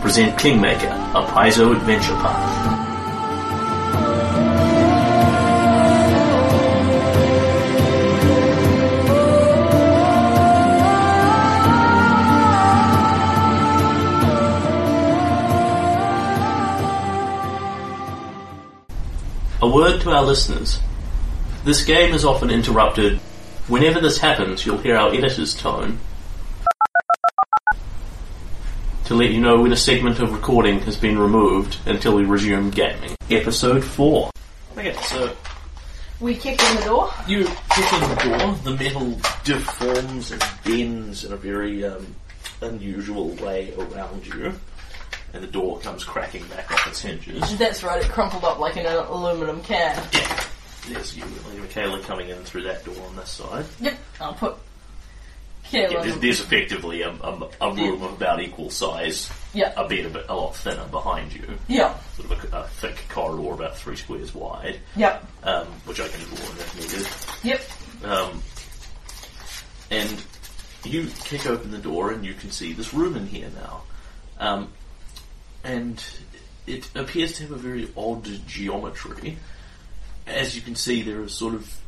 present Kingmaker, a Paizo adventure path. A word to our listeners. This game is often interrupted. Whenever this happens, you'll hear our editor's tone to let you know when a segment of recording has been removed until we resume gaming. Episode 4. Okay, so We kick in the door. You kick in the door, the metal deforms and bends in a very um, unusual way around you, and the door comes cracking back off its hinges. That's right, it crumpled up like an aluminum can. Yeah. There's you and Michaela coming in through that door on this side. Yep, I'll put Yeah, there's, there's effectively a, a, a room of about equal size, Yeah, a bit a bit a lot thinner behind you, yeah, sort of a, a thick corridor about three squares wide, yep, um, which I can draw in if needed. yep. Um, and you kick open the door and you can see this room in here now. Um, and it appears to have a very odd geometry. As you can see, there are sort of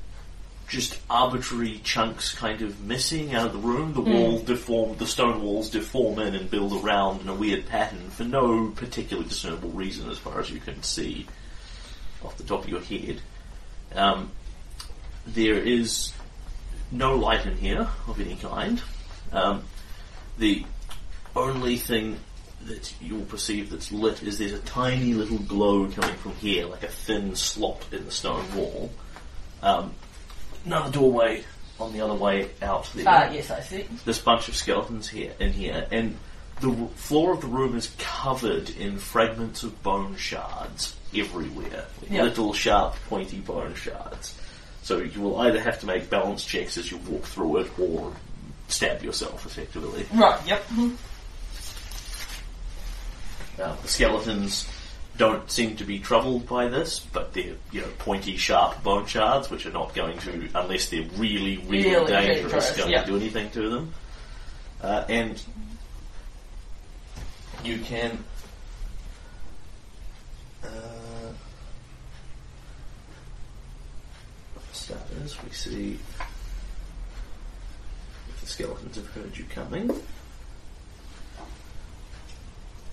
just arbitrary chunks kind of missing out of the room. The wall deform, the stone walls deform in and build around in a weird pattern for no particularly discernible reason as far as you can see off the top of your head. Um, there is no light in here of any kind. Um, the only thing that you'll perceive that's lit is there's a tiny little glow coming from here, like a thin slot in the stone wall. Um, another doorway on the other way out there. Ah, yes, I see. This bunch of skeletons here in here, and the r- floor of the room is covered in fragments of bone shards everywhere, Yeah. little sharp, pointy bone shards. So you will either have to make balance checks as you walk through it, or stab yourself effectively. Right, yep. Uh, the skeletons don't seem to be troubled by this, but they're you know pointy, sharp bone shards, which are not going to, unless they're really, really, Really dangerous, dangerous, going yeah. to do anything to them. Uh, and you can. Uh, for starters, we see if the skeletons have heard you coming.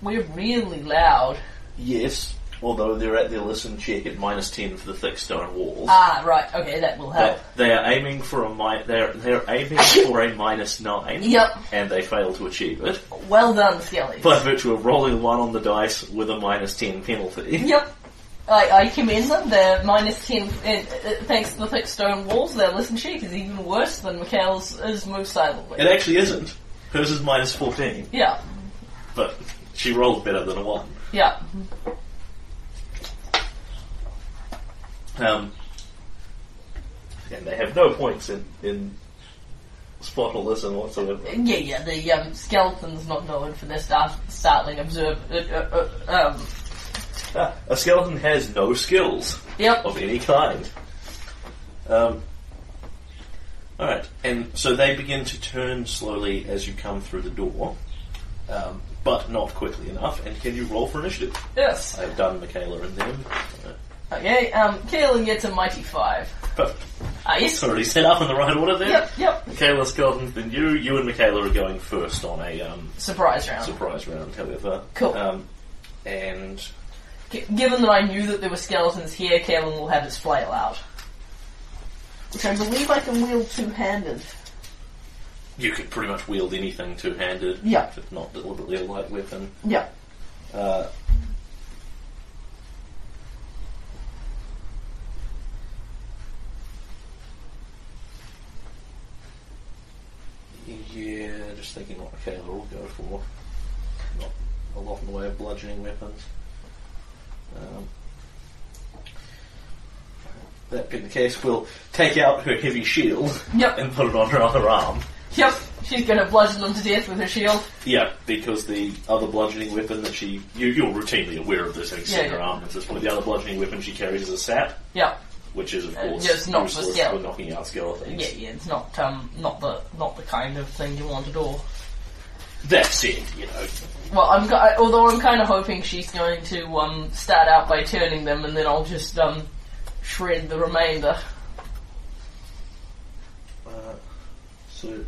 We're really loud. Yes, although they're at their listen check at minus ten for the thick stone walls. Ah, right, okay, that will help. they are aiming for a mi- they're they're aiming for a minus nine. Yep. And they fail to achieve it Well done, Skelly. by virtue of rolling one on the dice with a minus ten penalty. Yep. I, I commend them. They're minus 10, uh, uh, thanks to the thick stone walls, their listen check is even worse than Michaela's is move silently. It actually isn't. Hers is minus fourteen, Yeah, but she rolled better than a one. Yeah. Um, and they have no points in in spot or listen whatsoever. Yeah, yeah, the um, skeleton's not known for their start, startling observe. Uh, uh, uh, um, Ah, a skeleton has no skills. yep. of any kind. Um, Alright, and so they begin to turn slowly as you come through the door, um, but not quickly enough. And can you roll for initiative? Yes. I've done Michaela and them. Okay, um, Kaylen gets a mighty five. Perfect. Ah, yes. It's already set up in the right order there. Yep, yep. Michaela, Skeleton, then you. You and Michaela are going first on a um, Surprise round. surprise round, however. Cool. Um, and G- given that I knew that there were skeletons here, Kaylen will have his flail out. Which I believe I can wield two-handed. You could pretty much wield anything two-handed. Yeah. If it's not deliberately a light weapon. Yeah. Uh, yeah, just thinking what Michaela will go for. Not a lot in the way of bludgeoning weapons. Um, that being the case, we'll take out her heavy shield Yep. and put it on her other arm. Yep. She's gonna bludgeon them to death with her shield. Yeah, because the other bludgeoning weapon that she you, you're routinely aware of this, having seen Yeah, her yeah. arm at this point. The other bludgeoning weapon she carries is a sap, Yep. which is of Uh, course just not for useless skeleton. knocking out skeletons. Yeah, yeah, it's not um not the not the kind of thing you want at all. That said, you know, Well, I'm go- I- although I'm kind of hoping she's going to um start out by turning them, and then I'll just um shred the remainder. uh, so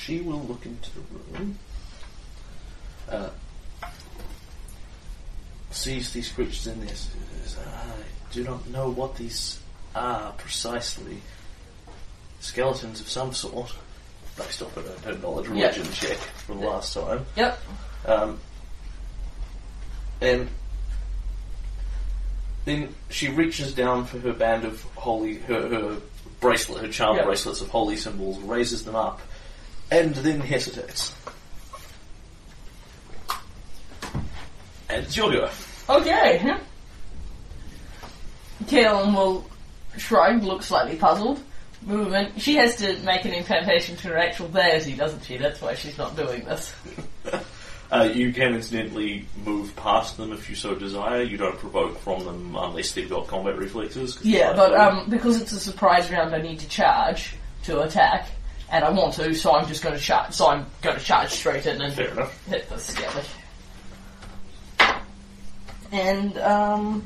she will look into the room, uh, sees these creatures in there. Says, I do not know what these are precisely. Skeletons of some sort. Based off of her, knowledge religion check from last time. Yep. Um, and then she reaches down for her band of holy, her, her bracelet, her charm Yeah. bracelets of holy symbols, raises them up, and then hesitates. And it's your go. Okay. Kaylen will shrug, look slightly puzzled. Move in. She has to make an incantation to her actual deity, doesn't she? That's why she's not doing this. Uh, you can incidentally move past them if you so desire. You don't provoke from them unless they've got combat reflexes. Yeah, but um, because it's a surprise round, I need to charge to attack, and I want to, so I'm just going to charge. So I'm going to charge straight in and Fair enough. hit the skelly. And um,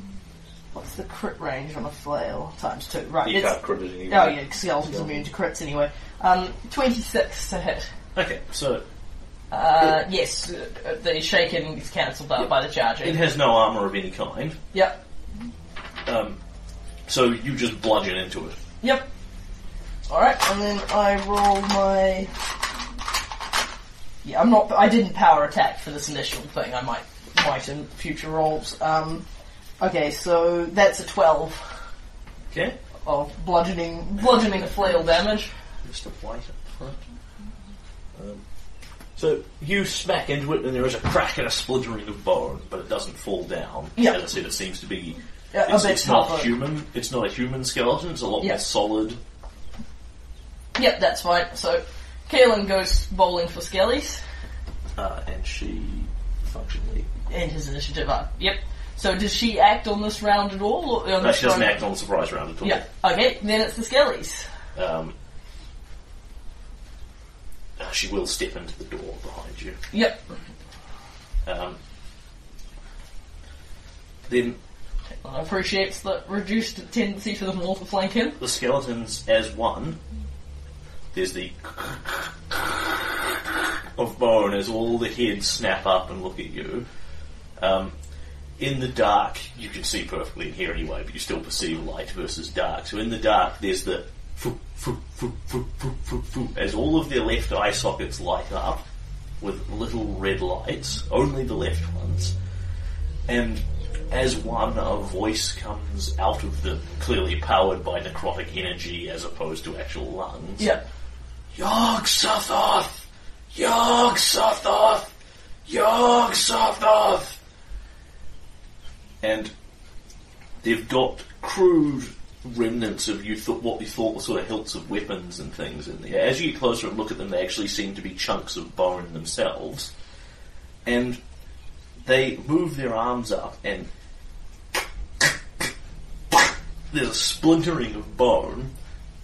what's the crit range on a flail? Times two, right? You it's- can't crit it anyway. Oh yeah, skeleton's immune to crits anyway. Um, 26 to hit. Okay, so Uh, yes, uh, the shaken is cancelled out by the charging. it has no armor of any kind. Yep, Um, so you just bludgeon into it. yep. Alright, and then I roll my... Yeah, I'm not... I didn't power attack for this initial thing. I might, might in future rolls. Um, okay, so that's a 12 Okay. of bludgeoning, bludgeoning flail damage. Just a white up front. Um, so you smack into it, and there is a crack and a splintering of bone, but it doesn't fall down. Yeah. As I said, it seems to be. Yeah, a it's bit it's not tougher. human. It's not a human skeleton. It's a lot Yeah. more solid. Yep, that's fine. So, Kaylen goes bowling for skellies. Uh, and she functionally. And his initiative up. Yep. So does she act on this round at all? Or on No, this she doesn't round? act on the surprise round at all. Yeah. Okay, then it's the skellies. Um, uh, she will step into the door behind you. Yep. Um, then I appreciates the reduced tendency for them all to flank him. the skeletons as one. There's the of bone as all the heads snap up and look at you. Um, in the dark, you can see perfectly in here anyway, but you still perceive light versus dark. So in the dark, there's the as all of their left eye sockets light up with little red lights, only the left ones. And as one, a voice comes out of them, clearly powered by necrotic energy as opposed to actual lungs. Yep. Yog Sothoth! Yog Sothoth! Yog Sothoth! And they've got crude remnants of you thought what you thought were sort of hilts of weapons and things in there. As you get closer and look at them, they actually seem to be chunks of bone themselves. And they move their arms up and there's a splintering of bone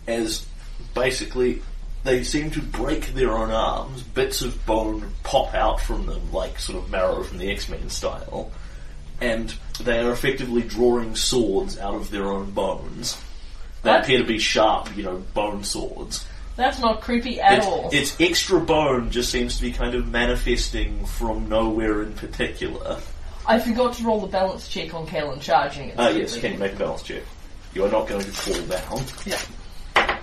as basically they seem to break their own arms, bits of bone pop out from them like sort of marrow from the X-Men style, and they are effectively drawing swords out of their own bones. They What? appear to be sharp, you know, bone swords. That's not creepy at It's, all. it's extra bone just seems to be kind of manifesting from nowhere in particular. I forgot to roll the balance check on Kaylen charging it. Uh, yes, can you make a balance check? You are not going to fall down. Yeah.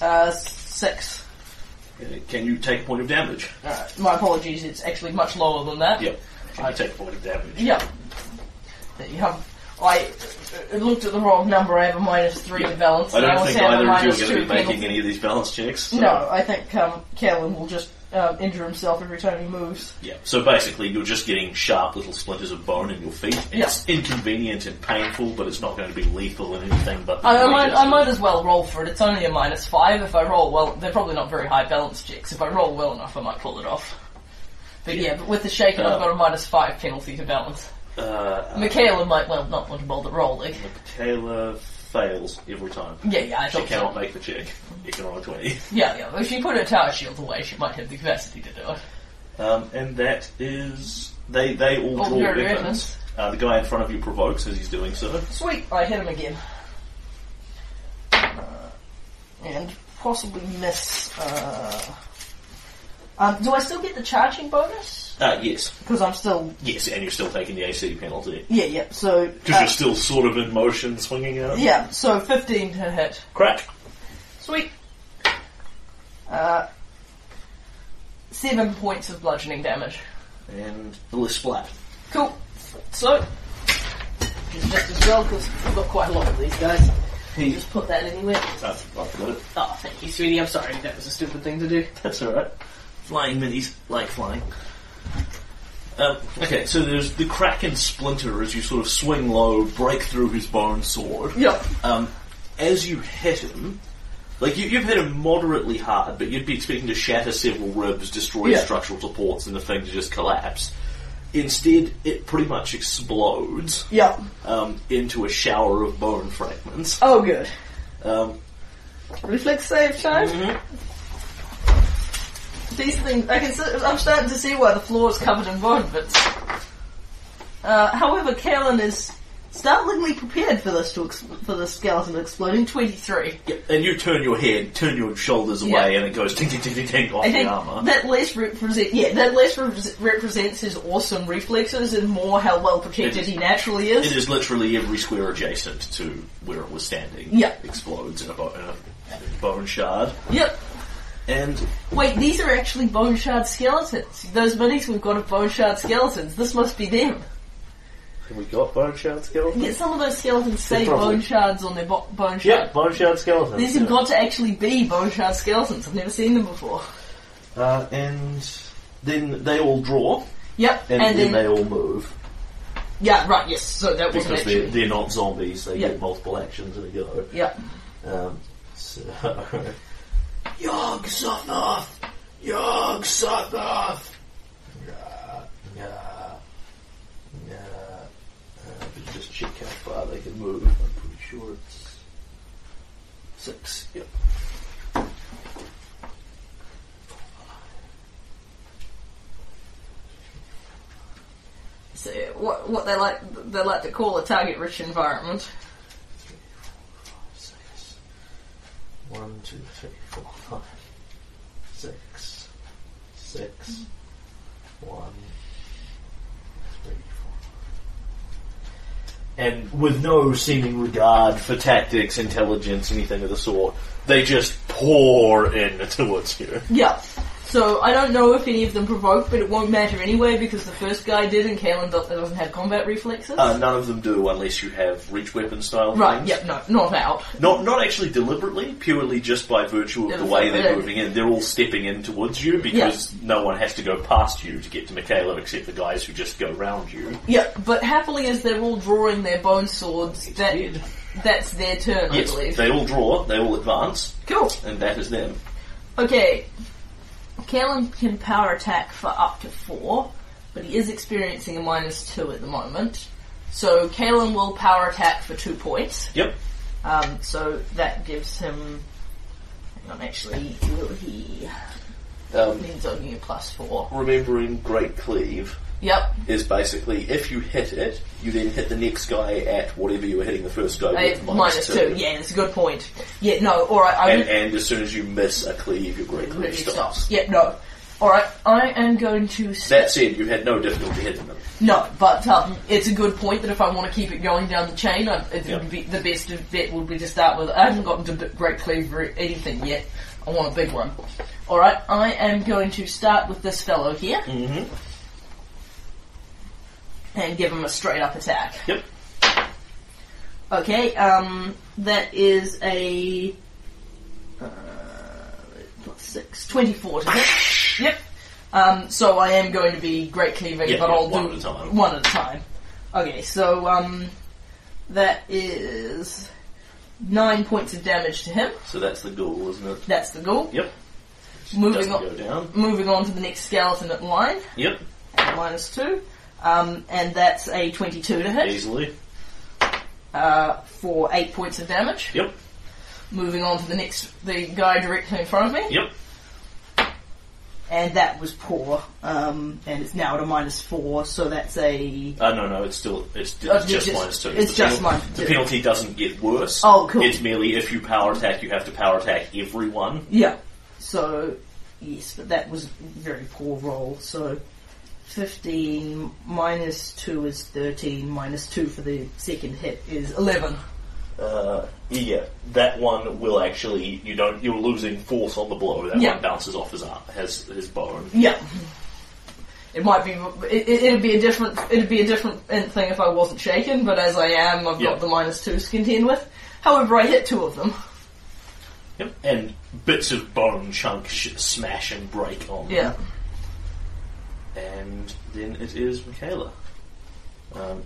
Uh, six. Uh, Can you take a point of damage? Alright, my apologies, it's actually much lower than that. Yep. Can you take a point of damage? Yeah. There you have. I uh, looked at the wrong number. I have a minus three in balance. I don't also think either of you are going to be making penalty. any of these balance checks. so- No, I think um, Kaylen will just um, injure himself every time he moves. Yeah. So basically, you're just getting sharp little splinters of bone in your feet. Yeah. It's inconvenient and painful, but it's not going to be lethal in anything. But I, I, might, I might as well roll for it. It's only a minus five. If I roll well, they're probably not very high balance checks. If I roll well enough, I might pull it off. But yeah, but with the shaking, I've got a minus five penalty to balance. Uh, uh, Michaela might well not want to bother rolling. Michaela fails every time. Yeah, yeah, I She cannot so. make the check. You can roll 20. Yeah, yeah. If she put her tower shield away, she might have the capacity to do it. Um, and that is. They, they all All draw weapons. weapons. Uh, the guy in front of you provokes as he's doing so. Sweet, I hit him again. Uh, and possibly miss. Uh, um, do I still get the charging bonus? Uh, yes. Because I'm still. Yes, and you're still taking the AC penalty. Yeah, yeah. So. Because uh, you're still sort of in motion swinging out. yeah, so 15 to hit. Crack. Sweet. Uh, seven points of bludgeoning damage. And the list splat. Cool. So, which just as well because we've got quite a lot of these guys. He. Just put that anywhere. Oh, I've it. Oh, thank you, sweetie. I'm sorry. That was a stupid thing to do. That's alright. Flying minis like flying. Um, okay, so there's the crack and splinter as you sort of swing low, break through his bone sword. Yep. Um, as you hit him, like you, you've hit him moderately hard, but you'd be expecting to shatter several ribs, destroy Yeah. structural supports, and the thing to just collapse. Instead, it pretty much explodes Yep. um, into a shower of bone fragments. Oh, good. Um, Reflex save time. These things, I can, I'm starting to see why the floor is covered in bone. Uh, however, Kalen is startlingly prepared for this to ex- for the skeleton exploding. Twenty three. yeah, and you turn your head, turn your shoulders away, Yeah. and it goes ting ting ting ting ting off I the armor. that less represent yeah that less repres represents his awesome reflexes and more how well protected is- he naturally is. It is literally every square adjacent to where it was standing. Yeah. explodes in a, bo- in a bone shard. Yep. And Wait, these are actually bone shard skeletons. Those minis we've got are bone shard skeletons. This must be them. have we got bone shard skeletons? Yeah, some of those skeletons say bone shards on their bo- bone shard. Yeah, bone shard skeletons. These have got to actually be bone shard skeletons. I've never seen them before. Uh, and then they all draw, Yep, and, and, then, then, they all move yeah, right, yes. So that wasn't because they're, they're not zombies. They Yeah. get multiple actions in a go. Yep. Um, so, Yog Sothoth! Yog Sothoth! Just check how far they can move. I'm pretty sure it's six. Yep. So what what they like they like to call a target rich environment. Six. One, two, three, four, five. Six. Six. One. Three, four. And with no seeming regard for tactics, intelligence, anything of the sort, they just pour in towards you. Yeah. So I don't know if any of them provoke, but it won't matter anyway because the first guy did, and Kaylen do- doesn't have combat reflexes. Uh, none of them do unless you have reach weapon style right. things. Yep. No. Not out. Not not actually deliberately, purely just by virtue of the way they're moving in. They're all stepping in towards you because no one has to go past you to get to Michaela except the guys who just go round you. Yeah. But happily, as they're all drawing their bone swords, that Weird. that's their turn, I Yes, believe. they all draw, they all advance, Cool. and that is them. Okay. Kaylen can power attack for up to four, but he is experiencing a minus two at the moment. So Kaylen will power attack for two points. Yep. Um, so that gives him. Hang on, actually, will he? Um, He's only a plus four. remembering Great Cleave Yep. is basically if you hit it, you then hit the next guy at whatever you were hitting the first guy with minus two. Yeah, that's a good point. Yeah, no, alright, And, would. and as soon as you miss a cleave, your Great Cleave stops. stops. Yeah, no. Alright, I am going to step That said, you had no difficulty hitting them. No, but um, it's a good point that if I want to keep it going down the chain, I, it Yep. would be the best bet would be to start with. I haven't gotten to b- Great Cleave or anything yet. I want a big one. All right, I am going to start with this fellow here Mm-hmm. And give him a straight up attack. Yep. Okay, um, that is a uh, plus six, 24 to hit. Yep. Um, so I am going to be great cleaving, Yeah, but yeah, I'll one do at a time. one at a time. Okay, so um, that is nine points of damage to him. So that's the goal, isn't it? That's the goal. Yep. Moving Doesn't on, go down. moving on to the next skeleton at line, Yep. minus two, um, and that's a twenty-two to hit Easily. uh, for eight points of damage. Yep. Moving on to the next, the guy directly in front of me. Yep. And that was poor. Um, and it's now at a minus four, so that's a. Uh, no, no, it's still it's, it's Oh, just, just- minus two. it's The just minus The two. penalty doesn't get worse. Oh, cool. It's merely if you power attack, you have to power attack everyone. Yeah. So, yes, but that was a very poor roll. So, 15 minus 2 is 13, minus 2 for the second hit is 11. Uh, yeah, that one will actually you don't you're losing force on the blow. That Yeah. one bounces off his arm, has his bone. Yeah. It might be. It, it, it'd be a different. It'd be a different thing if I wasn't shaken. But as I am, I've Yeah. got the minus two to contend with. However, I hit two of them. Yep. And bits of bone chunk sh- smash and break on. them. Yeah. And then it is Michaela. Um,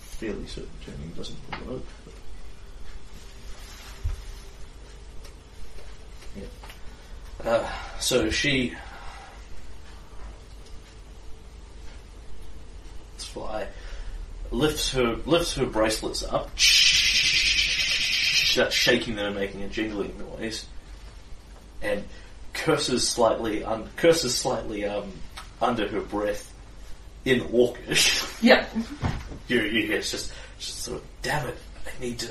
fairly certain turning doesn't work. but- Yeah. Uh, so she. Fly. Lifts her lifts her bracelets up. Starts shaking them and making a jingling noise. And curses slightly un- curses slightly um, under her breath in Orcish. Yeah. you, you hear it's just, just sort of, damn it, I need to,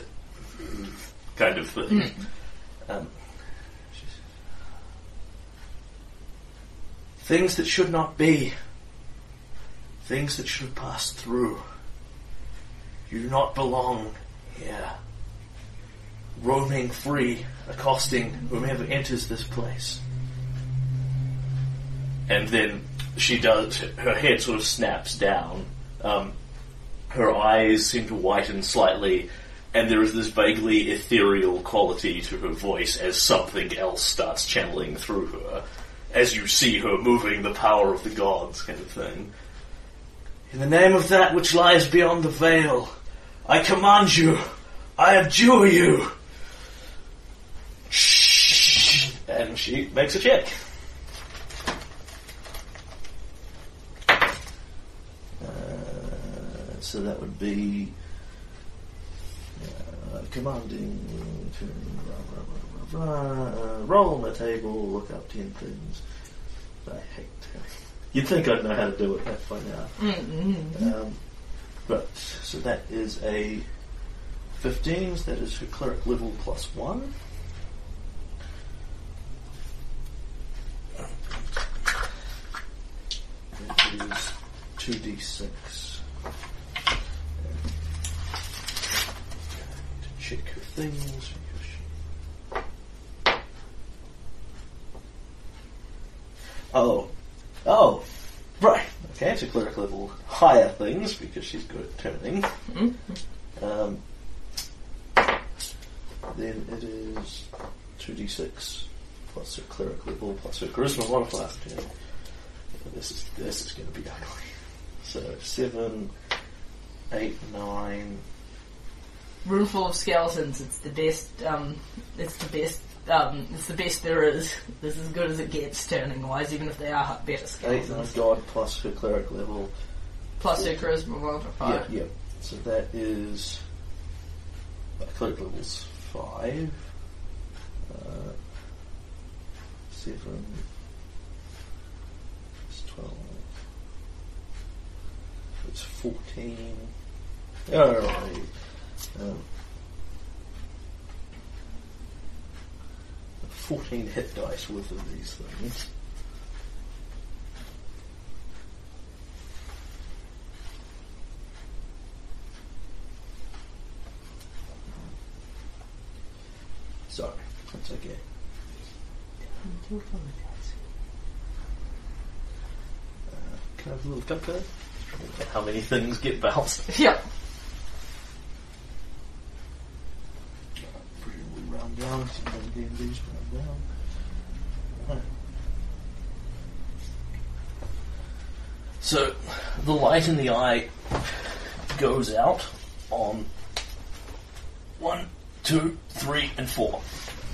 kind of thing. Um, things that should not be, things that should have passed through. You do not belong here. Roaming free, accosting whomever enters this place. And then she does, her head sort of snaps down. Um, her eyes seem to whiten slightly, and there is this vaguely ethereal quality to her voice as something else starts channeling through her, as you see her moving the power of the gods, kind of thing. In the name of that which lies beyond the veil, I command you, I abjure you. And she makes a check. so that would be uh, commanding blah, blah, blah, blah, uh, roll on the table, look up ten things. I hate that. You'd think I'd know how to do it by now. Mm-hmm. Um, but so that is a 15, so that is her cleric level plus 1. 2d6. Things. Oh, oh, right. Okay, a cleric level higher things because she's good at turning. Um, then it is two d six plus her cleric level plus her charisma modifier. Yeah. This is this is going to be ugly. So seven, eight, nine. Room full of skeletons. It's the best. Um, it's the best. Um, it's the best there is. This is as good as it gets turning wise, even if they are better Eight, skeletons. nine, god plus her cleric level. Plus their charisma modifier. Yeah, yeah. So that is uh, cleric levels five, uh, seven, it's twelve, it's fourteen. All right. Um, 14 hit dice worth of these things. Sorry, that's okay. Uh, can I have a little cupcake? How many things get bounced? Yeah. The light in the eye goes out on one, two, three, and four.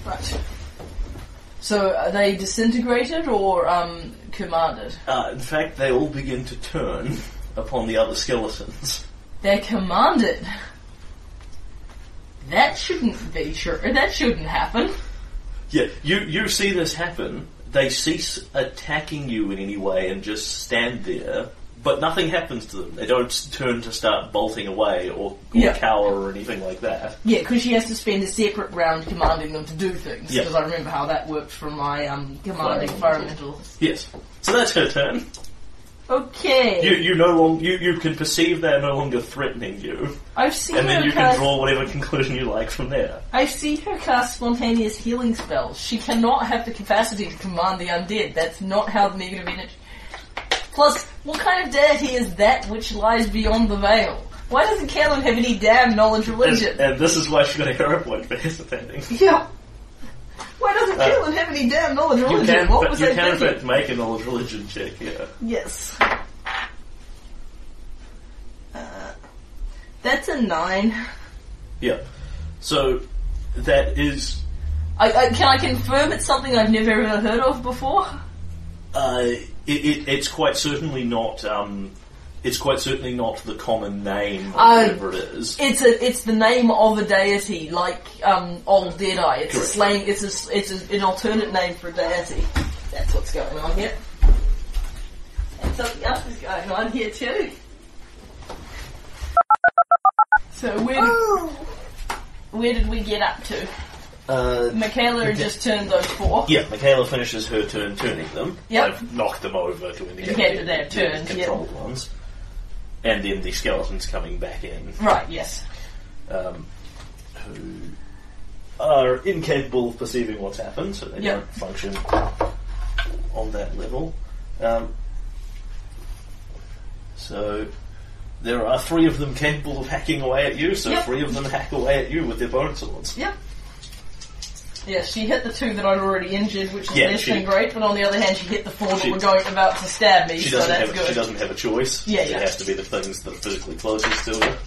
Right. So are they disintegrated or um, commanded? Uh, in fact, they all begin to turn upon the other skeletons. They're commanded. That shouldn't be true. That shouldn't happen. Yeah, you you see this happen. They cease attacking you in any way and just stand there, but nothing happens to them. They don't turn to start bolting away or, or Yeah. cower or anything like that. Yeah, because she has to spend a separate round commanding them to do things. Yeah. Because I remember how that worked from my um, commanding Environmental. environmental. Yes. So that's her turn. Okay. You you no long you, you can perceive they're no longer threatening you, I've seen and then her you can draw whatever conclusion you like from there. I've seen her cast spontaneous healing spells. She cannot have the capacity to command the undead. That's not how the negative energy. Plus, what kind of deity is that which lies beyond the veil? Why doesn't Kaylen have any damn knowledge of religion? and this is why she got a hero point for hesitating. Yeah. Why doesn't Uh, Kaylen have any damn knowledge of religion? can, what was you I can in thinking? fact make a knowledge religion check here. Yes. Uh, that's a nine. Yeah. So that is I, I, can I confirm it's something I've never ever heard of before? uh, it, it, it's quite certainly not um, it's quite certainly not the common name of Oh. whatever it is. It's a it's the name of a deity, like um, Old Deadeye. It's a slang. It's a it's a, an alternate name for a deity. That's what's going on here. And something else is going on here too. So where did, where did we get up to? Uh, Michaela just turned those four. yeah, Michaela finishes her turn turning them. Yep. I've knocked them over to indicate Indicate that they've the turned, controlled ones. And then the skeletons coming back in. Right. Yes. um, who are incapable of perceiving what's happened, so they Yeah. don't function on that level. Um, so there are three of them capable of hacking away at you, so three of them hack away at you with their bone swords. Yep. Yeah, she hit the two that I'd already injured, which is Yeah, less she- than great. But on the other hand, she hit the four that She- were going about to stab me, She so doesn't that's have good. she doesn't have a choice. Yeah, it yeah. has to be the things that are physically closest to her.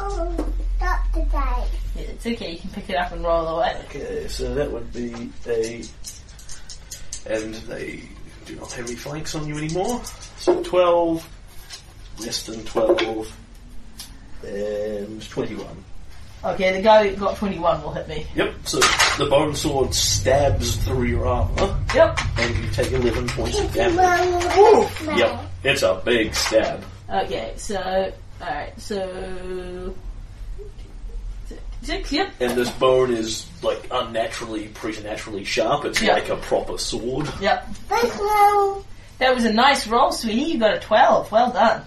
Oh, not today. Yeah, it's okay. You can pick it up and roll away. Okay, so that would be a. And they do not have any flanks on you anymore. So 12, less than 12, and 21. Okay, the guy who got 21 will hit me. Yep, so the bone sword stabs through your armor, Yep. and you take 11 points of damage. where's my- Yep, it's a big stab. Okay, so alright, so six. Yep. And this bone is like unnaturally, preternaturally sharp. It's Yeah. like a proper sword. Yep. Where's my- That was a nice roll, sweetie. You got a 12. Well done.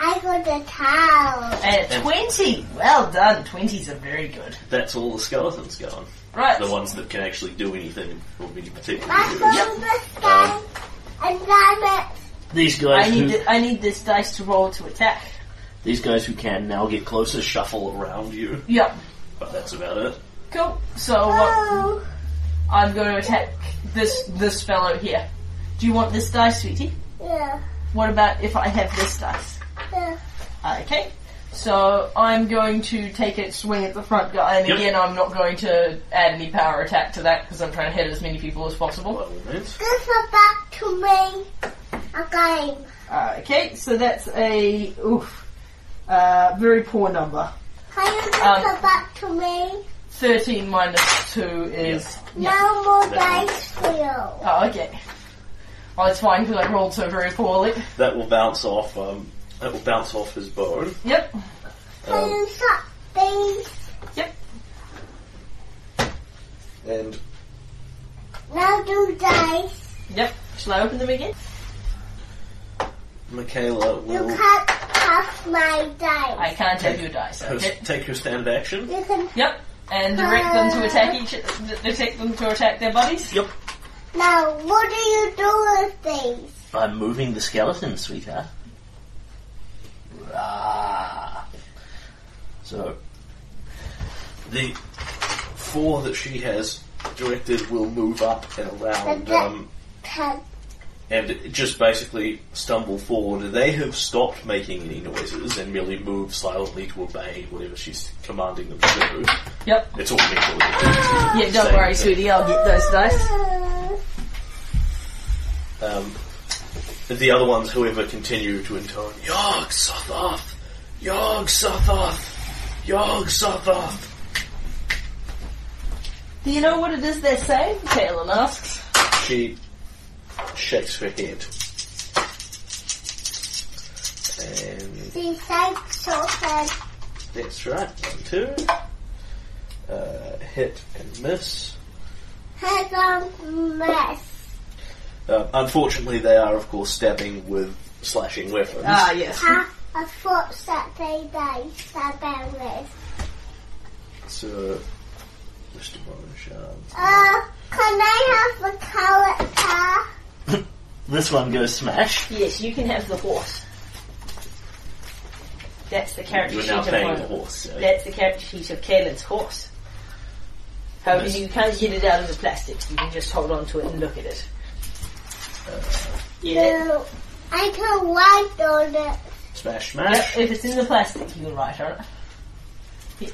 I got the towel. And a 20. Well done. 20s are very good. That's all the skeletons gone. Right. The ones that can actually do anything or any particular I good. saw the sky and damn it. These guys, I need who, th- I need this dice to roll to attack. these guys who can now get closer shuffle around you, Yep. but that's about it. Cool. So what? Oh, I'm going to attack this this fellow here. Do you want this dice, sweetie? yeah, What about if I have this dice? Yeah. Okay. So I'm going to take it swing at the front guy, and Yep. again, I'm not going to add any power attack to that because I'm trying to hit as many people as possible. all means. This is back to me again. Okay, so that's a oof, uh, very poor number. Can you give Um, it back to me? Thirteen minus two is yeah. No more dice for you. Oh, okay. Well, it's fine because I rolled so very poorly. That will bounce off. Um, that will bounce off his bone. Yep. Can Um, you stop these? Yep. and Now do dice. Yep. Shall I open them again? Michaela You will can't touch my dice. I can't have your dice. her- Okay. take her stand action. You can Yep. and direct them to attack each, direct them to attack their bodies. Yep. Now, what do you do with these? I'm moving the skeleton, sweetheart. Rah. So, the four that she has directed will move up and around um, and just basically stumble forward. They have stopped making any noises and merely move silently to obey whatever she's commanding them to do. Yep. It's all mental. Yeah, don't Same worry, thing. sweetie. I'll get those dice. Um, the other ones, however, continue to intone Yog Sothoth! Yog Sothoth! Yog Sothoth! Do you know what it is they're saying? Kaylen asks. She shakes her head. And These like something. that's right, one, two. Uh, hit and miss. Head on mess. Uh, unfortunately, they are, of course, stabbing with slashing weapons. Ah, yes. Ha, I thought that they died. That bad with. So, Mr. Bonesharm. Uh, can I have the character? This one goes smash. Yes, you can have the horse. That's the character You're sheet now of paying the of- horse. So. That's the character sheet of Kaylen's horse. However, Yes. you can't get it out of the plastic. You can just hold on to it and look at it. Yeah. No. I can write on it. Smash, Yep, smash. if it's in the plastic, you can write on it.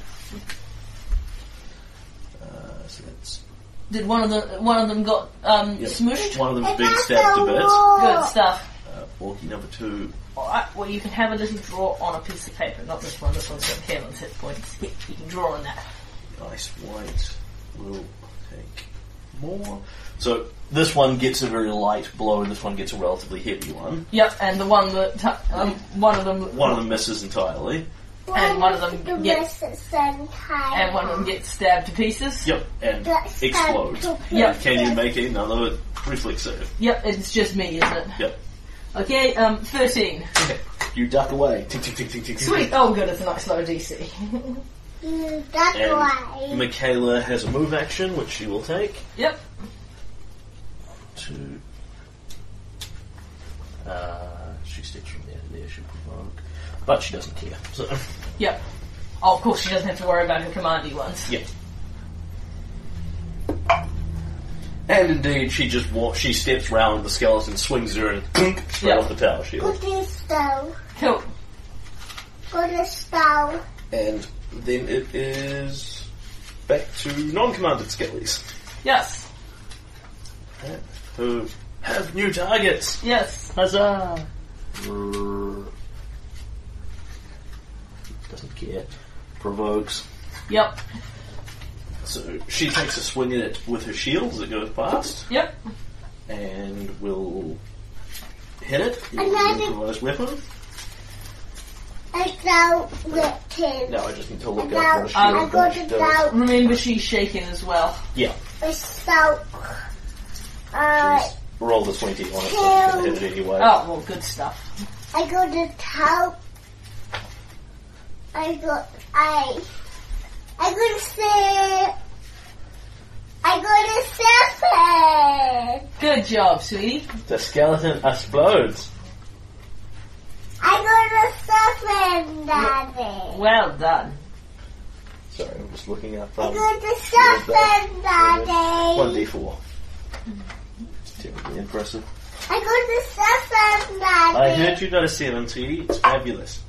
Uh, so that's Did one of the one of them got um, Yep. smushed? One of them's It being has stabbed to a bits. wall. Good stuff. Uh, Orky number two. Alright, well you can have a little draw on a piece of paper. Not this one, this one's got Kaylen's hit points. Yeah, you can draw on that. Nice white will take more. So this one gets a very light blow, and this one gets a relatively heavy one. Yep, and the one that um, one of them One of them misses entirely. And one of them the gets- rest and and one of them gets stabbed to pieces. Yep, and That's explodes. Yep. Can you make another reflex save? Yep, it's just me, isn't it? Yep. Okay, um, 13. Okay. You duck away. Tick, tick, tick, tick, tick, tick. Sweet. Oh, good, it's a nice low DC. You that And way. Michaela has a move action, which she will take. yep. Two. Uh, she steps from there to there, she'll provoke. But she doesn't care. So, Yep. Oh, of course, she doesn't have to worry about her commandy ones. yeah. And indeed, she just walks, she steps round the skeleton, swings her, and clink, straight Yeah. off the tower shield. Put this stone. Cool. Put the stone. And then it is back to non-commanded skellies. Yes. Who have new targets. Yes. Huzzah! Doesn't care. Provokes. Yep. So she takes a swing at it with her shield as it goes past, Yep. and will hit it. And Your then it- improvised weapon. I don't lift him. Now I just need to look I up what a shield I got dash it does. Remember, she's shaken as well. Yeah, I so. Uh, roll the twenty on it, so it's gonna hit it anyway. Oh, well, good stuff. I got the top. I got I. I got the. I got a seven. Good job, sweetie. The skeleton explodes. I got a seven, Daddy. Well done. Sorry, I'm just looking up. I got a seven, Daddy. one d four. It's terribly impressive. I got a seven, Daddy. I heard you got a seven, sweetie. It's fabulous.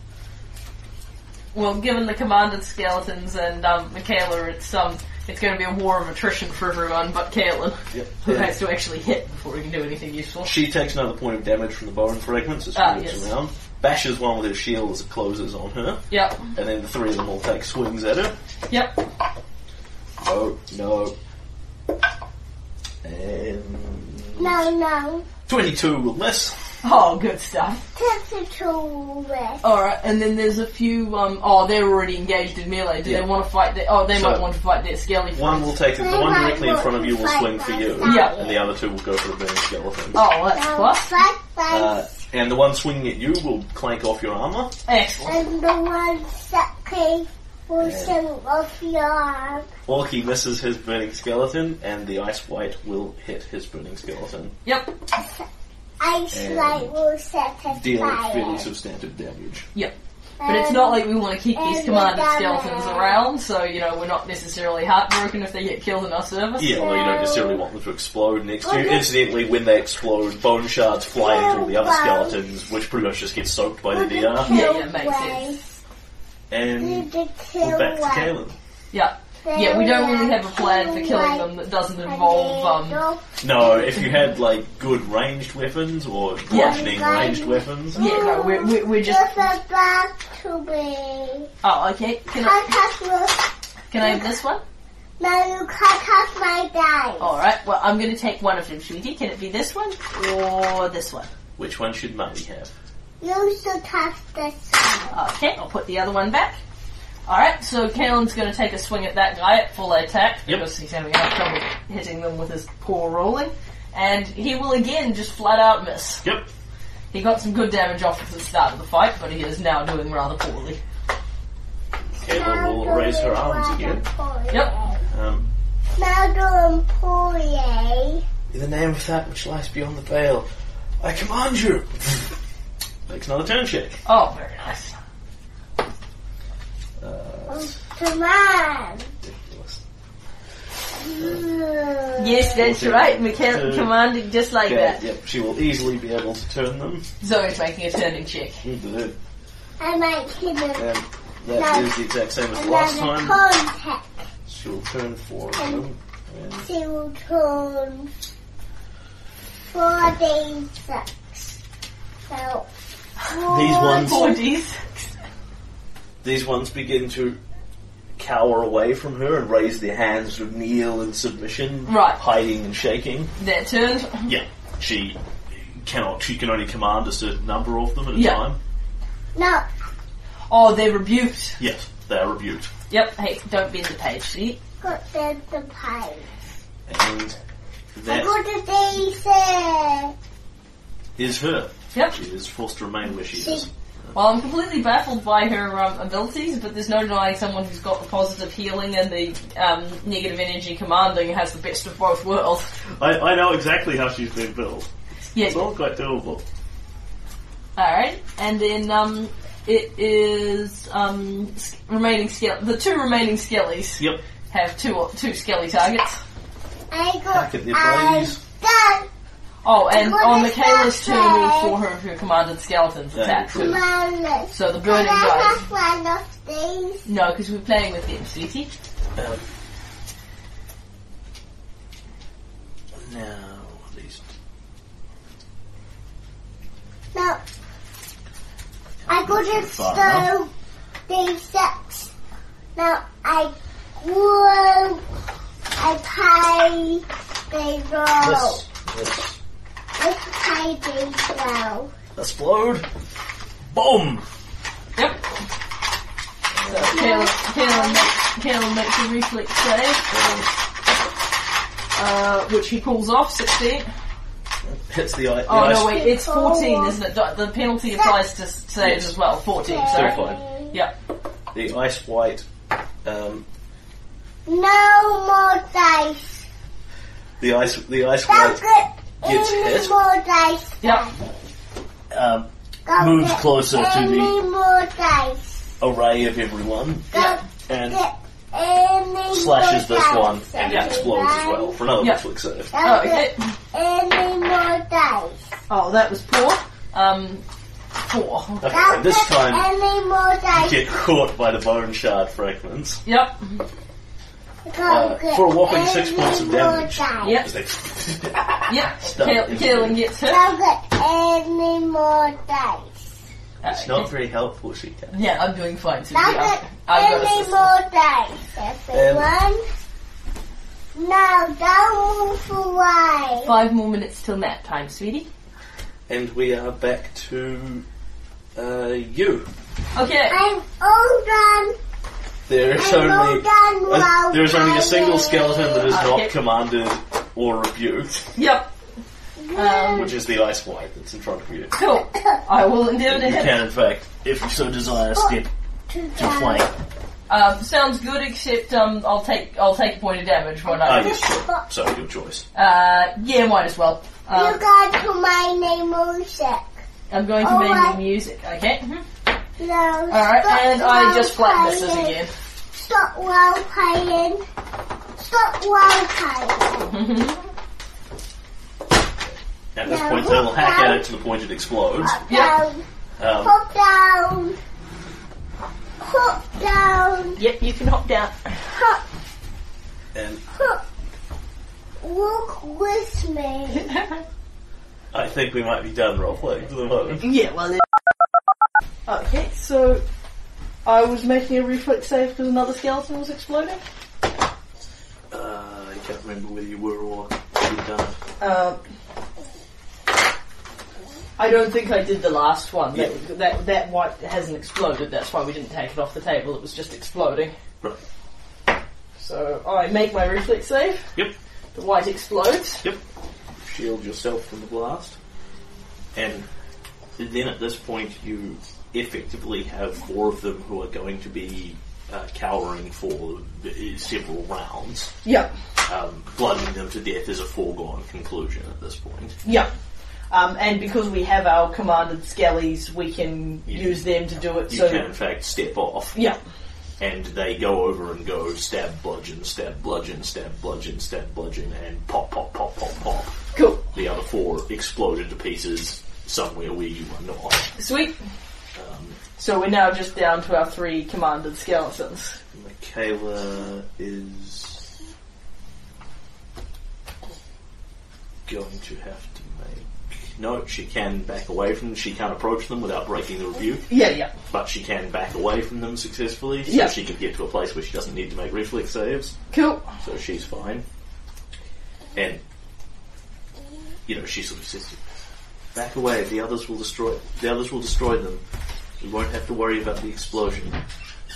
Well, given the commanded skeletons and um, Michaela, it's um, it's going to be a war of attrition for everyone but Kaylen, Yep. who has to actually hit before he can do anything useful. She takes another point of damage from the bone fragments as she Ah, moves yes. around. Bashes one with her shield as it closes on her, Yep. and then the three of them will take swings at her. Yep. No, no. And No, no. 22 will miss. Oh, good stuff. Take the two with. Alright, and then there's a few, um, oh, they're already engaged in melee. Do Yeah. they want to fight their, oh, they So- might want to fight their skelly One friends. will take it, the one directly in front of you will swing for you, Yeah. and the other two will go for the burning skeleton. Oh, that's No, plus. fight, fight. Uh, and the one swinging at you will clank off your armor. Excellent. and the one Ocean of your Orky misses his burning skeleton, and the ice white will hit his burning skeleton, Yep. ice And light will set us dealing fairly fire. substantive damage. Yep. But it's not like we want to keep these And commanded the skeletons damage. around, so you know we're not necessarily heartbroken if they get killed in our service. Yeah, although you don't necessarily want them to explode next to you. Incidentally, when they explode, bone shards fly into all the other skeletons, which pretty much just get soaked by the DR. Yeah, yeah, makes sense. And The we're back to Caleb. Yeah. Yeah, we don't really have a plan for killing them that doesn't involve um No, if you had like good ranged weapons or bludgeoning ranged weapons, Yeah, no, we're we're, we're just Give it back to me. Oh, okay. Can I Can't touch me. can I have this one? No, you can't touch my dice. Alright, well I'm gonna take one of them, sweetie. Can it be this one? Or this one? which one should Mummy have? You should touch this one. Okay, I'll put the other one back. Alright, so Kaylen's going to take a swing at that guy at full attack Yep. because he's having enough trouble hitting them with his poor rolling. And he will again just flat out miss. Yep. He got some good damage off at the start of the fight, but he is now doing rather poorly. Caleb will raise her arms again. Yep. Um, Now doing poorly. in the name of that which lies beyond the veil, I command you. Makes another turn check. Oh, very nice. Uh, Come on. ridiculous. Yes, that's Okay. right. Mikhail Uh, commanded just like Okay, that. yep, she will easily be able to turn them. Zoe's making a turning check. And I might hit him. that is the exact same as last Another time. contact. She will turn four of them. And She will turn four days six. So These ones- Four these ones begin to cower away from her and raise their hands to kneel in submission, Right. hiding and shaking. Their turn. Yeah, she cannot. She can only command a certain number of them at a Yeah. time. no, Oh, they're rebuked. Yes, they are rebuked, Yep, hey, don't bend the page, see? got them the pie. and I that got the daisy. is her. Yep. She is forced to remain where she is. Well, I'm completely baffled by her um, abilities, but there's no denying someone who's got the positive healing and the um, negative energy commanding has the best of both worlds. I, I know exactly how she's been built. Yeah. It's all quite doable. Alright, and then um, it is um, remaining skill. The two remaining skellies Yep. have two two skelly targets. I got Back at their I bodies. done. Oh, and What on is Michaela's that turn, all say? four of her commanded skeletons Yeah, attack cool. too. So the burning I guy. have one of these? No, because we're playing with them, sweetie. Um, now, these No. I got Too it far so day six. Now I grew. I pay they roll. this, this Let's pay they roll. explode. Boom. Yep. So Caleb, Caleb, makes, Caleb makes a reflex save, uh, which he pulls off, 16. Hits the eye. the Oh ice- no, wait, it's 14, isn't it? The penalty applies to saves Yes. as well, 14, Still sorry. fine. Yep. The ice white. Um, No more dice. the ice. The ice Don't white get Gets any hit. more dice. Yep. um, Don't Moves get closer to the- more dice. array of everyone Don't and slashes more this dice. one and Yeah. explodes as well for another Yeah. reflex save. Oh, okay. any more dice. Oh, that was poor. Um, four. Okay, and this get time any more dice. get caught by the bone shard fragments. Yep. Don't Uh, for a whopping six points of more damage. dice. Yep. As they Yep. Stunned Cal- into gets hit. Don't get any more dice. It's not very helpful, she can. Yeah, I'm doing fine, Susie. Don't get I've got a any more dice, everyone. now, don't move away. Five more minutes till nap time, sweetie. And we are back to uh, you. Okay. I'm all done. There is only a, there is only a single skeleton that is Okay. not commanded or rebuked, Yep. Um, which is the ice white that's in front of you. cool. I will endeavour to You hit. can, in fact, if you so desire, step To to flank Um, sounds good, except um, I'll take I'll take a point of damage when Ah, I. yes, sure. So, your choice. Uh, yeah, might as well. You Um, got to my name music. I'm going to Oh, make I- the music. Okay. mhm. No. All right, and I just flat misses again. Stop while playing. Stop while playing. At this No, point, they'll look hack down. at it to the point it explodes. Hop Yep. down. Um, Hop down. Hop down. Yep, you can hop down. Hop. and Hop. Walk with me. I think we might be done roleplaying for the moment. yeah, well. Okay, so I was making a reflex save because another skeleton was exploding. Uh, I can't remember whether you were or you'd done it. Um, I don't think I did the last one. That, that that white hasn't exploded. That's why we didn't take it off the table. It was just exploding. Right. So I make my reflex save. Yep. The white explodes. Yep. Shield yourself from the blast. And then at this point, you effectively have four of them who are going to be uh, cowering for uh, several rounds. Yep. Um, bludgeoning them to death is a foregone conclusion at this point. Yep. Um, and because we have our commanded skellies, we can Yeah. use them to do it. You so can, in fact, step off. yeah. and they go over and go stab bludgeon, stab bludgeon, stab bludgeon, stab bludgeon, and pop, pop, pop, pop, pop. Cool. The other four explode into pieces somewhere where you are not. Sweet. Um, So we're now just down to our three commanded skeletons. Michaela is going to have to make. No, she can back away from them. She can't approach them without breaking the review, Yeah, yeah. but she can back away from them successfully, so Yeah. she can get to a place where she doesn't need to make reflex saves. Cool. so she's fine. And you know, she sort of says, "Back away. The others will destroy. The others will destroy them. We won't have to worry about the explosion."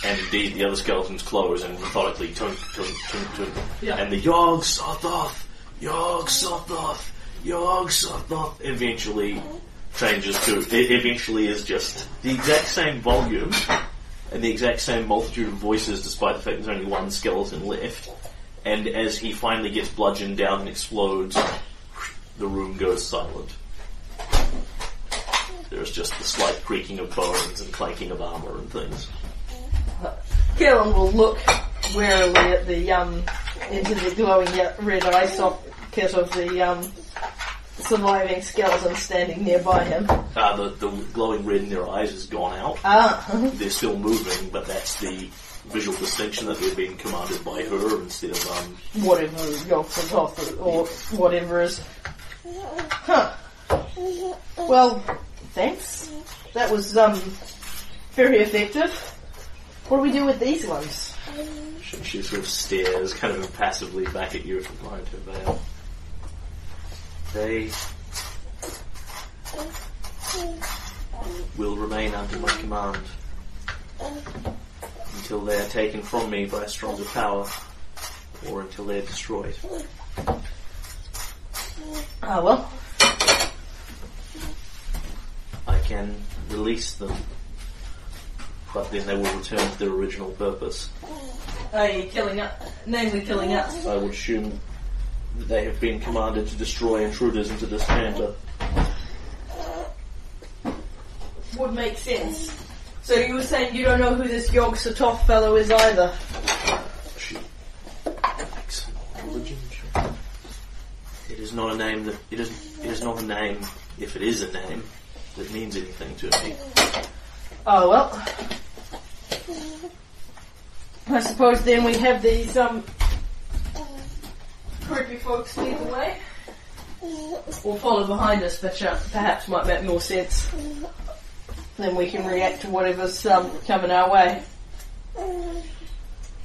And indeed, the other skeletons close and methodically tunk, tunk, tunk, tunk. Yeah. And the Yog Sothoth, Yog Sothoth, Yog Sothoth eventually changes to. It eventually is just the exact same volume and the exact same multitude of voices, despite the fact there's only one skeleton left. And as he finally gets bludgeoned down and explodes, the room goes silent. There's just the slight creaking of bones and clanking of armor and things. Kellen will look warily at the um into the glowing red eye socket of the um surviving skeleton standing nearby him. Uh, the, the glowing red in their eyes has gone out. Ah, They're still moving, but that's the visual distinction that they're being commanded by her instead of um, whatever top or whatever is. Huh. Well, thanks. That was um very effective. What do we do with these ones? She, she sort of stares kind of impassively back at you from behind her veil. They will remain under my command until they are taken from me by a stronger power or until they are destroyed. Ah well. I can release them, but then they will return to their original purpose. i.e. killing us, namely killing us. I would assume that they have been commanded to destroy intruders into this chamber. Would make sense. So you were saying you don't know who this Yog Sothoth fellow is either? She religion. It is not a name that it is. It is not a name. If it is a name, that means anything to me. Oh well. I suppose then we have these um creepy folks lead the way. Or follow behind us, which uh, perhaps might make more sense. Then we can react to whatever's um, coming our way.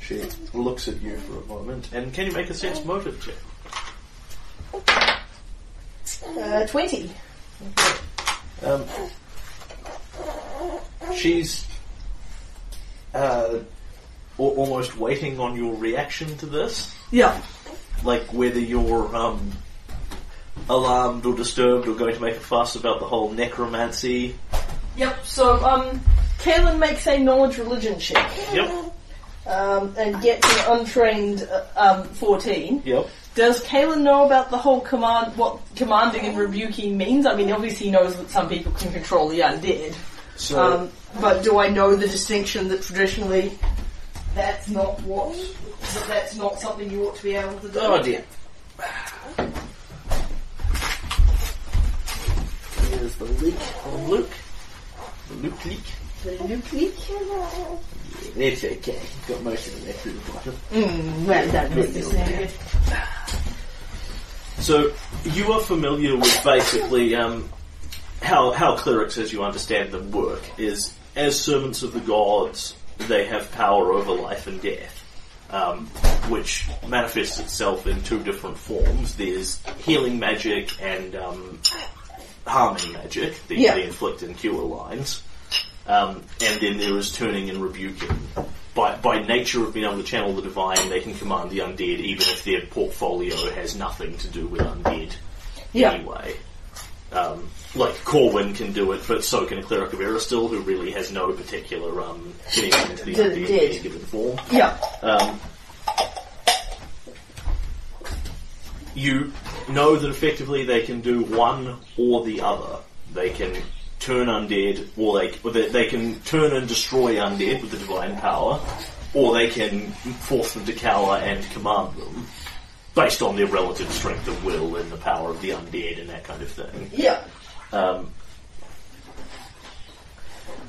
She looks at you for a moment, and can you make a sense motive check? Uh, 20. Um, she's uh, al- almost waiting on your reaction to this. Yeah. like whether you're um, alarmed or disturbed or going to make a fuss about the whole necromancy. Yep, so um, Kaylen makes a knowledge religion check. Yep. um, and gets an untrained uh, um, 14. Yep. Does Kaylen know about the whole command, what commanding and rebuking means? I mean, obviously he knows that some people can control the undead. So Um, but do I know the distinction that traditionally that's not what, that that's not something you ought to be able to do? Oh dear. Here's the leak from Luke. The Luke leak. It's okay. Got most of it there through the bottom. Mm, well done, Mr. Snagger. So you are familiar with basically um, how how clerics, as you understand them, work. Is as servants of the gods, they have power over life and death, um, which manifests itself in two different forms. There's healing magic and um, harmony magic, the, Yeah. the inflict and cure lines. Um, and then there is turning and rebuking. By, by nature of being able to channel the divine, they can command the undead, even if their portfolio has nothing to do with undead Yeah. anyway. Um, like Corwin can do it, but so can a cleric of Erastil, who really has no particular um, connection to the the undead in any given form. Yeah. Um, you know that effectively they can do one or the other. They can turn undead, or they, or they, they can turn and destroy undead with the divine power, or they can force them to cower and command them, based on their relative strength of will and the power of the undead and that kind of thing. Yeah. Um,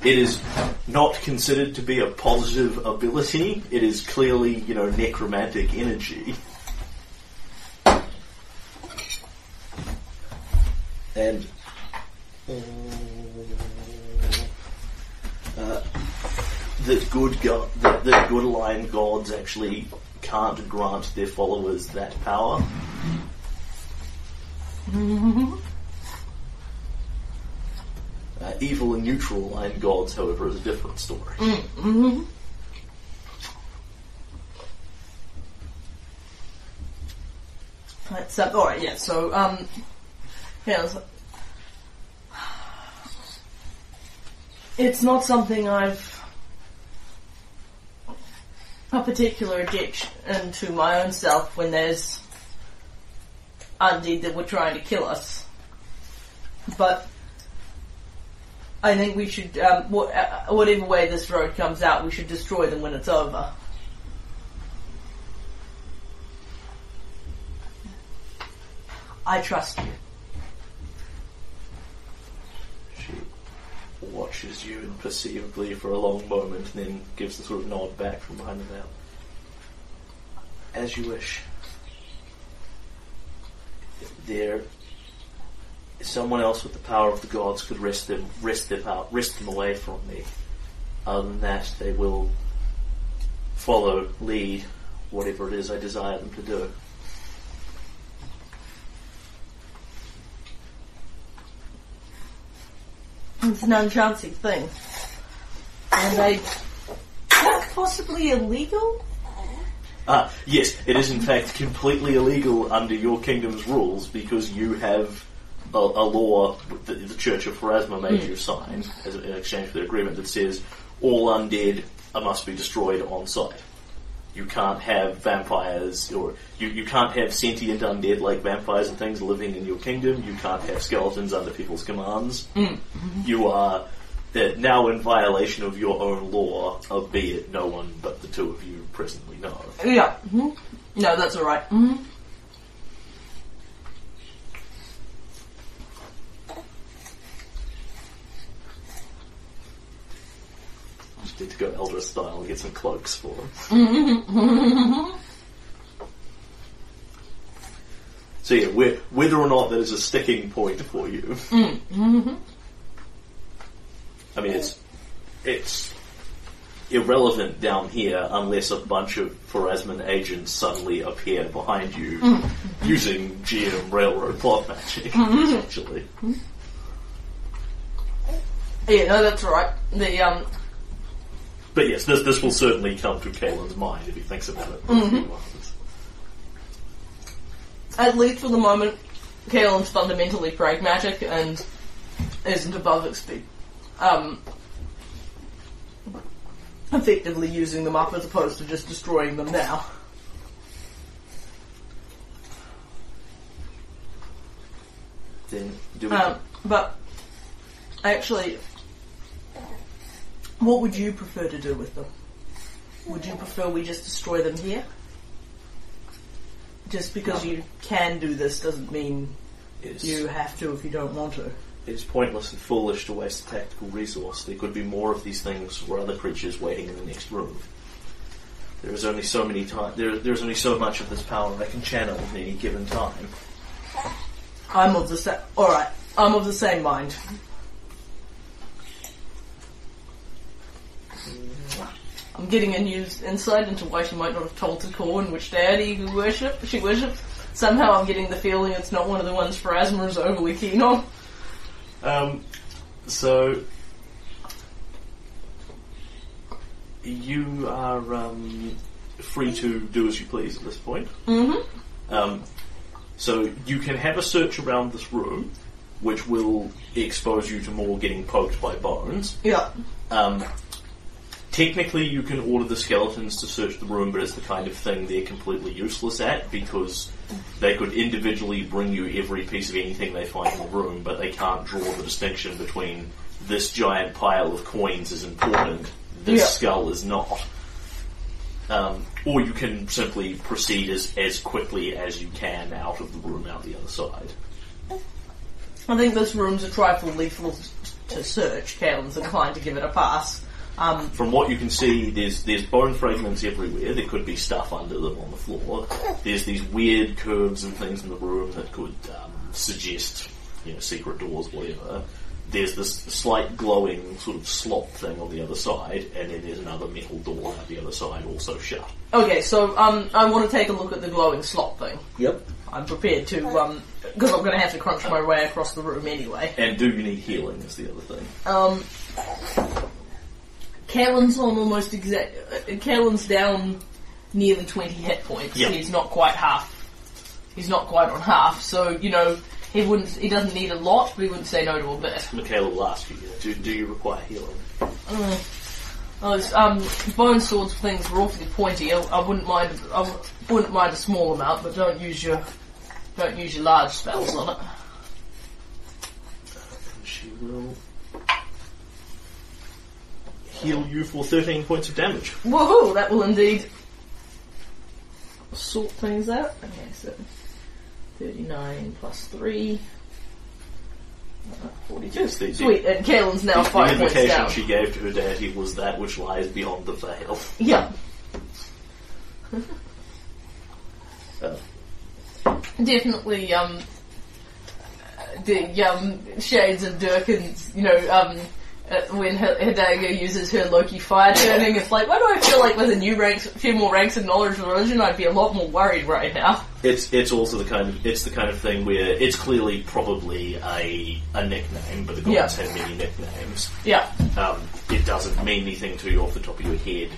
it is not considered to be a positive ability. It is clearly, you know, necromantic energy. And uh, that good go- that, that good aligned gods actually can't grant their followers that power. Uh, evil and neutral aligned gods, however, is a different story. That's uh, all right. Yeah. So, um, yeah, it's, not something I've a particular addiction to my own self when there's undead that were trying to kill us, but. I think we should, um, uh, whatever way this road comes out, we should destroy them when it's over. I trust you. She watches you imperceivably for a long moment and then gives the sort of nod back from behind the veil. As you wish. There someone else with the power of the gods could wrest them wrest them out wrest them away from me. Other than that they will follow, lead, whatever it is I desire them to do. It's an unchancing thing. And they that's possibly illegal? Ah, yes, it is in fact completely illegal under your kingdom's rules because you have a, a law that the Church of Pharasma made you sign as in exchange for the agreement that says all undead must be destroyed on sight. You can't have vampires or you, you can't have sentient undead like vampires and things living in your kingdom. You can't have skeletons under people's commands. You are now in violation of your own law, albeit no one but the two of you presently know. Yeah. hmm No, that's alright. hmm Just need to go Eldra style and get some cloaks for them. so yeah, whe- whether or not that is a sticking point for you, I mean it's it's irrelevant down here unless a bunch of Pharasman agents suddenly appear behind you using GM railroad plot magic, essentially. Yeah, no, that's right. The, um, But yes, this this will certainly come to Kaylen's mind if he thinks about it. few at least for the moment, Kaylen's fundamentally pragmatic and isn't above expe- um, effectively using them up as opposed to just destroying them now. Then do we? Um, but actually, what would you prefer to do with them? Would you prefer we just destroy them here? Just because you can do this doesn't mean it's, you have to if you don't want to. it's pointless and foolish to waste a tactical resource. There could be more of these things or other creatures waiting in the next room. There is only so many time. There, there's only so much of this power I can channel at any given time. I'm of the same. All right, I'm of the same mind. I'm getting a new insight into why she might not have told the Corn which deity we worship. She worships. Somehow, I'm getting the feeling it's not one of the ones Pharasma is overly keen on. Um, so you are um, free to do as you please at this point. Mm-hmm. Um, so you can have a search around this room, which will expose you to more getting poked by bones. Yeah. Um, technically, you can order the skeletons to search the room, but it's the kind of thing they're completely useless at because they could individually bring you every piece of anything they find in the room, but they can't draw the distinction between this giant pile of coins is important, this Yeah. skull is not. Um, or you can simply proceed as, as quickly as you can out of the room out the other side. I think this room's a trifle lethal to search. Kaylen's inclined to give it a pass. Um, From what you can see, there's there's bone fragments everywhere. There could be stuff under them on the floor. There's these weird curves and things in the room that could um, suggest, you know, secret doors, whatever. There's this slight glowing sort of slot thing on the other side, and then there's another metal door on the other side, also shut. okay, so um, I want to take a look at the glowing slot thing. Yep. I'm prepared to, um, because I'm going to have to crunch my way across the room anyway. And do you need healing? Is the other thing. Um, Kaylen's on almost exact. Uh, Kaylen's down nearly 20 hit points. Yeah. He's not quite half. He's not quite on half, so, you know, he wouldn't. He doesn't need a lot, but he wouldn't say no to a bit. Michaela will ask you. Do, do you require healing? Those um, bone swords things were awfully pointy. I, I wouldn't mind. I w- wouldn't mind a small amount, but don't use your don't use your large spells on it. She will heal you for 13 points of damage. Woohoo! That will indeed sort things out. Okay, so thirty-nine plus three. uh, 42. Yes, the- the- Sweet, and Kaylen's now The five points down. she gave to her deity was that which lies beyond the veil. Yeah. Uh, definitely um the um shades of Durkin's you know um when H- Hidaga uses her Loki fire turning, it's like, why do I feel like with a new ranks, few more ranks of knowledge of religion, I'd be a lot more worried right now. it's it's also the kind of it's the kind of thing where it's clearly probably a a nickname, but the gods Yeah. have many nicknames. Yeah. Um, it doesn't mean anything to you off the top of your head,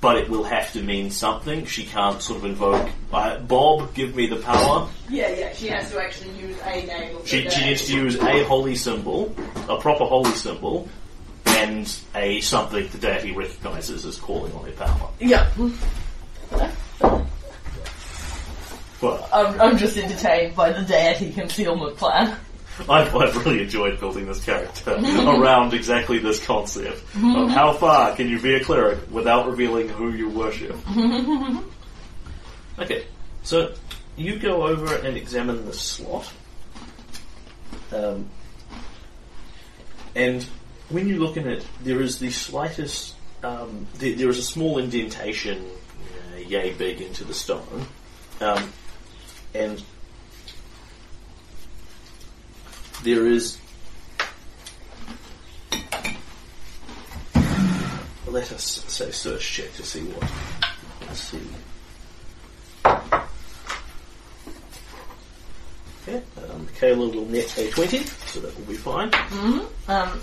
but it will have to mean something. She can't sort of invoke uh, Bob, give me the power. Yeah, yeah, she has to actually use a name She, she needs to use a holy symbol, a proper holy symbol, and a something the deity recognizes as calling on their power. Yeah. But I'm, I'm just entertained by the deity concealment plan. I've, I've really enjoyed building this character around exactly this concept of how far can you be a cleric without revealing who you worship. okay, so you go over and examine the slot, um, and when you look in it, there is the slightest, um, there, there is a small indentation, uh, yay big into the stone, um, and there is. Let us say search check to see what. Let's see. Okay, um, Kayla will net a 20, so that will be fine. Um,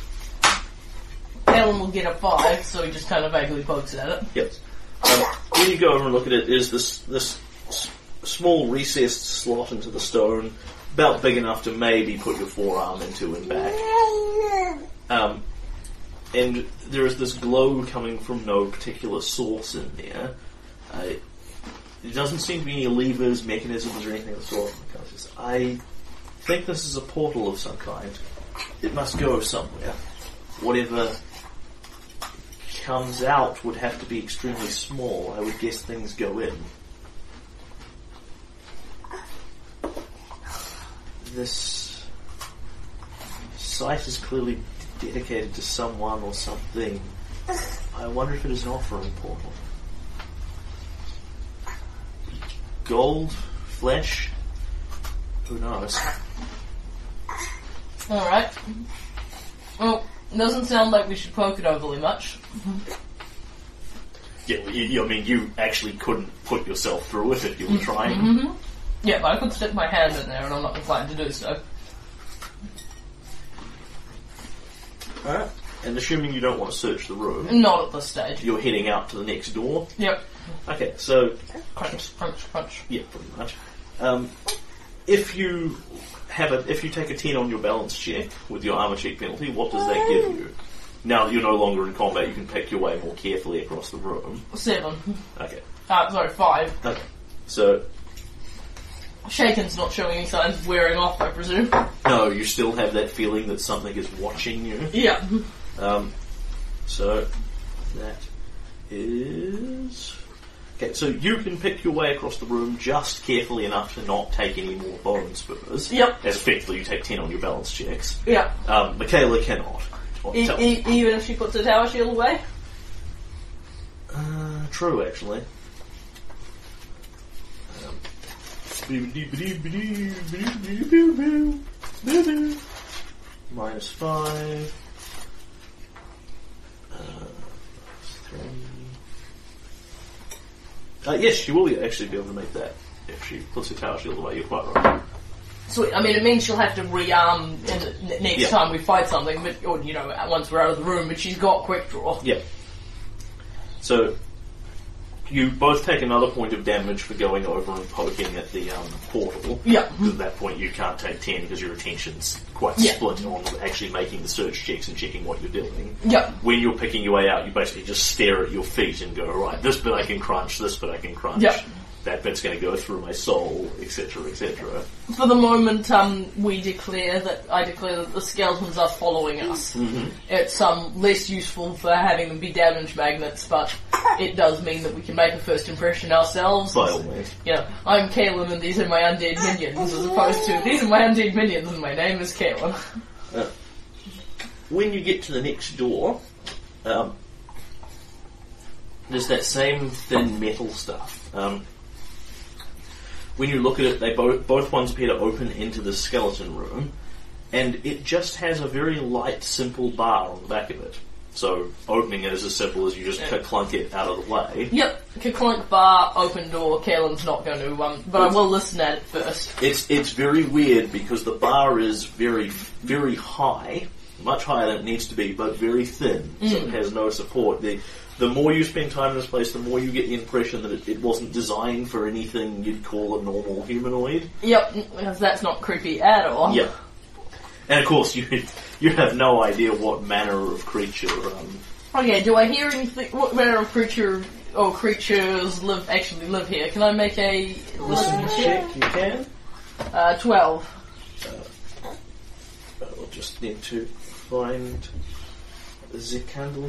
Alan will get a five, so he just kind of vaguely pokes at it. Yep. Um, when you go over and look at it, there's this this s- small recessed slot into the stone, about big enough to maybe put your forearm into and back. Um, and there is this glow coming from no particular source in there. Uh, doesn't seem to be any levers, mechanisms, or anything of the sort. I think this is a portal of some kind. It must go somewhere. Whatever comes out would have to be extremely small. I would guess things go in. This site is clearly dedicated to someone or something. I wonder if it is an offering portal. Gold, flesh, who knows? Alright. Well, doesn't sound like we should poke it overly much. Yeah, you, you- I mean, you actually couldn't put yourself through it if you were trying. Yeah, but I could stick my hand in there and I'm not inclined to do so. Alright. And assuming you don't want to search the room, Not at this stage. you're heading out to the next door. Yep. Okay, so Crunch, crunch, crunch. yeah, pretty much. Um, if you have a, if you take a ten on your balance check with your armor check penalty, what does that give you? Now that you're no longer in combat, you can pick your way more carefully across the room. Seven. Okay. Uh, sorry, five. Okay. So Shaken's not showing any signs of wearing off, I presume. no, you still have that feeling that something is watching you. Yeah. Um, so that is okay. So you can pick your way across the room just carefully enough to not take any more bone spurs. Yep. As effectively you take ten on your balance checks. Yeah. Um, Michaela cannot. E- e- even if she puts her tower shield away? Uh, true, actually. Um, Minus five. Uh, three. Uh, yes, she will actually be able to make that if she puts her tower shield away. You're quite right. So I mean, it means she'll have to rearm in the, next Yeah. time we fight something, but or you know, once we're out of the room. But she's got quick draw. Yeah. So you both take another point of damage for going over and poking at the um, portal. Yeah. At that point, you can't take ten because your attention's quite Yeah. split on actually making the search checks and checking what you're doing. Yep. When you're picking your way out, you basically just stare at your feet and go, right, this bit I can crunch, this bit I can crunch. Yeah. That bit's going to go through my soul, etc., etc. For the moment, um, we declare that I declare that the skeletons are following us. Mm-hmm. It's um less useful for having them be damage magnets, but it does mean that we can make a first impression ourselves. By all means. You know, I'm Kaylen and these are my undead minions, as opposed to these are my undead minions and my name is Kaylen. when you get to the next door, um, there's that same thin metal stuff. Um, when you look at it, they both both ones appear to open into the skeleton room, and it just has a very light, simple bar on the back of it. So opening it is as simple as you just Yeah. clunk it out of the way. Yep, clunk bar, open door, Kaylen's not going to, um, but I will listen at it first. It's it's very weird because the bar is very very high, much higher than it needs to be, but very thin, so it has no support. The the more you spend time in this place, the more you get the impression that it, it wasn't designed for anything you'd call a normal humanoid. Yep, that's not creepy at all. Yeah, and of course you you have no idea what manner of creature. Um, Okay, do I hear anything? What manner of creature or creatures live actually live here? Can I make a listen check? You can. Uh, twelve. I'll just need to find the candle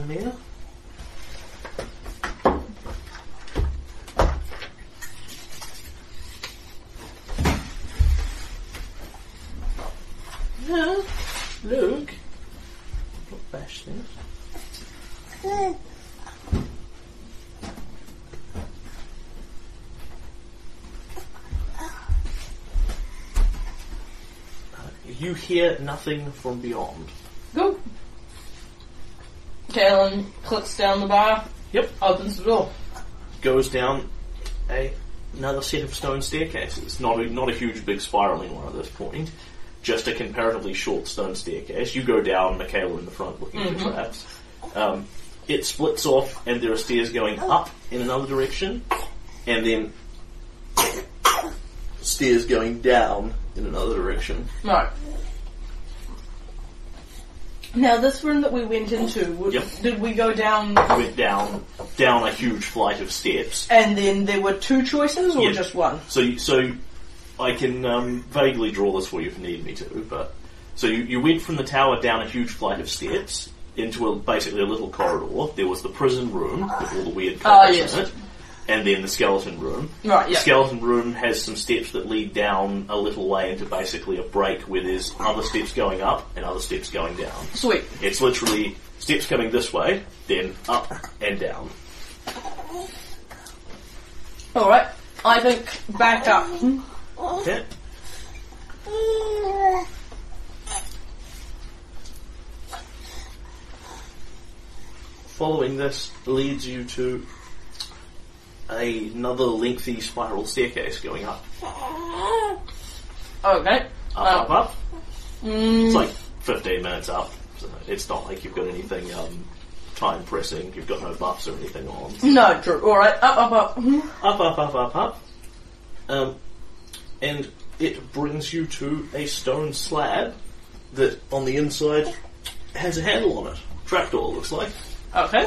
look. Not bash things. Uh, you hear nothing from beyond. Go. Kaylen clicks down the bar, Yep. opens the door. Goes down a another set of stone staircases. Not a not a huge big spiraling one at this point. Just a comparatively short stone staircase. You go down, Michaela in the front looking for traps. Um, it splits off and there are stairs going up in another direction and then stairs going down in another direction. Right. Now, this room that we went into, w- Yep. did we go down went down down a huge flight of steps. and then there were two choices or Yeah. just one? So, so I can um, vaguely draw this for you if you need me to. But so you, you went from the tower down a huge flight of steps into a, basically a little corridor. There was the prison room with all the weird Ah, covers yes. in it, and then the skeleton room. Right, The yeah. skeleton room has some steps that lead down a little way into basically a break where there's other steps going up and other steps going down. Sweet. It's literally steps coming this way, then up and down. Alright. I think back up. Okay. Following this leads you to another lengthy spiral staircase going up. Okay. Up, Uh, up, up. mm, It's like 15 minutes up. So it's not like you've got anything um, time pressing. You've got no buffs or anything on. no, true. Alright, up, up, up. Up, up, up, up, up. Um, and it brings you to a stone slab that on the inside has a handle on it. Trapdoor looks like. Okay.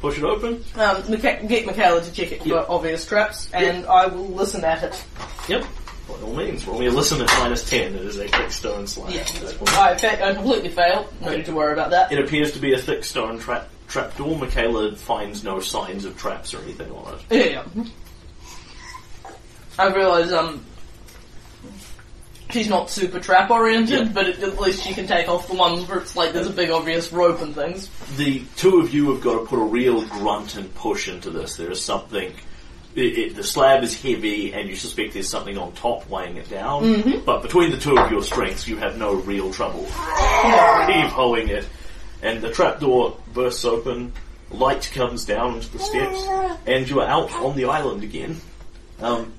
Push it open. Um, get Michaela to check it for obvious traps, and I will listen at it. Yep. By all means, roll me a listen at minus 10. It is a thick stone slab. Yeah. at this point. I, fa- I completely failed. No need to worry about that. It appears to be a thick stone trap trapdoor. Michaela finds no signs of traps or anything on it. Yeah, yeah. I realise um, she's not super trap oriented, Yeah. but it, at least she can take off the ones where it's like there's a big obvious rope and things. the two of you have got to put a real grunt and push into this. There is something. It, it, the slab is heavy, and you suspect there's something on top weighing it down. But between the two of your strengths, you have no real trouble heave hoeing it. And the trapdoor bursts open, light comes down into the steps, and you are out on the island again. Um,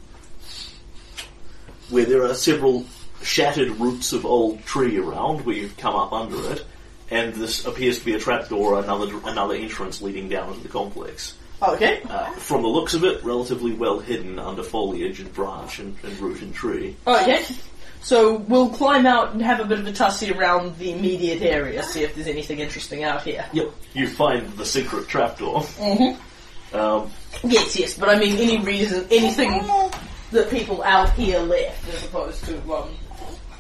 where there are several shattered roots of old tree around where you've come up under it, and this appears to be a trapdoor, another another entrance leading down into the complex. Okay. Uh, from the looks of it, relatively well hidden under foliage and branch and, and root and tree. Okay. So we'll climb out and have a bit of a tussy around the immediate area, see if there's anything interesting out here. Yep. You find the secret trapdoor. Mm-hmm. Um, Yes, yes, but I mean any reason, anything that people out here left as opposed to, um...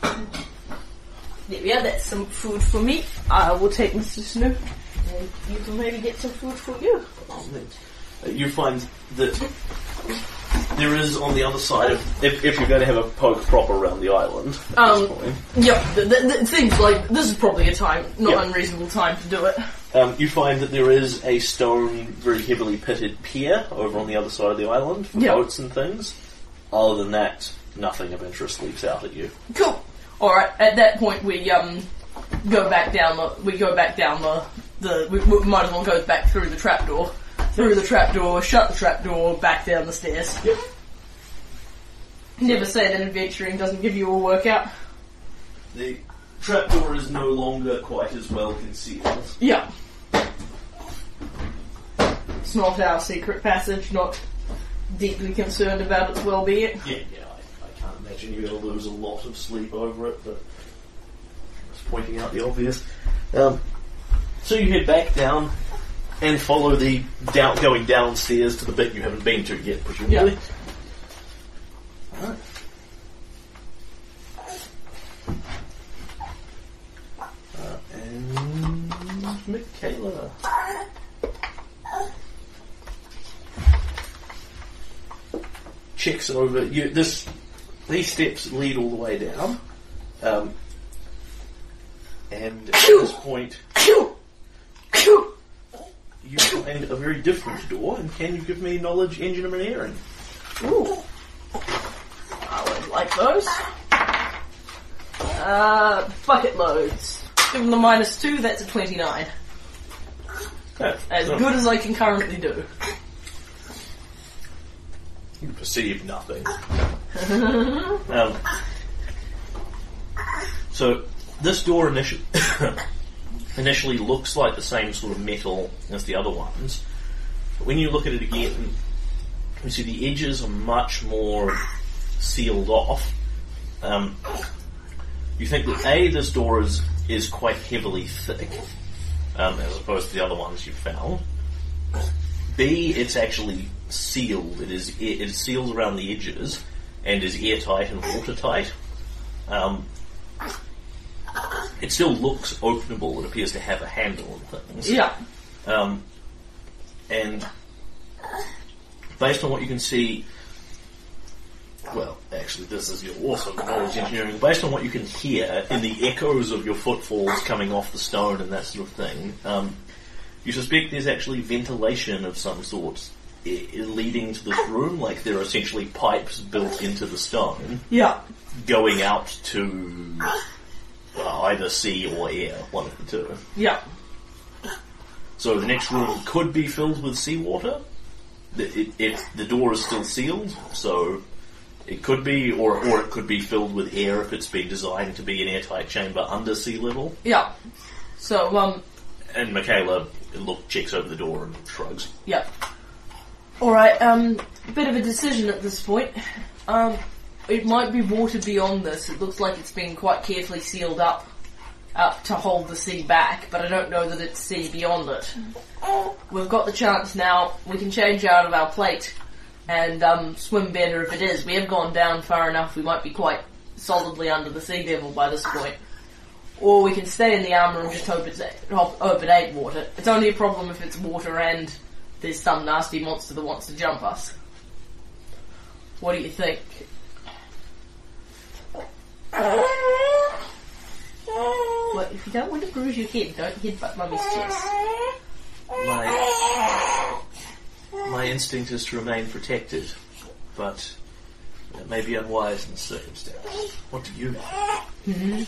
There we are, that's some food for me. I will take Mr. Snoop, and you can maybe get some food for you. You find that there is on the other side of if, if you're going to have a poke proper around the island at Um, this point, Yep, th- th- th- things like, this is probably a time, not Yeah. unreasonable time to do it. um, you find that there is a stone, very heavily pitted pier over on the other side of the island for Yeah. boats and things. Other than that, nothing of interest leaps out at you. Cool. Alright, at that point we, um, go back down the, we go back down the, the, we, we might as well go back through the trapdoor. Through the trapdoor, shut the trapdoor, back down the stairs. Yep. Never say that adventuring doesn't give you a workout. The trapdoor is no longer quite as well concealed. Yeah. It's not our secret passage, not deeply concerned about its well-being. Yeah, yeah, I, I can't imagine you're going to lose a lot of sleep over it, but just pointing out the obvious. Um, so you head back down and follow the down, going downstairs to the bit you haven't been to yet, presumably. Alright. Uh, and Michaela. checks over. You, this these steps lead all the way down, um, and at this point you find a very different door. And can you give me knowledge, engineering? Ooh. I would like those. Uh, bucket loads. Given the minus two, that's a 29. Yeah, As so good as I can currently do. You perceive nothing. um, so this door initially initially looks like the same sort of metal as the other ones, but when you look at it again, you see the edges are much more sealed off. Um, you think that A, this door is, is quite heavily thick, um, as opposed to the other ones you've found. B, it's actually sealed. It is it is sealed around the edges and is airtight and watertight. Um, it still looks openable. It appears to have a handle and things. Yeah. Um, and based on what you can see, well, actually, this is your awesome knowledge engineering. Based on what you can hear in the echoes of your footfalls coming off the stone and that sort of thing, um, you suspect there's actually ventilation of some sort leading to this room. Like there are essentially pipes built into the stone Yeah. going out to uh, either sea or air, one of the two. Yeah. So the next room could be filled with seawater. The, it, it, the door is still sealed, so it could be, or, or it could be filled with air if it's been designed to be an airtight chamber under sea level. Yeah. So, um, And Michaela look checks over the door and shrugs. yeah. Alright, um, bit of a decision at this point. Um, it might be water beyond this. It looks like it's been quite carefully sealed up, up to hold the sea back, but I don't know that it's sea beyond it. We've got the chance now, we can change out of our plate and, um, swim better if it is. We have gone down far enough, we might be quite solidly under the sea level by this point. Or we can stay in the armor and just hope it's hope it ain't water. It's only a problem if it's water and there's some nasty monster that wants to jump us. What do you think? Well, if you don't want to bruise your head, don't headbutt mummy's chest. My, my instinct is to remain protected, but it may be unwise in the circumstance. What do you think? Mm-hmm.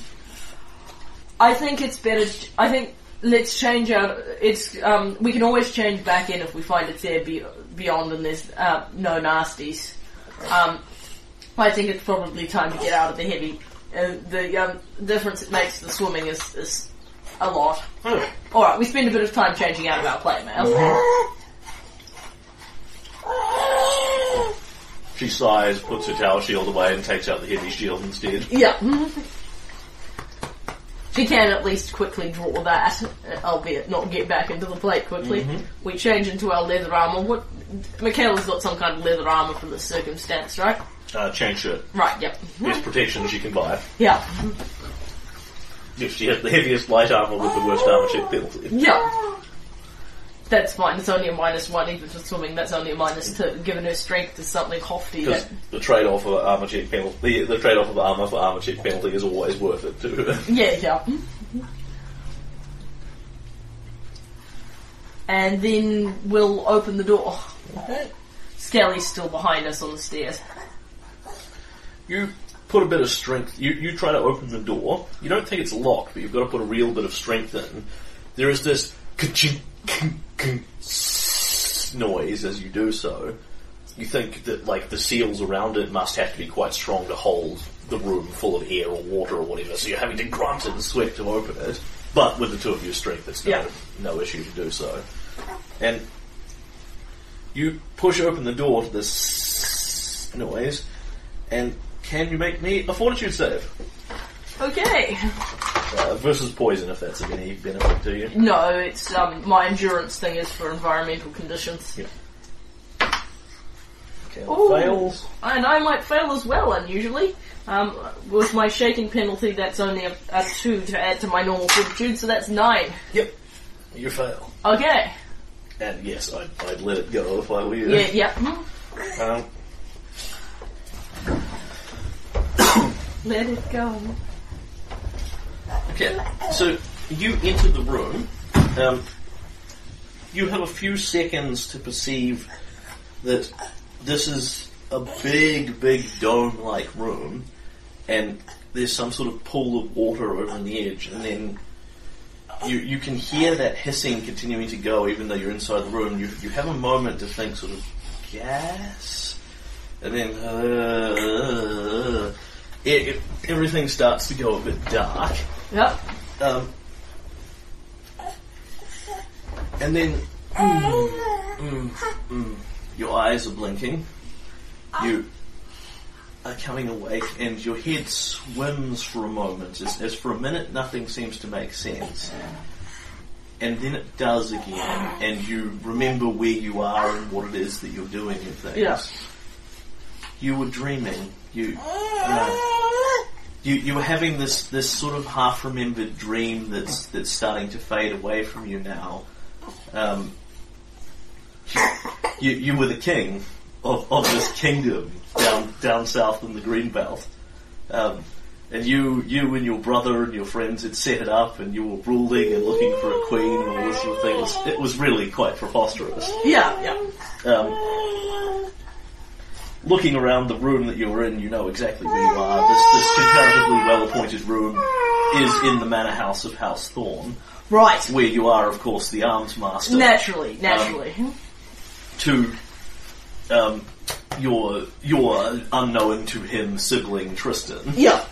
I think it's better. I think let's change out. It's um, we can always change back in if we find it's there be, beyond and there's uh, no nasties. Um, I think it's probably time to get out of the heavy. Uh, the um, difference it makes to the swimming is, is a lot. Oh, All right, we spend a bit of time changing out of our plate mail. She sighs, puts her tower shield away, and takes out the heavy shield instead. Yeah. She can at least quickly draw that, albeit not get back into the plate quickly. We change into our leather armor. What? Michaela's got some kind of leather armor for this circumstance, right? Uh, chain shirt. Right. Yep. Best protection she can buy. Yeah. If she has the heaviest light armor with the worst armor check penalty. Yeah. That's fine. It's only a minus one even for swimming. That's only a minus two. Given her strength is something hofty. Because That, the trade-off of armor check penalty, the, the trade-off of armor for armor check penalty is always worth it to her. yeah. Yeah. And then we'll open the door. Skelly's still behind us on the stairs. You put a bit of strength. You you try to open the door. You don't think it's locked, but you've got to put a real bit of strength in. There is this ka-ching, kung, kung, sss noise as you do so. You think that like the seals around it must have to be quite strong to hold the room full of air or water or whatever. So you're having to grunt and sweat to open it. But with the two of your strength, it's no, Yeah. no issue to do so. And you push open the door to this noise, and can you make me a fortitude save? Okay. Uh, versus poison, if that's of any benefit to you. No, it's um my endurance thing is for environmental conditions. Yeah. Okay, Ooh. fails. And I might fail as well, unusually. Um, with my shaking penalty, that's only a, a two to add to my normal fortitude, so that's nine. Yep. You fail. Okay. And yes, I'd, I'd let it go if I were you. Yeah, yeah. Hmm. Um, Let it go. Okay, so you enter the room. Um, you have a few seconds to perceive that this is a big, big dome-like room, and there's some sort of pool of water over the edge, and then you you can hear that hissing continuing to go, even though you're inside the room. You you have a moment to think, sort of gas, and then uh, it, it, everything starts to go a bit dark. Yep. Um, and then mm, mm, mm, your eyes are blinking. You are coming awake, and your head swims for a moment, as, as for a minute nothing seems to make sense. And then it does again, and you remember where you are and what it is that you're doing and things. Yeah. You were dreaming. You, you, you were having this, this sort of half remembered dream that's that's starting to fade away from you now. Um, you, you were the king of, of this kingdom down down south in the Greenbelt. Um, and you you and your brother and your friends had set it up and you were ruling and looking for a queen and all this sort of thing. It was, it was really quite preposterous. Yeah, yeah. Um, looking around the room that you're in, you know exactly where you are. This, this comparatively well-appointed room is in the manor house of House Thorn, Right. where you are, of course, the arms master Naturally, naturally. to um, your your unknown to him sibling Tristan. yeah.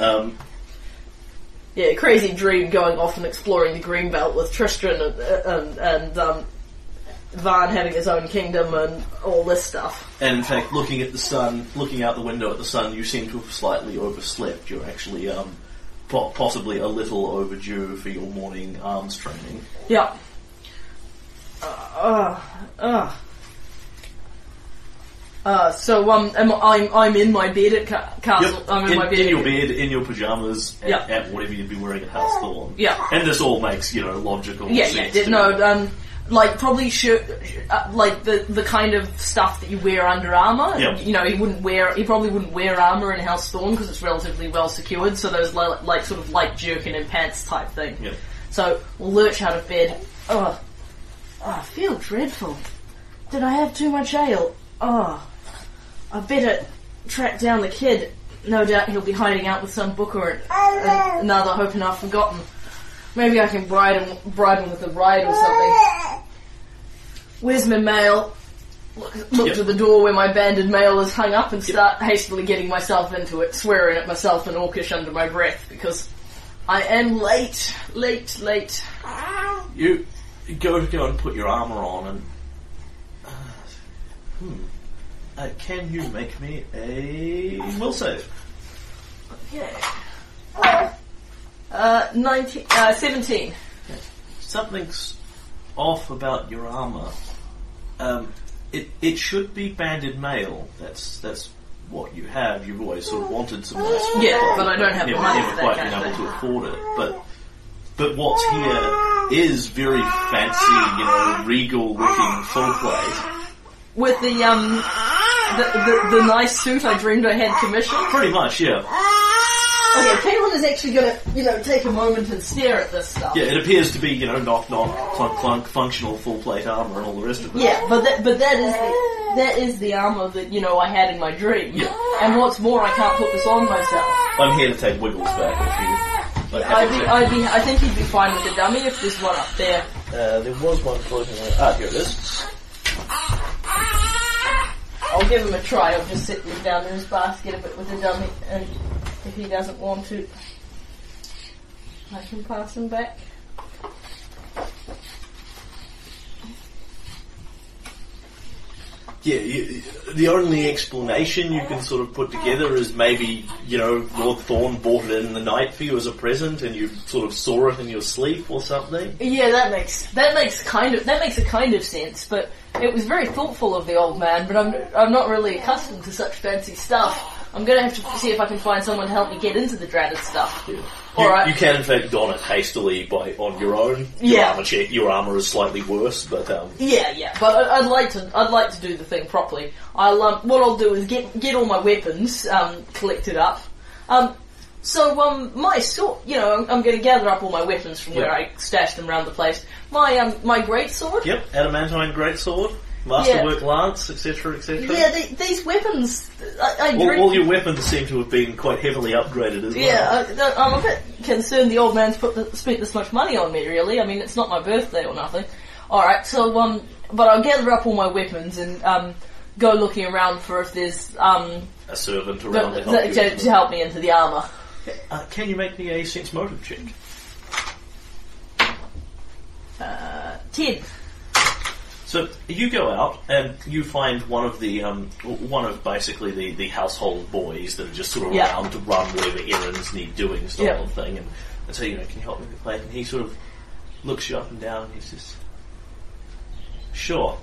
Um, Yeah, crazy dream going off and exploring the Greenbelt with Tristan and, and, and um, Van having his own kingdom and all this stuff. and in fact, looking at the sun, looking out the window at the sun, you seem to have slightly overslept. You're actually um, po- possibly a little overdue for your morning arms training. Yeah. Uh, uh, uh, so um, am, I'm I'm in my bed at ca- castle. Yep. I'm in, in, my bed. in your bed, in your pajamas, at, Yeah. at whatever you'd be wearing at House Thorn. Yeah. And this all makes, you know, logical Yeah, yeah. sense. To no, um, like probably shirt, uh, like the the kind of stuff that you wear under armor. Yeah. You know, he wouldn't wear. He probably wouldn't wear armor in House Thorn because it's relatively well secured. So those li- like sort of light jerkin and pants type thing. Yeah. So we'll lurch out of bed. Oh, oh, I feel dreadful. Did I have too much ale? Oh, I better track down the kid. No doubt he'll be hiding out with some and, and another hoping I've forgotten. Maybe I can bribe him, bribe him with a ride or something. Where's my mail? Look, look Yep. to the door where my banded mail is hung up and start hastily getting myself into it, swearing at myself in Orcish under my breath because I am late, late, late. You go to go and put your armor on, and uh, hmm, uh, can you make me a will save? Okay. Uh, 19, uh, 17. Something's off about your armor. Um, it it should be banded mail. That's that's what you have. You've always sort of wanted some nice. Yeah, cloth, but I don't have the never, money never for that quite kind been of able to afford it. But but what's here is very fancy, you know, regal looking full plate. With the, um, the, the, the nice suit I dreamed I had commissioned. Pretty much, yeah. Okay, Kaylen is actually gonna, you know, take a moment and stare at this stuff. Yeah, it appears to be, you know, knock knock, clunk clunk, functional full plate armor and all the rest of it. Yeah, but that, but that is the, that is the armor that, you know, I had in my dream. Yeah. And what's more, I can't put this on myself. I'm here to take Wiggles back if you. Like, I'd be. I'd be, I think he'd be fine with the dummy if there's one up there. Uh, there was one floating around. Ah, here it is. I'll give him a try. I'll just sit him down in his basket a bit with the dummy, and if he doesn't want to, I can pass him back. Yeah, you, the only explanation you can sort of put together is maybe, you know, Lord Thorn bought it in the night for you as a present and you sort of saw it in your sleep or something. Yeah, that makes that makes kind of that makes a kind of sense, but it was very thoughtful of the old man. But I'm I'm not really accustomed to such fancy stuff. I'm gonna have to see if I can find someone to help me get into the dreaded stuff. You, Alright. you can in fact don it hastily by on your own. Your Yeah. armor check, your armor is slightly worse, but um, Yeah, yeah, but I- I'd like to. I'd like to do the thing properly. I'll. Um, what I'll do is get get all my weapons um, collected up. Um, so um, my sword. You know, I'm, I'm going to gather up all my weapons from where I stashed them around the place. My um, my great sword. yep, adamantine greatsword, masterwork lance, etc., etc. Yeah, the, these weapons. I, I All, all your weapons seem to have been quite heavily upgraded as well. Yeah, I'm a bit concerned the old man's put the, spent this much money on me. Really, I mean, it's not my birthday or nothing. All right, so um, but I'll gather up all my weapons and um, go looking around for if there's um, A servant around to help to, to help me into the armor. Uh, can you make me a sense motive check? Uh, ten. So you go out and you find one of the um, one of basically the, the household boys that are just sort of Yeah. around to run whatever errands need doing style Yeah. of thing, and, and so you know, can you help me with the plate? And he sort of looks you up and down. and He says, "Sure,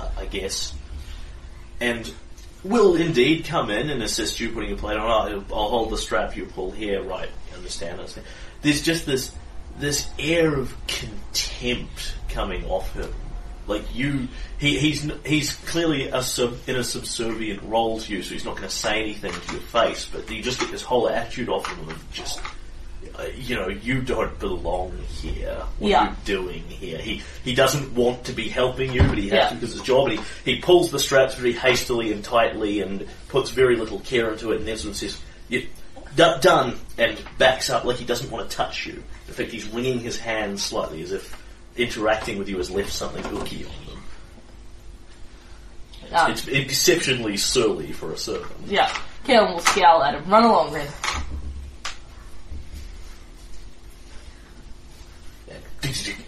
I, I guess," and will indeed come in and assist you putting your plate on. I'll, I'll hold the strap you pull here. Right, understand? understand. There's just this this air of contempt coming off him. Like you, he, he's he's clearly a sub, in a subservient role to you, so he's not going to say anything to your face. But you just get this whole attitude off him of just, uh, you know, you don't belong here. What Yeah. are you doing here? He he doesn't want to be helping you, but he has Yeah. to because it's his job. And he, he pulls the straps very hastily and tightly, and puts very little care into it, and then sort of says, "You d- done," and backs up like he doesn't want to touch you. In fact, he's wringing his hands slightly as if interacting with you has left something hooky on them. Um, It's exceptionally surly for a servant. yeah. Kaylen will scowl at him. Run along then.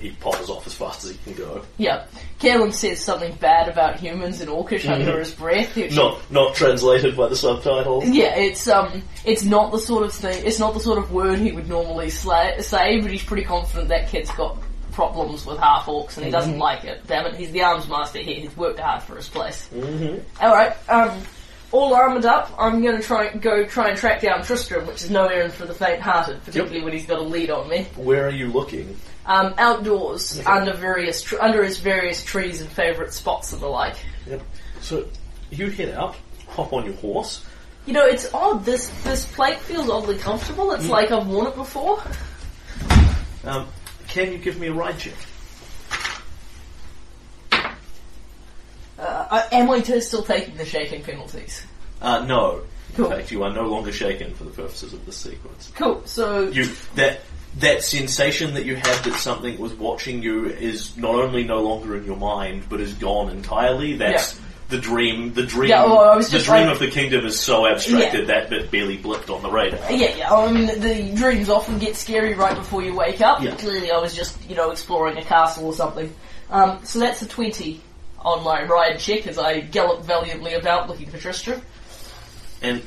He poppers off as fast as he can go. Yeah. Kaylen says something bad about humans in Orcish under his breath. Not not translated by the subtitle. Yeah, it's um, it's not the sort of thing. It's not the sort of word he would normally sla- say, but he's pretty confident that kid's got problems with half orcs and he doesn't like it. Damn it, he's the arms master here. He's worked hard for his place. Mm-hmm. All right, um, all armored up. I'm going to try go try and track down Tristram, which is no errand for the faint-hearted, particularly when he's got a lead on me. Where are you looking? Um, outdoors, under various tr- under his various trees and favourite spots and the like. Yep. So you head out, hop on your horse. You know, it's odd. This this plate feels oddly comfortable. It's like I've worn it before. Um, can you give me a ride check? Uh, I- am I t- still taking the shaking penalties? Uh, no. Cool. In fact, you are no longer shaken for the purposes of this sequence. Cool. So You that that sensation that you had that something was watching you is not only no longer in your mind, but is gone entirely. That's Yeah. The dream. The dream. Yeah, well, I was the just dream like- of the kingdom is so abstracted that it barely blipped on the radar. yeah, yeah. I mean, the dreams often get scary right before you wake up. Yeah. Clearly, I was just you know exploring a castle or something. Um, so that's a twenty on my ride check as I gallop valiantly about looking for Tristram. And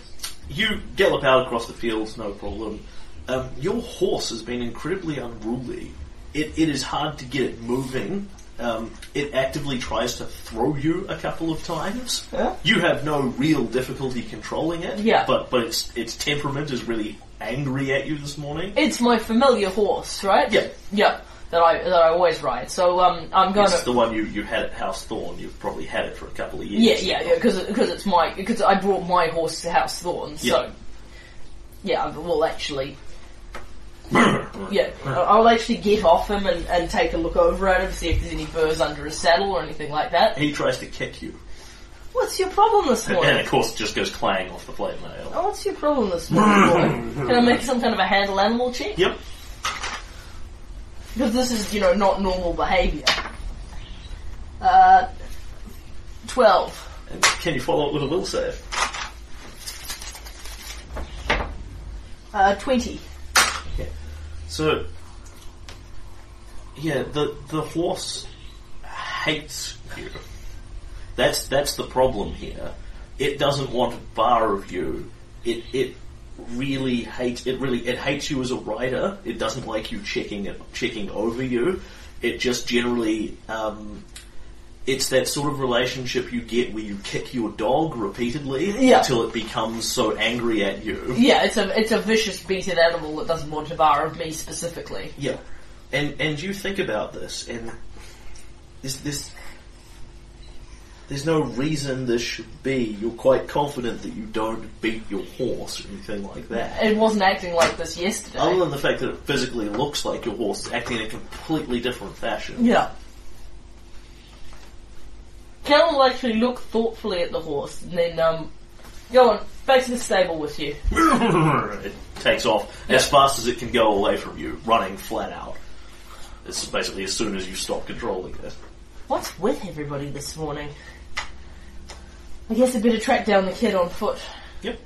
you gallop out across the fields, no problem. Um, your horse has been incredibly unruly. It, it is hard to get it moving. Um, it actively tries to throw you a couple of times. Yeah. You have no real difficulty controlling it. Yeah. But but its its temperament is really angry at you this morning. It's my familiar horse, right? Yeah. Yeah. That I that I always ride. So um, I'm gonna. It's the one you, you had at House Thorn. You've probably had it for a couple of years. Yeah, yeah, yeah, because it's my because I brought my horse to House Thorn, so Yeah. yeah, I yeah, I'll actually get off him and, and take a look over at him, see if there's any burrs under his saddle or anything like that. He tries to kick you. What's your problem this morning? And of course, it just goes clang off the plate mail. Oh, what's your problem this morning? boy? Can I make some kind of a handle animal check? Yep. Because this is, you know, not normal behaviour. Uh, twelve. And can you follow it with a will save? Uh, twenty. So, yeah, the the horse hates you. That's that's the problem here. It doesn't want a bar of you. It it really hates it. Really, it hates you as a rider. It doesn't like you checking it, checking over you. It just generally. Um, it's that sort of relationship you get where you kick your dog repeatedly Yeah. until it becomes so angry at you. Yeah, it's a it's a vicious beaten animal that doesn't want a bar of me specifically. Yeah, and and you think about this, and there's this. There's no reason this should be. You're quite confident that you don't beat your horse or anything like that. It wasn't acting like this yesterday. Other than the fact that it physically looks like your horse is acting in a completely different fashion. Yeah. Kel will actually look thoughtfully at the horse and then um, go on back to the stable with you. it takes off as fast as it can go away from you, running flat out. It's basically as soon as you stop controlling it. What's with everybody this morning? I guess I better track down the kid on foot. Yep.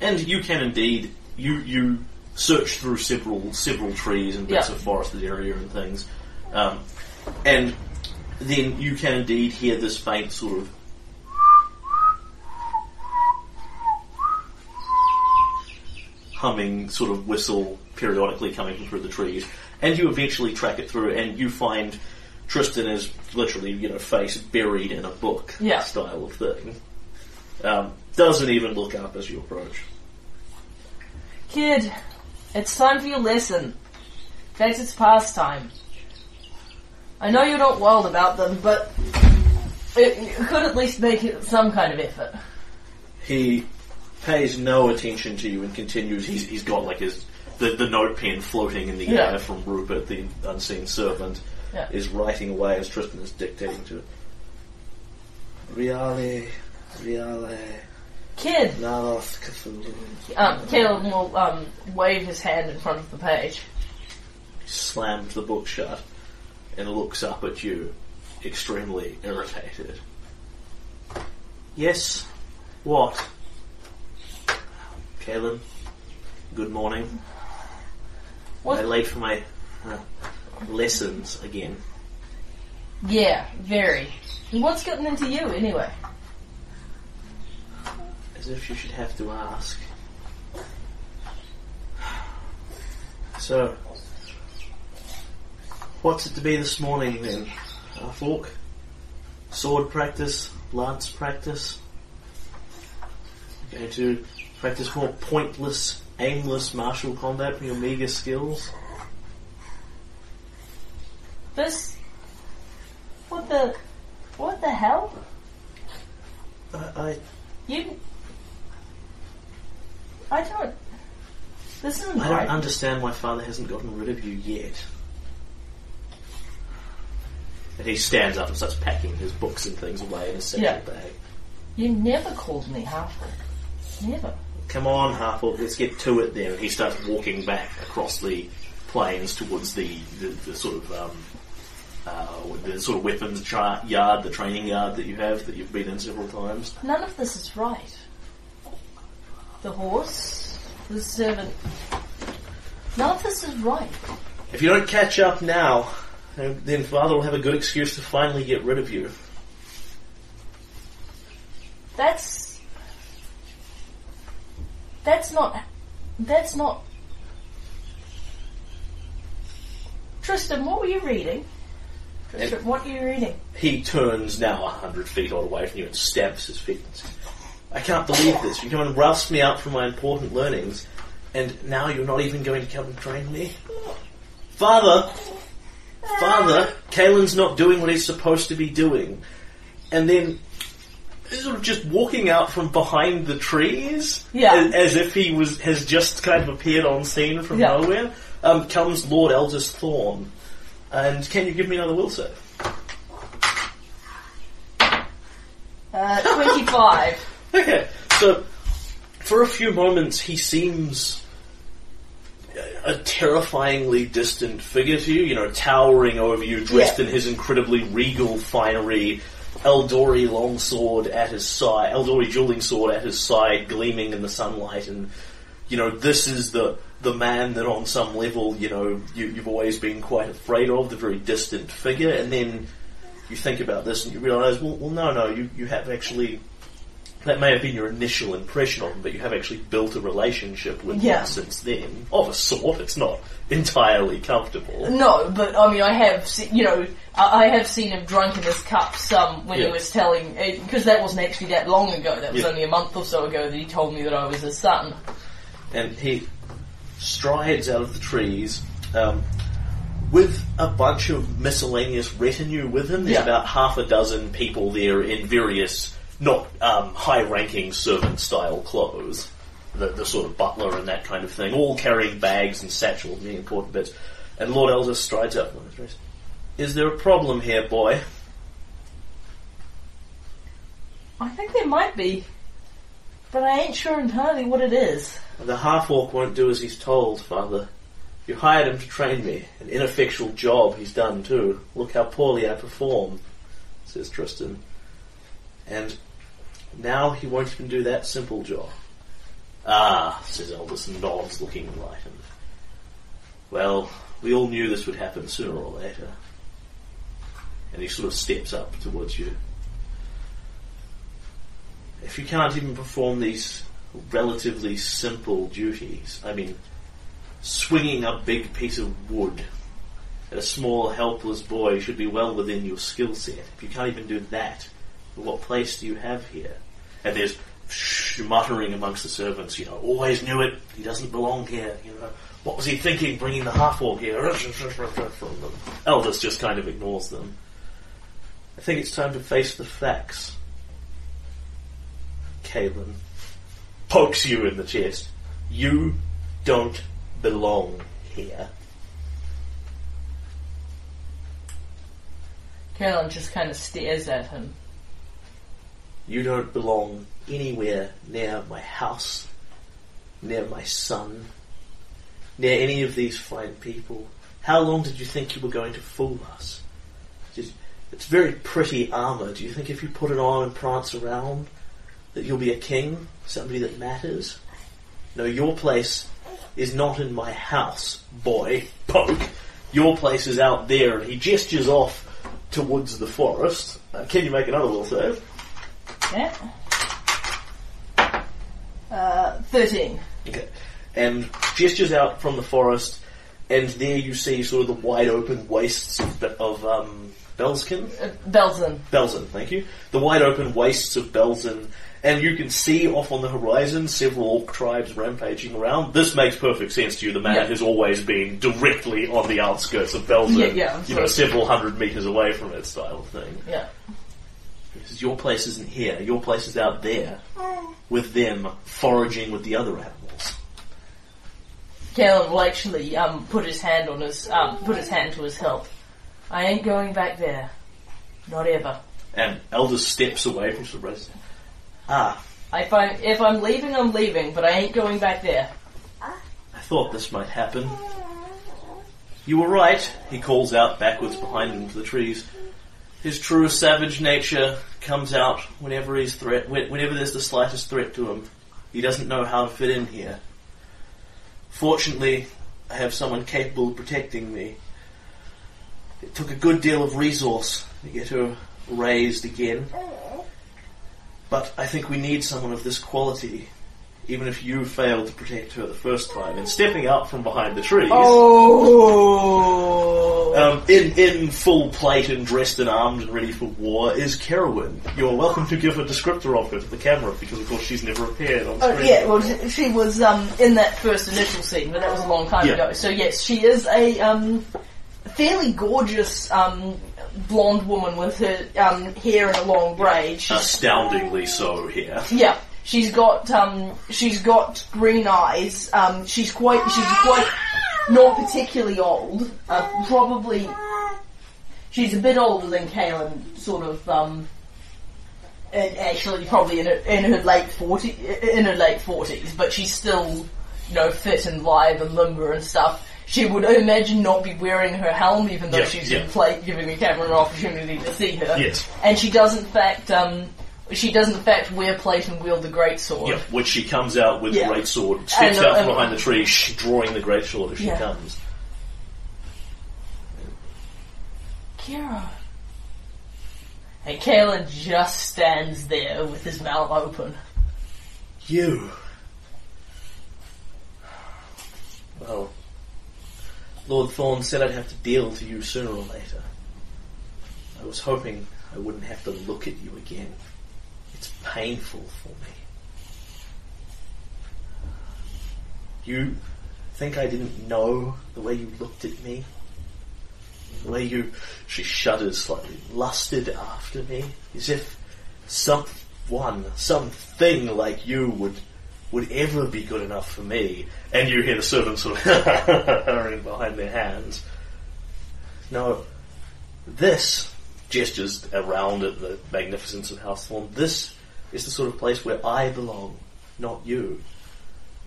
And you can indeed you you search through several several trees and bits Yeah. of forested area and things, um, and then you can indeed hear this faint sort of humming sort of whistle periodically coming through the trees. And you eventually track it through and you find Tristan is literally, you know, face buried in a book Yeah. style of thing. Um, doesn't even look up as you approach. Kid, it's time for your lesson. In fact, it's past time. I know you're not wild about them, but it, you could at least make it some kind of effort. He pays no attention to you and continues. He's, he's got like his the, the note pen floating in the Yeah. air from Rupert, the unseen servant, Yeah. is writing away as Tristan is dictating to it. Reale, reale, Kid, naroth Cthulhu. um, Kaylen will um, wave his hand in front of the page. He slams the book shut and looks up at you, extremely irritated. Yes, what? Kaylen, good morning. What? Am I late for my uh, lessons again? Yeah, very. What's gotten into you, anyway? As if you should have to ask. So, what's it to be this morning then? Uh, fork? Sword practice? Lance practice? Going to practice more pointless, aimless martial combat from your meager skills? This. What the. What the hell? I, I You. I don't. This isn't I don't understand why father hasn't gotten rid of you yet. And he stands up and starts packing his books and things away in his satchel Yeah. bag. You never called me halfway. Never. Come on, Harple, let's get to it then. And he starts walking back across the plains towards the, the, the sort of um, uh, the sort of weapons tra- yard, the training yard that you have that you've been in several times. None of this is right. The horse, the servant. None of this is right. If you don't catch up now, then father will have a good excuse to finally get rid of you. That's. That's not. That's not. Tristan, what were you reading? Tristan, what are you reading? He turns now a hundred feet away from you and stamps his feet I can't believe this. You come and roust me out from my important learnings, and now you're not even going to come and train me? Father! Father! Kaylen's not doing what he's supposed to be doing. And then, sort of just walking out from behind the trees, Yeah. as, as if he was has just kind of appeared on scene from Yeah. nowhere, um, comes Lord Eldest Thorn. And can you give me another will save? Uh, 25. Okay, so for a few moments he seems a terrifyingly distant figure to you, you know, towering over you, dressed Yeah. in his incredibly regal finery, Aldori longsword at his side, Aldori dueling sword at his side, gleaming in the sunlight, and you know, this is the the man that on some level, you know, you, you've always been quite afraid of, the very distant figure, and then you think about this and you realise, well, well, no, no, you, you have actually that may have been your initial impression of him, but you have actually built a relationship with Yeah. him since then. Of a sort, it's not entirely comfortable. No, but I mean, I have, se- you know, I, I have seen him drunk in his cup some when Yeah. he was telling, because that wasn't actually that long ago. That was Yeah. only a month or so ago that he told me that I was his son. And he strides out of the trees um, with a bunch of miscellaneous retinue with him. There's about half a dozen people there in various, not um, high-ranking servant-style clothes. The, the sort of butler and that kind of thing, all carrying bags and satchels and the important bits. And Lord Elder strides up. from his dress. Is there a problem here, boy? I think there might be, but I ain't sure entirely what it is. The half-orc won't do as he's told, father. You hired him to train me. An ineffectual job he's done too. Look how poorly I perform, says Tristan. And now he won't even do that simple job. Ah, says and nods, looking enlightened. Well, we all knew this would happen sooner or later. and he sort of steps up towards you. If you can't even perform these relatively simple duties, I mean, swinging a big piece of wood at a small, helpless boy should be well within your skill set. If you can't even do that, what place do you have here? And there's muttering amongst the servants, you know, always knew it, he doesn't belong here, you know. What was he thinking bringing the half-orc here? Eldest just kind of ignores them. I think it's time to face the facts. Kaylen pokes you in the chest. You don't belong here. Carolyn just kind of stares at him. You don't belong anywhere near my house, near my son, near any of these fine people. How long did you think you were going to fool us? It's very pretty armour. Do you think if you put it on and prance around that you'll be a king, somebody that matters? No, your place is not in my house, boy. Poke. Your place is out there, and he gestures off towards the forest. Uh, can you make another will save? Yeah. Uh, 13. Okay. And gestures out from the forest, and there you see sort of the wide open wastes of, of um, Belskin. Uh, Belkzen. Belkzen, thank you. The wide open wastes of Belkzen, and you can see off on the horizon several orc tribes rampaging around. This makes perfect sense to you. The man Yeah. has always been directly on the outskirts of Belkzen, Yeah, yeah, you know, several hundred meters away from it, style of thing. Yeah. Because your place isn't here. Your place is out there with them, foraging with the other animals. Kaylen will actually um, put his hand on his um, put his hand to his hilt. I ain't going back there. Not ever. And Elder steps away from Sabrina. Ah, If I'm if I'm leaving, I'm leaving, but I ain't going back there. I thought this might happen. You were right, he calls out backwards behind him to the trees. His true savage nature comes out whenever he's threat, whenever there's the slightest threat to him. He doesn't know how to fit in here. Fortunately, I have someone capable of protecting me. It took a good deal of resource to get her raised again. But I think we need someone of this quality, even if you failed to protect her the first time. And stepping out from behind the trees, Oh. um, in, in full plate and dressed and armed and ready for war, is Carowin. You're welcome to give a descriptor of her to the camera, because of course she's never appeared on screen. Oh, screen. yeah, well, she- she was um, in that first initial scene, but that was a long time Yeah. ago. So yes, she is a um, fairly gorgeous um, blonde woman with her um, hair in a long braid. She's Astoundingly so here. Yeah, she's got um, she's got green eyes. Um, she's quite she's quite not particularly old. Uh, probably she's a bit older than Kaylen, sort of. Um, and actually, probably in her, in her late forty in her late forties, but she's still you know fit and live and limber and stuff. She would I imagine not be wearing her helm, even though Yeah, she's in play, giving the camera an opportunity to see her. Yes. And she does in fact, um, she does in fact wear plate and wield the great sword. Yeah, which she comes out with Yeah. great sword, steps And, uh, out from and- behind the tree, sh- drawing the great sword as she Yeah. comes. Kira. And Kaylen just stands there with his mouth open. You. Well, Lord Thorn said I'd have to deal to you sooner or later. I was hoping I wouldn't have to look at you again. Painful for me. You think I didn't know the way you looked at me? The way you, she shudders slightly, lusted after me, as if someone, something like you would would ever be good enough for me. And you hear the servants sort of hurrying behind their hands. No, this gestures around at the magnificence of House. This is the sort of place where I belong, not you.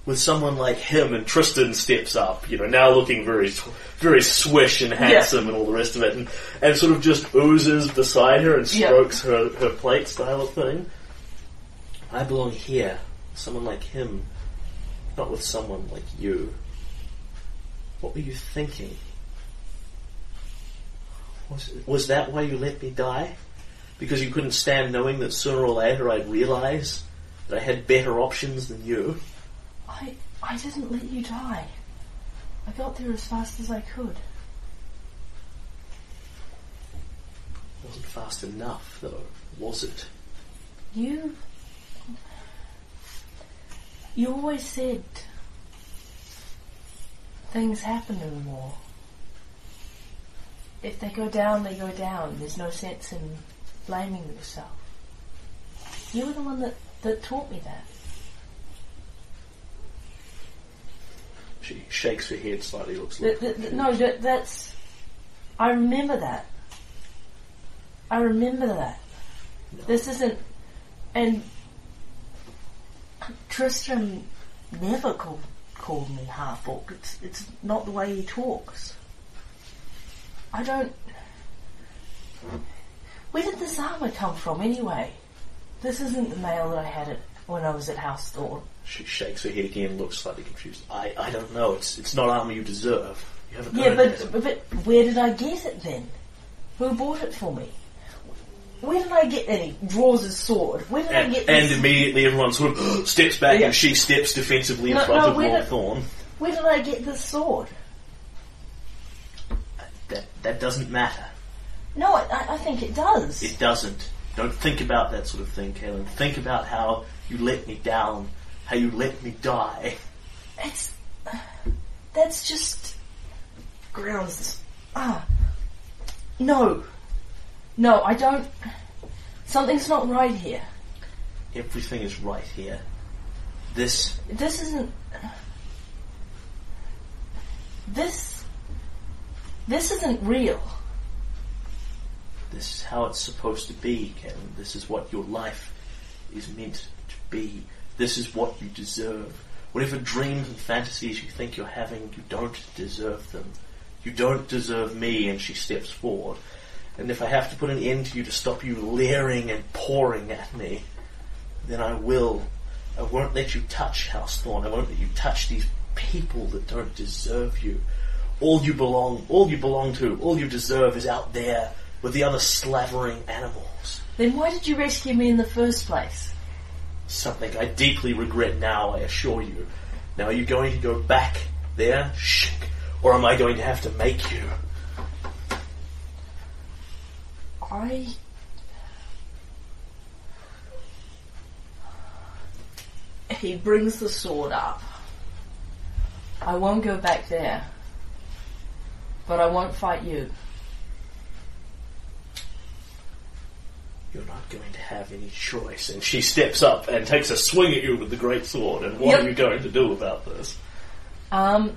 With someone like him, and Tristan steps up, you know, now looking very, very swish and handsome and all the rest of it, and, and sort of just oozes beside her and Yeah. strokes her, her plate style of thing. I belong here, someone like him, not with someone like you. What were you thinking? Was, was that why you let me die? Because you couldn't stand knowing that sooner or later I'd realise that I had better options than you? I I didn't let you die. I got there as fast as I could. wasn't fast enough, though, was it? You you always said things happen in war. If they go down, they go down. There's no sense in blaming yourself. You were the one that, that taught me that. She shakes her head slightly, looks Th- like. th- th- no, that, that's. I remember that. I remember that. This isn't. And. Tristram never called, called me half orc. It's, it's not the way he talks. I don't. Where did this armour come from anyway? This isn't the mail that I had it when I was at House Thorn. She shakes her head again, looks slightly confused. I, I don't know. It's it's not armour you deserve. You haven't Yeah, earned but, it. but but where did I get it then? Who bought it for me? Where did I get he draws his sword. Where did I And, get and this? immediately everyone sort of steps back Yeah. and she steps defensively in No, front no, of where Lord Thorn. Where did I get this sword? That that doesn't matter. No, I, I think it does. It doesn't. Don't think about that sort of thing, Kaylen. Think about how you let me down, how you let me die. It's that's just grounds. Ah, no, no, I don't. Something's not right here. Everything is right here. This This isn't. This. This isn't real. This is how it's supposed to be, Kaylen. This is what your life is meant to be. This is what you deserve. Whatever dreams and fantasies you think you're having, you don't deserve them. You don't deserve me, and she steps forward. And if I have to put an end to you to stop you leering and pouring at me, then I will. I won't let you touch House Thorn. I won't let you touch these people that don't deserve you. All you belong, all you belong to, all you deserve is out there with the other slavering animals. Then why did you rescue me in the first place? Something I deeply regret now, I assure you. Now, are you going to go back there, shh, or am I going to have to make you? I. He brings the sword up. I won't go back there. But I won't fight you. You're not going to have any choice. And she steps up and takes a swing at you with the great sword. And what Yep. are you going to do about this? Um,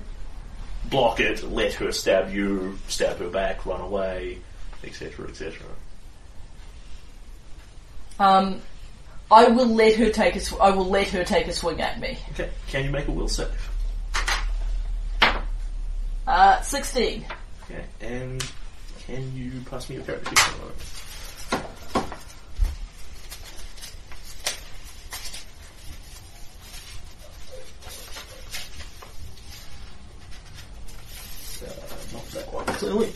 Block it, let her stab you, stab her back, run away, etc., etc. um, I will let her take a. Sw- I will let her take a swing at me. Okay, can you make a will save? Uh, sixteen. Okay, and can you pass me your character sheet for a moment? Uh, not clearly.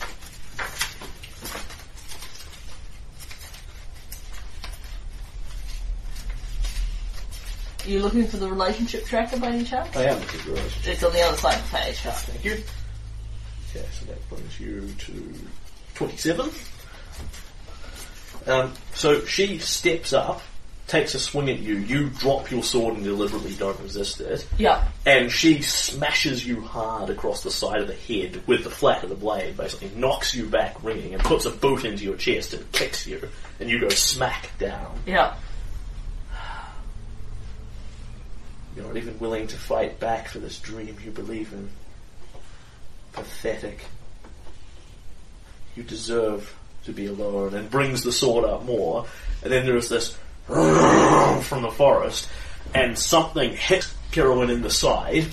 Are you looking for the relationship tracker by any chance? I am looking your relationship. It's on the other side of the page. Thank you. Okay, so that brings you to 27. Um, so she steps up, takes a swing at you, you drop your sword and deliberately don't resist it, Yeah. and she smashes you hard across the side of the head with the flat of the blade, basically knocks you back ringing and puts a boot into your chest and kicks you, and you go smack down. Yeah. You're not even willing to fight back for this dream you believe in. Pathetic. You deserve to be alone, and brings the sword up more. And then there is this from the forest, and something hits Kirwin in the side,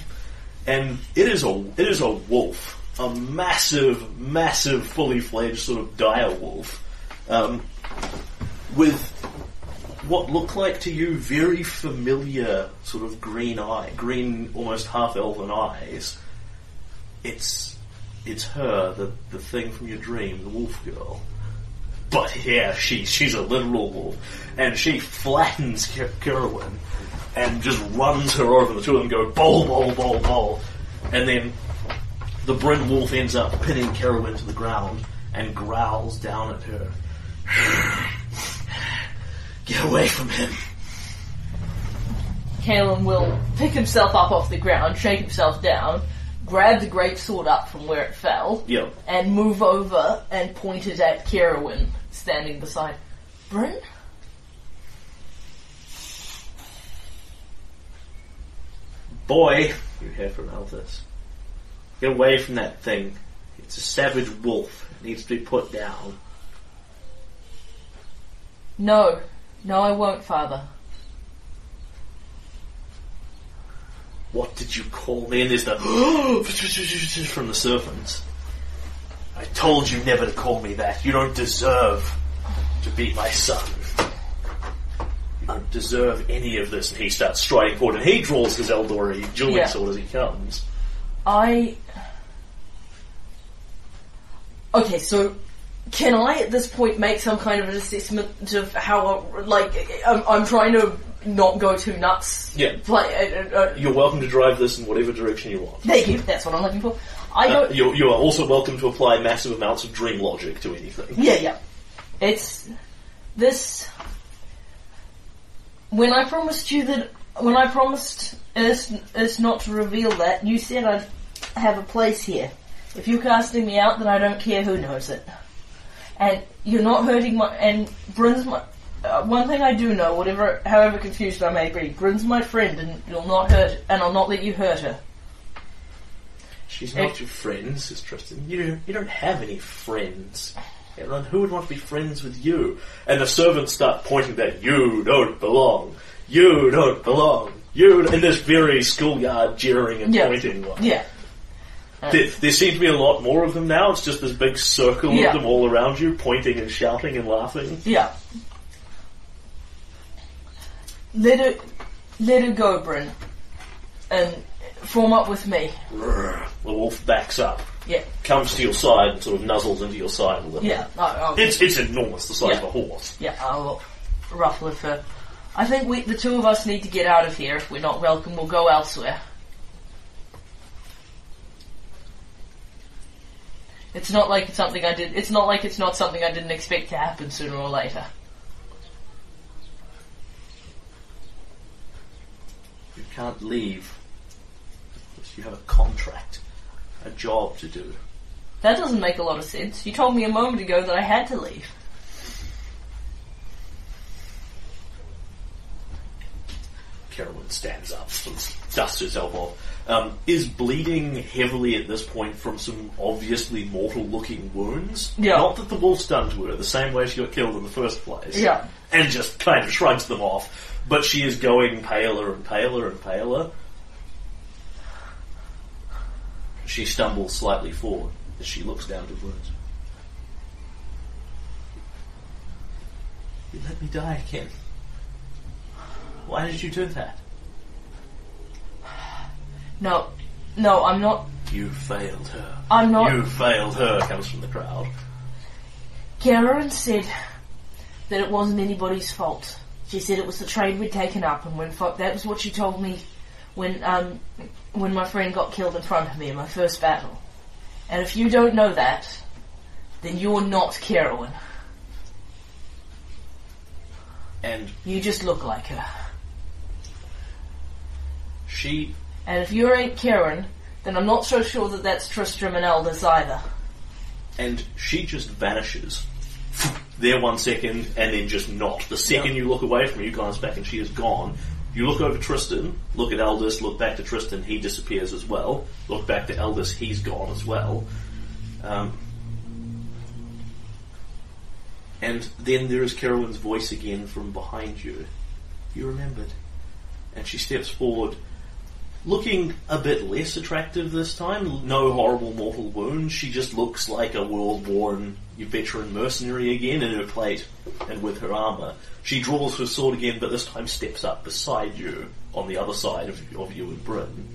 and it is a it is a wolf, a massive, massive, fully fledged sort of dire wolf, um, with what look like to you very familiar sort of green eye, green almost half elven eyes. It's it's her, the the thing from your dream, the wolf girl. But yeah, she she's a literal wolf, and she flattens Ker- Kerwin and just runs her over. The two of them go bowl, bowl, bowl, bowl, and then the Bryn wolf ends up pinning Kerwin to the ground and growls down at her. Get away from him. Kaylen will pick himself up off the ground, shake himself down, grab the great sword up from where it fell, Yep. and move over and point it at Kerwin, standing beside Bryn. Boy, you hear from Elvis. Get away from that thing. It's a savage wolf. It needs to be put down. No, no, I won't, Father. What did you call me? And there's the from the servants. I told you never to call me that. You don't deserve to be my son. You don't deserve any of this. And he starts striding forward, and he draws his Aldori dueling Yeah. sword as he comes. I. Okay, so can I at this point make some kind of an assessment of how, like, I'm, I'm trying to not go too nuts? Yeah. Play, uh, uh, You're welcome to drive this in whatever direction you want. thank you, that's what I'm looking for. I Uh, don't. you, you are also welcome to apply massive amounts of dream logic to anything. Yeah, yeah. It's. This. When I promised you that. When I promised us, us not to reveal that, you said I'd have a place here. If you're casting me out, then I don't care who knows it. And you're not hurting my. And Bryn's my. Uh, one thing I do know, whatever, however confused I may be, Bryn's my friend, and you'll not hurt, and I'll not let you hurt her. She's not your friend, says Tristan. You don't, you don't have any friends. And who would want to be friends with you? And the servants start pointing that you don't belong. You don't belong. You in this very schoolyard jeering and Yeah. pointing one. Yeah. Uh, there, there seem to be a lot more of them now. It's just this big circle Yeah. of them all around you, pointing and shouting and laughing. Yeah. Let her, let her go, Bryn, and form up with me. The wolf backs up, Yeah, comes to your side, and sort of nuzzles into your side a little. yeah. I, I'll, It's it's enormous, the size Yeah. of a horse. yeah, I'll ruffle her fur. I think we, the two of us, need to get out of here. If we're not welcome, we'll go elsewhere. It's not like it's something I did. It's not like it's not something I didn't expect to happen sooner or later. You can't leave. You have a contract, a job to do. That doesn't make a lot of sense. You told me a moment ago that I had to leave. Carolyn stands up, dusts herself off. Um, is bleeding heavily at this point from some obviously mortal-looking wounds. Yeah. Not that the wolf's done to her, the same way she got killed in the first place. Yeah. And just kind of shrugs them off. But she is going paler and paler and paler. She stumbles slightly forward as she looks down to words. You let me die again. Why did you do that? No, no, I'm not. You failed her. I'm not. You failed her, comes from the crowd. Karen said that it wasn't anybody's fault. She said it was the trade we'd taken up, and when that was what she told me when um when my friend got killed in front of me in my first battle. And if you don't know that, then you're not Carolyn. And You just look like her. she, And if you ain't Karen, then I'm not so sure that that's Tristram and Aldous either. and she just vanishes. There one second, and then just not. The second you look away from her, you glance back and she is gone. You look over Tristan, look at Aldous, look back to Tristan, he disappears as well. Look back to Aldous, he's gone as well. Um, and then there is Carolyn's voice again from behind you. You remembered. And she steps forward, looking a bit less attractive this time. No horrible mortal wounds. She just looks like a world-worn veteran mercenary again in her plate and with her armour. She draws her sword again, but this time steps up beside you on the other side of, of you and Bryn.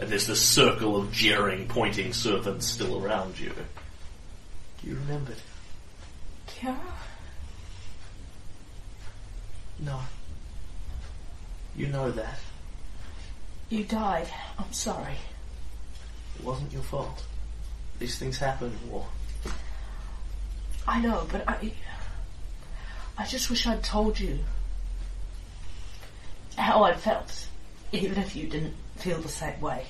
and there's this circle of jeering, pointing servants still around you. Do you remember? Kara? No. You know that. You died. I'm sorry. It wasn't your fault. These things happen, or I know, but I. I just wish I'd told you how I felt, even if you didn't feel the same way.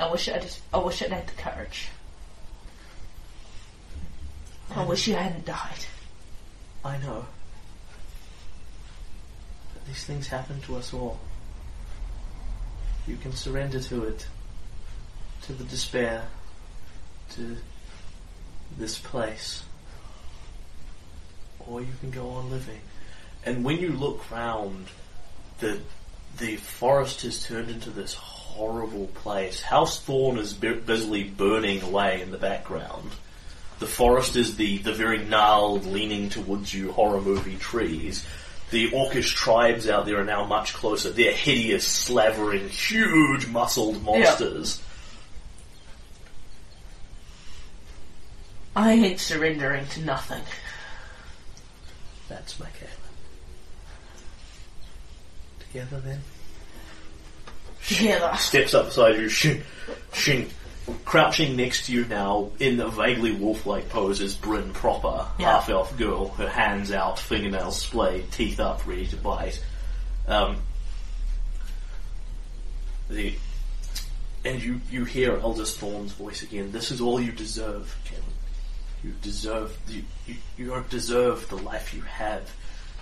I wish I'd. I wish I'd had the courage. I wish you hadn't died. I know. But these things happen to us all. You can surrender to it, to the despair, to this place, or you can go on living. And when you look round, the the forest has turned into this horrible place. House Thorn is bu- busily burning away in the background. The forest is the, the very gnarled, leaning towards you horror movie trees. The orcish tribes out there are now much closer. They're hideous, slavering, huge, muscled monsters. I ain't surrendering to nothing. That's Michaela. Together then? Together. Steps up beside you, shin, shin, crouching next to you now in a vaguely wolf-like pose is Bryn proper, Yeah. half-elf girl, her hands out, fingernails splayed, teeth up, ready to bite. Um, the and you you hear Aldous Thorn's voice again. This is all you deserve, Kevin. You deserve you, you you don't deserve the life you have.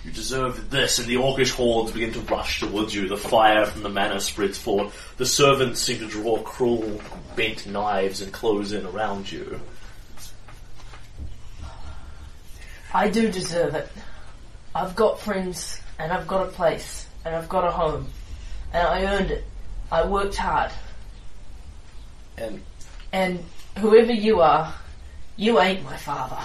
You deserve this, and the orcish hordes begin to rush towards you. The fire from the manor spreads forth. The servants seem to draw cruel, bent knives and close in around you. I do deserve it. I've got friends, and I've got a place, and I've got a home, and I earned it. I worked hard, And and whoever you are, you ain't my father.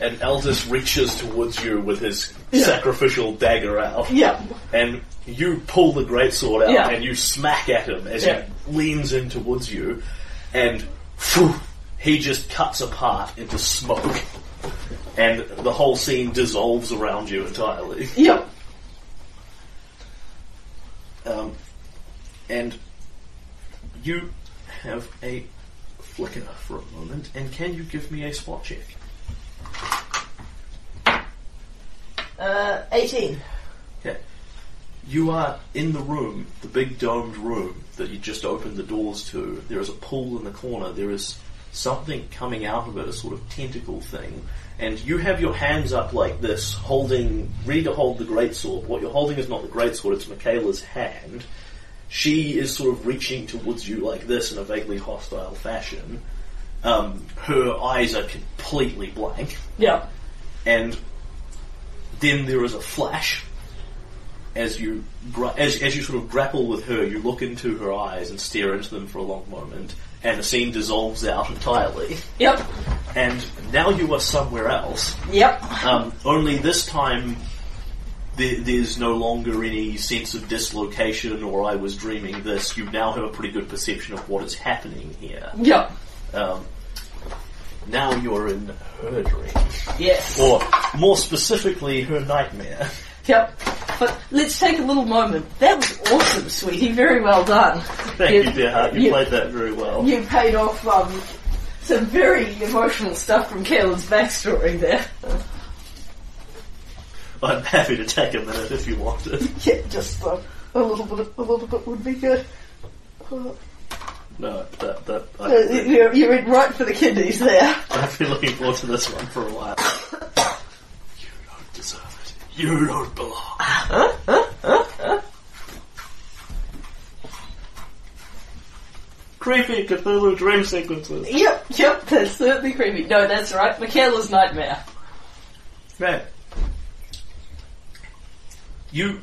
and Aldous reaches towards you with his sacrificial dagger out. Yeah. and you pull the greatsword out Yeah. and you smack at him as Yeah. he leans in towards you, and phew, he just cuts apart into smoke, and the whole scene dissolves around you entirely. Yep. Um, and you have a flicker for a moment, and can you give me a spot check? Uh, 18. Okay. You are in the room, the big domed room that you just opened the doors to. There is a pool in the corner. There is something coming out of it, a sort of tentacle thing. And you have your hands up like this, holding, ready to hold the greatsword. What you're holding is not the greatsword, it's Michaela's hand. She is sort of reaching towards you like this in a vaguely hostile fashion. Um, her eyes are completely blank Yep. and then there is a flash as you gra- as, as you sort of grapple with her. You look into her eyes and stare into them for a long moment, and the scene dissolves out entirely. Yep. And now you are somewhere else. Yep. Um, only this time. There, there's no longer any sense of dislocation or I was dreaming this. You now have a pretty good perception of what is happening here. Yep. Um, now you're in her dream. Yes. Or, more specifically, her nightmare. Yep. But let's take a little moment. That was awesome, sweetie. Very well done. Thank you, dear heart. You, you- played that very well. You paid off um, some very emotional stuff from Kaylen's backstory there. I'm happy to take a minute if you want it. Yeah, just uh, a little bit. Of, A little bit would be good. Uh, No, that, that, Uh, You're, you're in right for the kidneys there. I've been looking forward to this one for a while. You don't deserve it. You don't belong. Huh? Huh? Creepy Cthulhu dream sequences. Yep, yep, that's certainly creepy. No, that's right. Michaela's nightmare. Right. You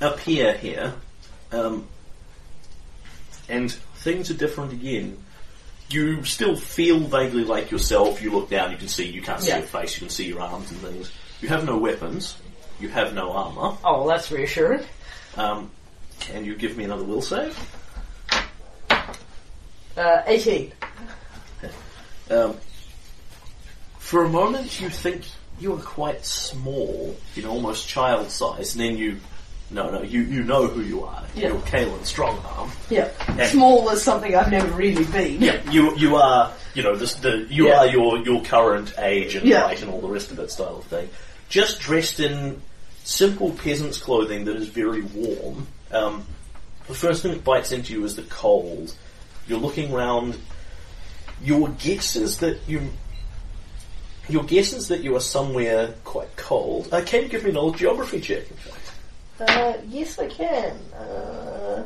appear here, um, and things are different again. You still feel vaguely like yourself. You look down, you can see, you can't see Yeah. your face, you can see your arms and things. You have no weapons. You have no armor. Oh, well, that's reassuring. Um, can you give me another will save? Uh, 18. Um, for a moment, you think you are quite small, you know, almost child-sized, and then you, no, no, you, you know who you are. Yeah. You're Kaylen Strongarm. Yeah. And- Small is something I've never really been. Yeah, you you are you know this the you Yeah. are your your current age and Yeah. height and all the rest of that style of thing. Just dressed in simple peasant's clothing that is very warm. Um, the first thing that bites into you is the cold. You're looking round. Your guess is that you. Your guess is that you are somewhere quite cold. Uh, can you give me an old geography check? In fact, Uh, yes, I can. Uh,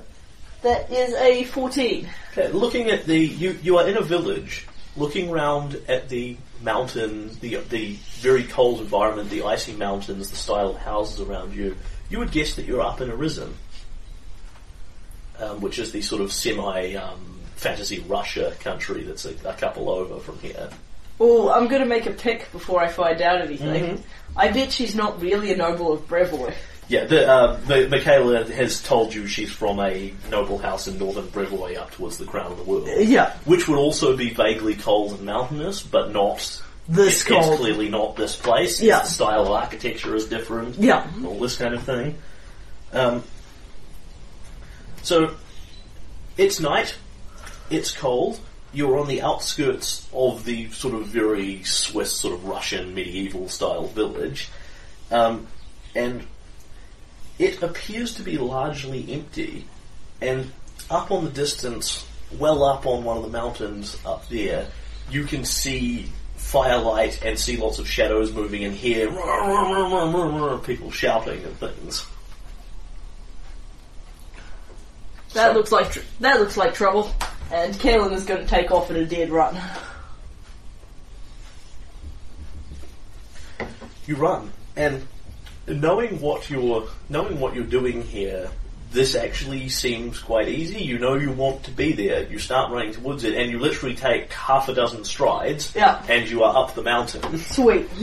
that is a 14. Okay, looking at the you you are in a village, looking round at the mountain, the the very cold environment, the icy mountains, the style of houses around you. You would guess that you're up in Irrisen, um, which is the sort of semi um, fantasy Russia country that's a, a couple over from here. Oh, I'm gonna make a pick before I find out anything. Mhm. I bet she's not really a noble of Brevoy. Yeah, the, uh, the, Michaela has told you she's from a noble house in northern Brevoy up towards the crown of the world. Yeah. Which would also be vaguely cold and mountainous, but not This It's cold. clearly not this place. Yeah. The style of architecture is different. Yeah. All this kind of thing. Um, so, it's night. It's cold. You're on the outskirts of the sort of very Swiss, sort of Russian medieval style village. Um, and it appears to be largely empty. And up on the distance, well up on one of the mountains up there, you can see firelight and see lots of shadows moving and hear people shouting and things. That So- looks like tr- that looks like trouble. And Kaylen is going to take off in a dead run. You run, and knowing what you're knowing what you're doing here, this actually seems quite easy. You know you want to be there. You start running towards it, and you literally take half a dozen strides, Yeah. and you are up the mountain. Sweet.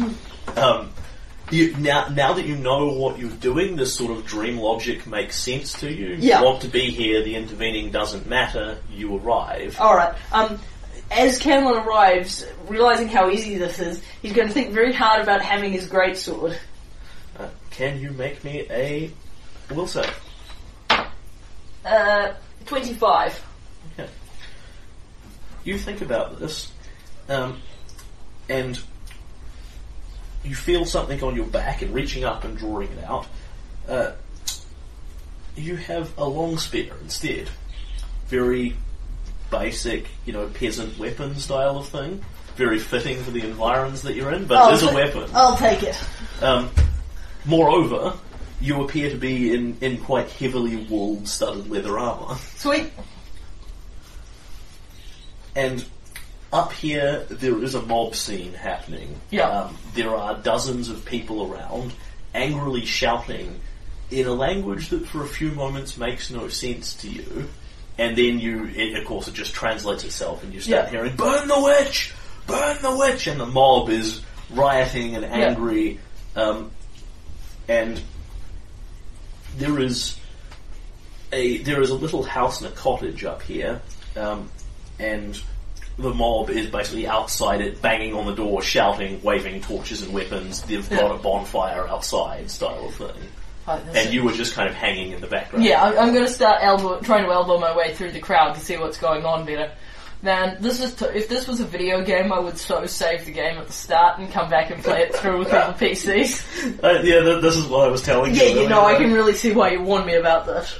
Um, you, now, now that you know what you're doing, this sort of dream logic makes sense to you. Yeah. You want to be here. The intervening doesn't matter. You arrive. Alright. Um, as Kaylen arrives, realizing how easy this is, he's going to think very hard about having his great sword. Uh, can you make me a will save? Uh, 25. Okay. You think about this, um, and you feel something on your back, and reaching up and drawing it out. Uh, you have a long spear instead. Very basic, you know, peasant weapon style of thing. Very fitting for the environs that you're in, but I'll it is a weapon. I'll take it. Um, moreover, you appear to be in, in quite heavily wool studded leather armour. Sweet. And up here, there is a mob scene happening. Yeah. Um, there are dozens of people around, angrily shouting in a language that for a few moments makes no sense to you. And then you, it, of course, it just translates itself, and you start Yeah. hearing, Burn the witch! Burn the witch! And the mob is rioting and angry. Um, and there is a there is a little house and a cottage up here, um, and the mob is basically outside it, banging on the door, shouting, waving torches and weapons. They've got Yeah. a bonfire outside, style of thing. That's And you were just kind of hanging in the background. Yeah, I'm, I'm going to start elbow, trying to elbow my way through the crowd to see what's going on better. Man, this is t- if this was a video game, I would so save the game at the start and come back and play it through with all the PCs. Uh, yeah, th- this is what I was telling Yeah, you. Yeah, you know, I can really see why you warned me about this.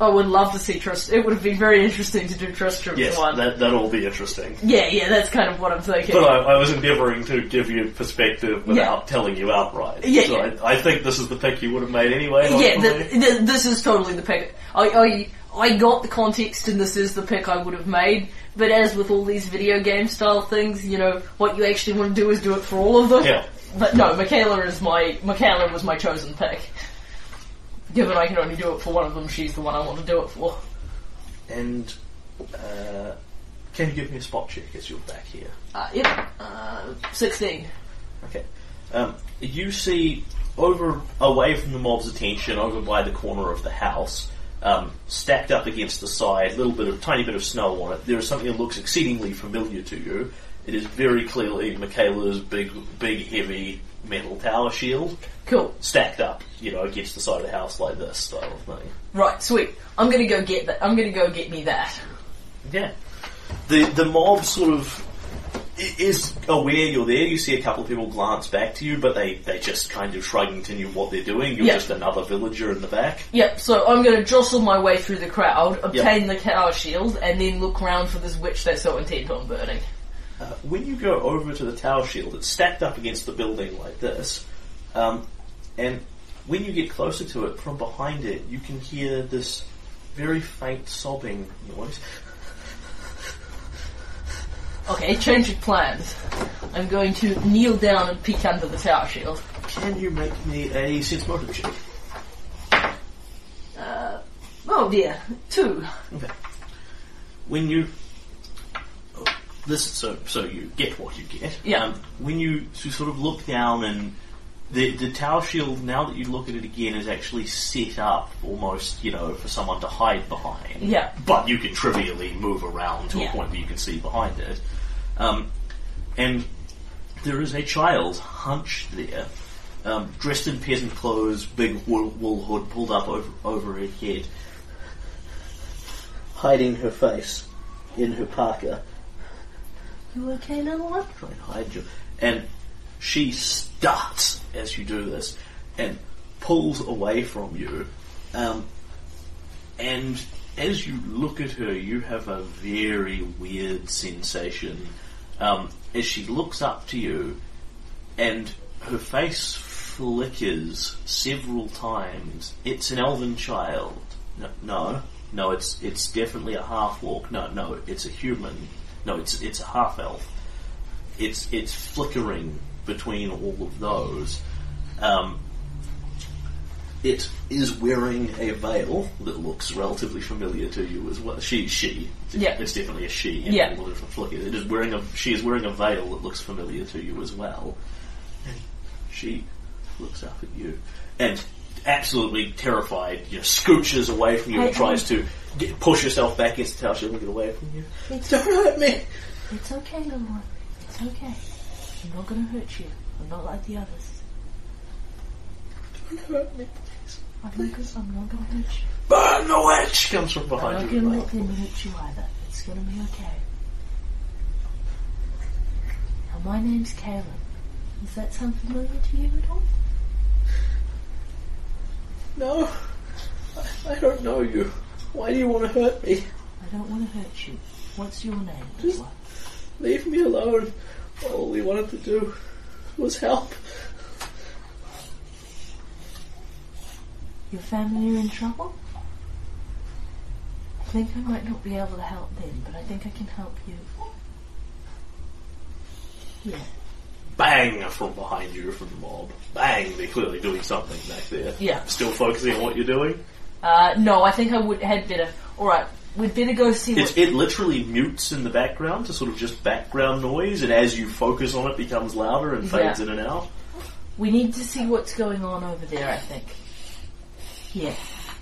I would love to see Trist. It would have been very interesting to do Tristram Yes, one. that that'll be interesting. yeah, yeah, that's kind of what I'm thinking. But I, I was endeavouring to give you perspective without telling you outright. Yeah, so yeah. I, I think this is the pick you would have made anyway. yeah, hopefully. th- th- this is totally the pick. I, I I got the context, and this is the pick I would have made. But as with all these video game style things, you know, what you actually want to do is do it for all of them. Yeah. But no, Michaela is my Michaela was my chosen pick. Given I can only do it for one of them, she's the one I want to do it for. And uh, can you give me a spot check as you're back here? Uh, yep, uh, sixteen. Okay. Um, you see over away from the mob's attention, over by the corner of the house, um, stacked up against the side, a little bit of tiny bit of snow on it. There is something that looks exceedingly familiar to you. It is very clearly Michaela's big, big, heavy metal tower shield Cool. stacked up, you know, against the side of the house like this style of thing. Right, sweet. I'm gonna go get that. I'm gonna go get me that. Yeah. The the mob sort of is aware you're there. You see a couple of people glance back to you, but they, they just kind of shrug and continue what they're doing. You're Yeah. just another villager in the back. Yep, so I'm gonna jostle my way through the crowd, obtain the tower shield, and then look round for this witch they're so intent on burning. Uh, when you go over to the tower shield, it's stacked up against the building like this, um, and when you get closer to it, from behind it, you can hear this very faint sobbing noise. Okay, change of plans. I'm going to kneel down and peek under the tower shield. Can you make me a sense motive check? Oh dear, two. Okay. When you oh, this so so you get what you get. Yeah. Um, when you to sort of look down and the the tower shield now that you look at it again is actually set up almost you know for someone to hide behind. Yeah. But you can trivially move around to Yeah. a point where you can see behind it. Um, and there is a child hunched there, um, dressed in peasant clothes, big wool, wool hood pulled up over, over her head, hiding her face in her parka, You okay, little one? trying to hide you. And she starts as you do this and pulls away from you. Um, and as you look at her, you have a very weird sensation um, as she looks up to you and her face flickers several times. It's an elven child. No, no, no. It's it's definitely a half orc. No, no. It's a human. No, it's it's a half elf. It's it's flickering between all of those. Um, it is wearing a veil that looks relatively familiar to you as well. She, she. Yeah. It's definitely a she. and Yeah. all the different flickers. It is wearing a. She is wearing a veil that looks familiar to you as well. And she looks up at you and absolutely terrified, you know, scooches away from you and tries to get, push herself back against the tower shield and get away from you. It's, Don't hurt me. it's okay, one. It's okay. I'm not gonna hurt you. I'm not like the others. Don't hurt me, please. I'm not gonna, I'm not gonna hurt you. Burn the witch comes from I'm behind not you. gonna let them hurt you either. It's gonna be okay. Now, my name's Caleb. Does that sound familiar to you at all? No, I, I don't know you. Why do you want to hurt me? I don't want to hurt you. What's your name, Just- Leave me alone. All we wanted to do was help. Your family are in trouble? I think I might not be able to help them, but I think I can help you. Yeah. Bang from behind you from the mob. Bang, they're clearly doing something back there. Yeah. Still focusing on what you're doing? Uh, no, I think I would had better. Alright, we'd better go see It's, what. it literally mutes in the background to sort of just background noise, and as you focus on it, becomes louder and fades Yeah. in and out. We need to see what's going on over there, I think. Yeah.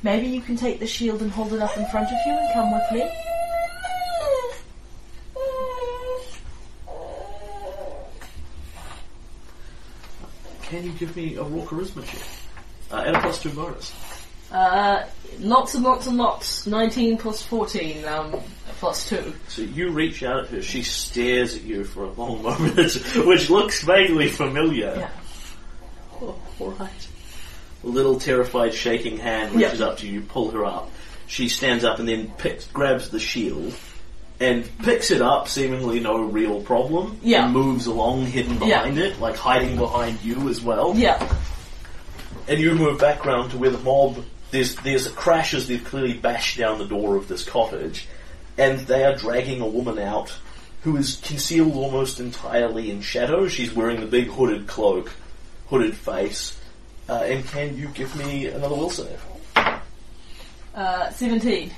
Maybe you can take the shield and hold it up in front of you and come with me? Can you give me a raw charisma check? Uh, and a plus two bonus. Uh, lots and lots and lots. 19 plus 14, um, plus 2. So you reach out at her, she stares at you for a long moment, which looks vaguely familiar. Yeah. Oh, alright. A little terrified shaking hand Yeah. reaches up to you, you pull her up. She stands up and then picks, grabs the shield and picks it up, seemingly no real problem. Yeah. And moves along hidden Yeah. behind it, like hiding behind you as well. Yeah. And you move back round to where the mob, there's, there's a crash as they've clearly bashed down the door of this cottage, and they are dragging a woman out who is concealed almost entirely in shadow. She's wearing the big hooded cloak, hooded face. Uh, and can you give me another will save? Uh, 17.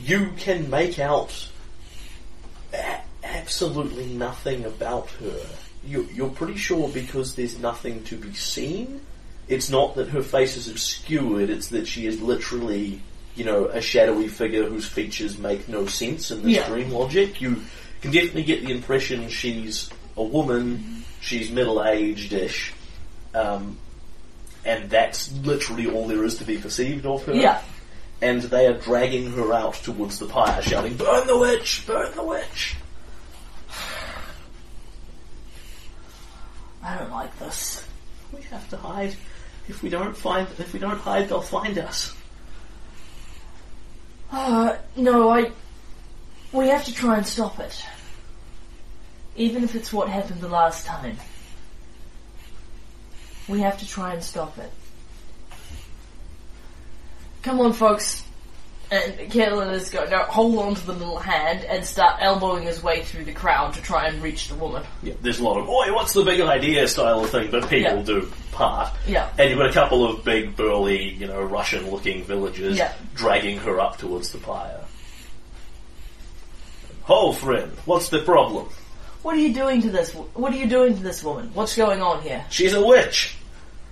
You can make out a- absolutely nothing about her. You, you're pretty sure because there's nothing to be seen. It's not that her face is obscured, it's that she is literally you know, a shadowy figure whose features make no sense in this Yeah. dream logic. You can definitely get the impression she's a woman, she's middle-aged-ish, um, and that's literally all there is to be perceived of her. Yeah. And they are dragging her out towards the pyre, shouting, "Burn the witch! Burn the witch!" I don't like this. We have to hide. If we don't find, if we don't hide, they'll find us. Uh, no, I. We have to try and stop it. Even if it's what happened the last time. We have to try and stop it. Come on, folks. And Caitlin is going to hold on to the little hand and start elbowing his way through the crowd to try and reach the woman. Yeah, there's a lot of, oi, what's the big idea style of thing, but people Yeah. do part. Yeah. And you've got a couple of big, burly, you know, Russian looking villagers Yeah. dragging her up towards the pyre. Ho, friend, what's the problem? What are you doing to this? What are you doing to this woman? What's going on here? She's a witch.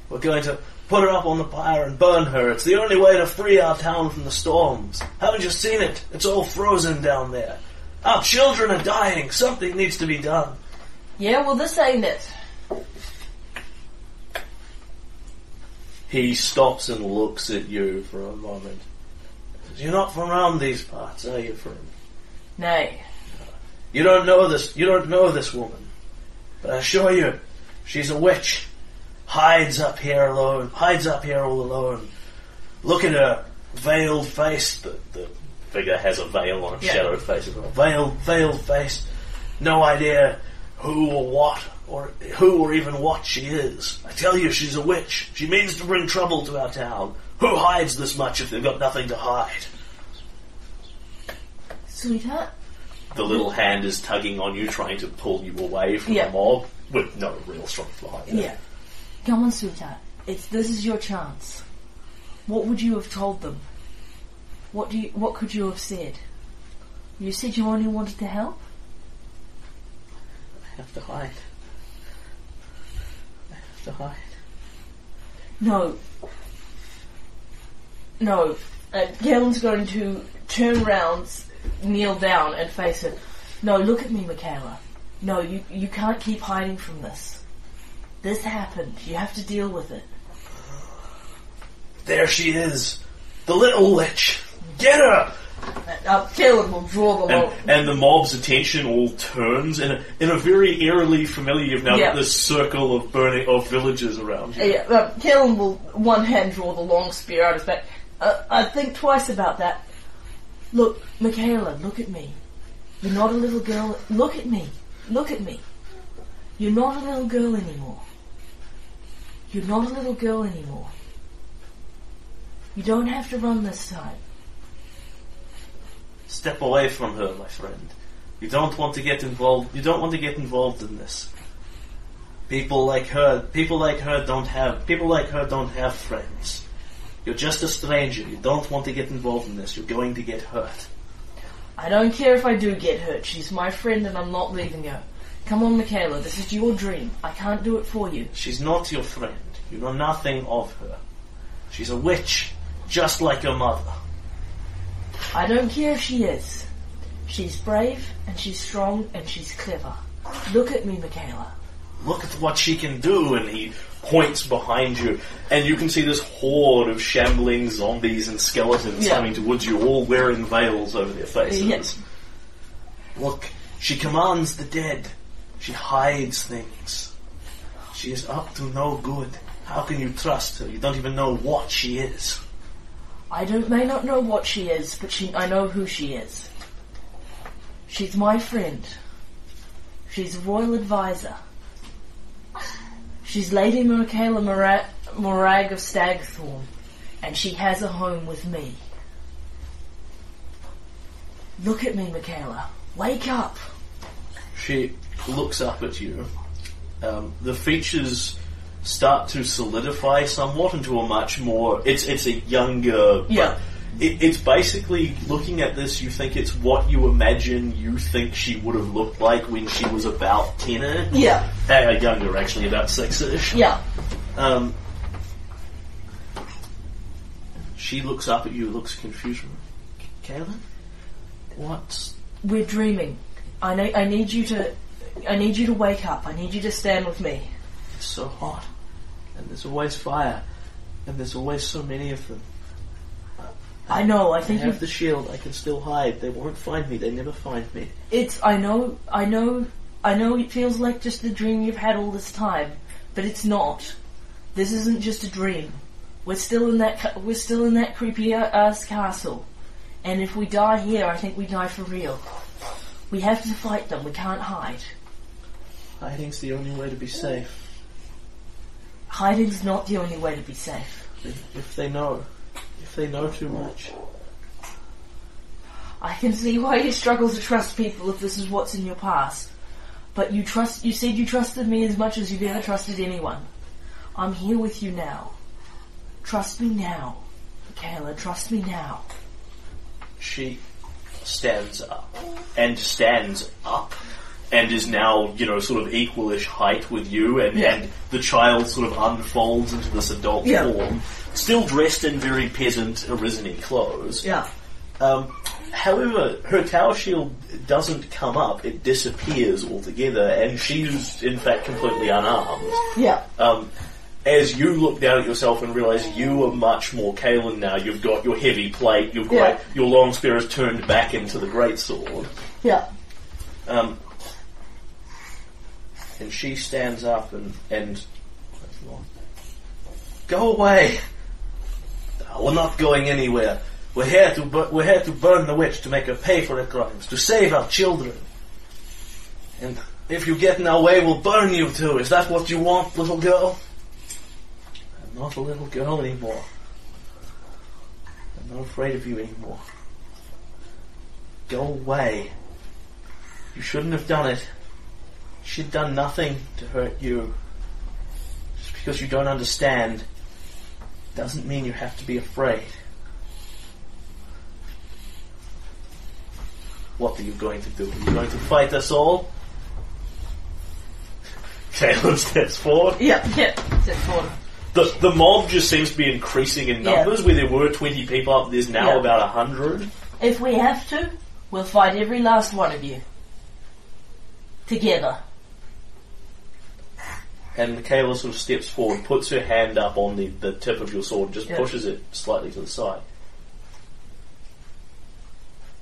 We're going to put her up on the pyre and burn her. It's the only way to free our town from the storms. Haven't you seen it? It's all frozen down there. Our children are dying. Something needs to be done. Yeah, well, this ain't it. He stops and looks at you for a moment. You're not from around these parts, are you, friend? Nay. You don't know this. You don't know this woman, but I assure you, she's a witch. Hides up here alone. Hides up here all alone. Look at her veiled face. The, the figure has a veil on its Yeah. shadowed face as well. Veiled, veiled face. No idea who or what or who or even what she is. I tell you, she's a witch. She means to bring trouble to our town. Who hides this much if they've got nothing to hide? Sweetheart? The little hand is tugging on you, trying to pull you away from Yeah. the mob with no real strength behind it. Yeah. Come on, sweetheart. It's this is your chance. What would you have told them? What do you, what could you have said? You said you only wanted to help? I have to hide. I have to hide. No. No. And Kaylen's going to turn round, kneel down, and face it. No, look at me, Michaela. No, you, you can't keep hiding from this. This happened. You have to deal with it. There she is, the little witch. Get her! And, uh, Caleb will draw the And, and the mob's attention all turns in a, in a very eerily familiar. You've now Yeah. got this circle of burning of villagers around you. Yeah, uh, Kaylen will one hand draw the long spear out of his back. Uh, I think twice about that. Look, Michaela, look at me. You're not a little girl. Look at me. Look at me. You're not a little girl anymore. You're not a little girl anymore. You don't have to run this time. Step away from her, my friend. You don't want to get involved. You don't want to get involved in this. People like her, people like her don't have, people like her don't have friends. You're just a stranger. You don't want to get involved in this. You're going to get hurt. I don't care if I do get hurt. She's my friend and I'm not leaving her. Come on, Michaela. This is your dream. I can't do it for you. She's not your friend. You know nothing of her. She's a witch, just like your mother. I don't care if she is. She's brave and she's strong and she's clever. Look at me, Michaela. Look at what she can do, and he points behind you, and you can see this horde of shambling zombies and skeletons Yeah. coming towards you, all wearing veils over their faces. Yes. Look, she commands the dead. She hides things. She is up to no good. How can you trust her? You don't even know what she is. I don't may not know what she is, but she I know who she is. She's my friend. She's a royal advisor. She's Lady Michaela Morag, Morag of Stagthorn, and she has a home with me. Look at me, Michaela. Wake up. She looks up at you. Um, the features start to solidify somewhat into a much more. It's it's a younger. Yeah. It, it's basically looking at this. You think it's what you imagine you think she would have looked like when she was about ten. Yeah. Uh, younger, actually, about six-ish. Yeah. Um, She looks up at you, looks confused. Kaylen? What? We're dreaming. I need, I need you to, I need you to wake up. I need you to stand with me. It's so hot. And there's always fire. And there's always so many of them. I know. I I think have you've the shield. I can still hide. They won't find me. They never find me. It's. I know. I know. I know. It feels like just a dream you've had all this time, but it's not. This isn't just a dream. We're still in that. We're still in that creepy ass castle, and if we die here, I think we die for real. We have to fight them. We can't hide. Hiding's the only way to be safe. Hiding's not the only way to be safe. If if they know. If they know too much. I can see why you struggle to trust people if this is what's in your past. But you trust. You said you trusted me as much as you've ever trusted anyone. I'm here with you now. Trust me now, Kayla, Trust me now. She stands up. And stands up. And is now, you know, sort of equalish height with you, and, Yeah. and the child sort of unfolds into this adult Yeah. form, still dressed in very peasant, Irrisen clothes. Yeah. Um, however, her tower shield doesn't come up, it disappears altogether, and she's in fact completely unarmed. Yeah. Um, as you look down at yourself and realise you are much more Kaylen now, you've got your heavy plate, your great, Yeah. your long spear is turned back into the great sword. Yeah. Um, and she stands up and, and go away. We're not going anywhere. We're here to bu- we're here to burn the witch to make her pay for her crimes, to save our children. And if you get in our way, we'll burn you too. Is that what you want, little girl? I'm not a little girl anymore. I'm not afraid of you anymore. Go away. You shouldn't have done it. She'd done nothing to hurt you. Just because you don't understand doesn't mean you have to be afraid. What are you going to do? Are you going to fight us all? Caleb steps forward. Yeah. Yeah. Step forward. The, the mob just seems to be increasing in numbers. Where there were 20 people up, there's now Yeah. about 100. If we have to, we'll fight every last one of you. Together. And Michaela sort of steps forward, puts her hand up on the, the tip of your sword, just Yeah. pushes it slightly to the side.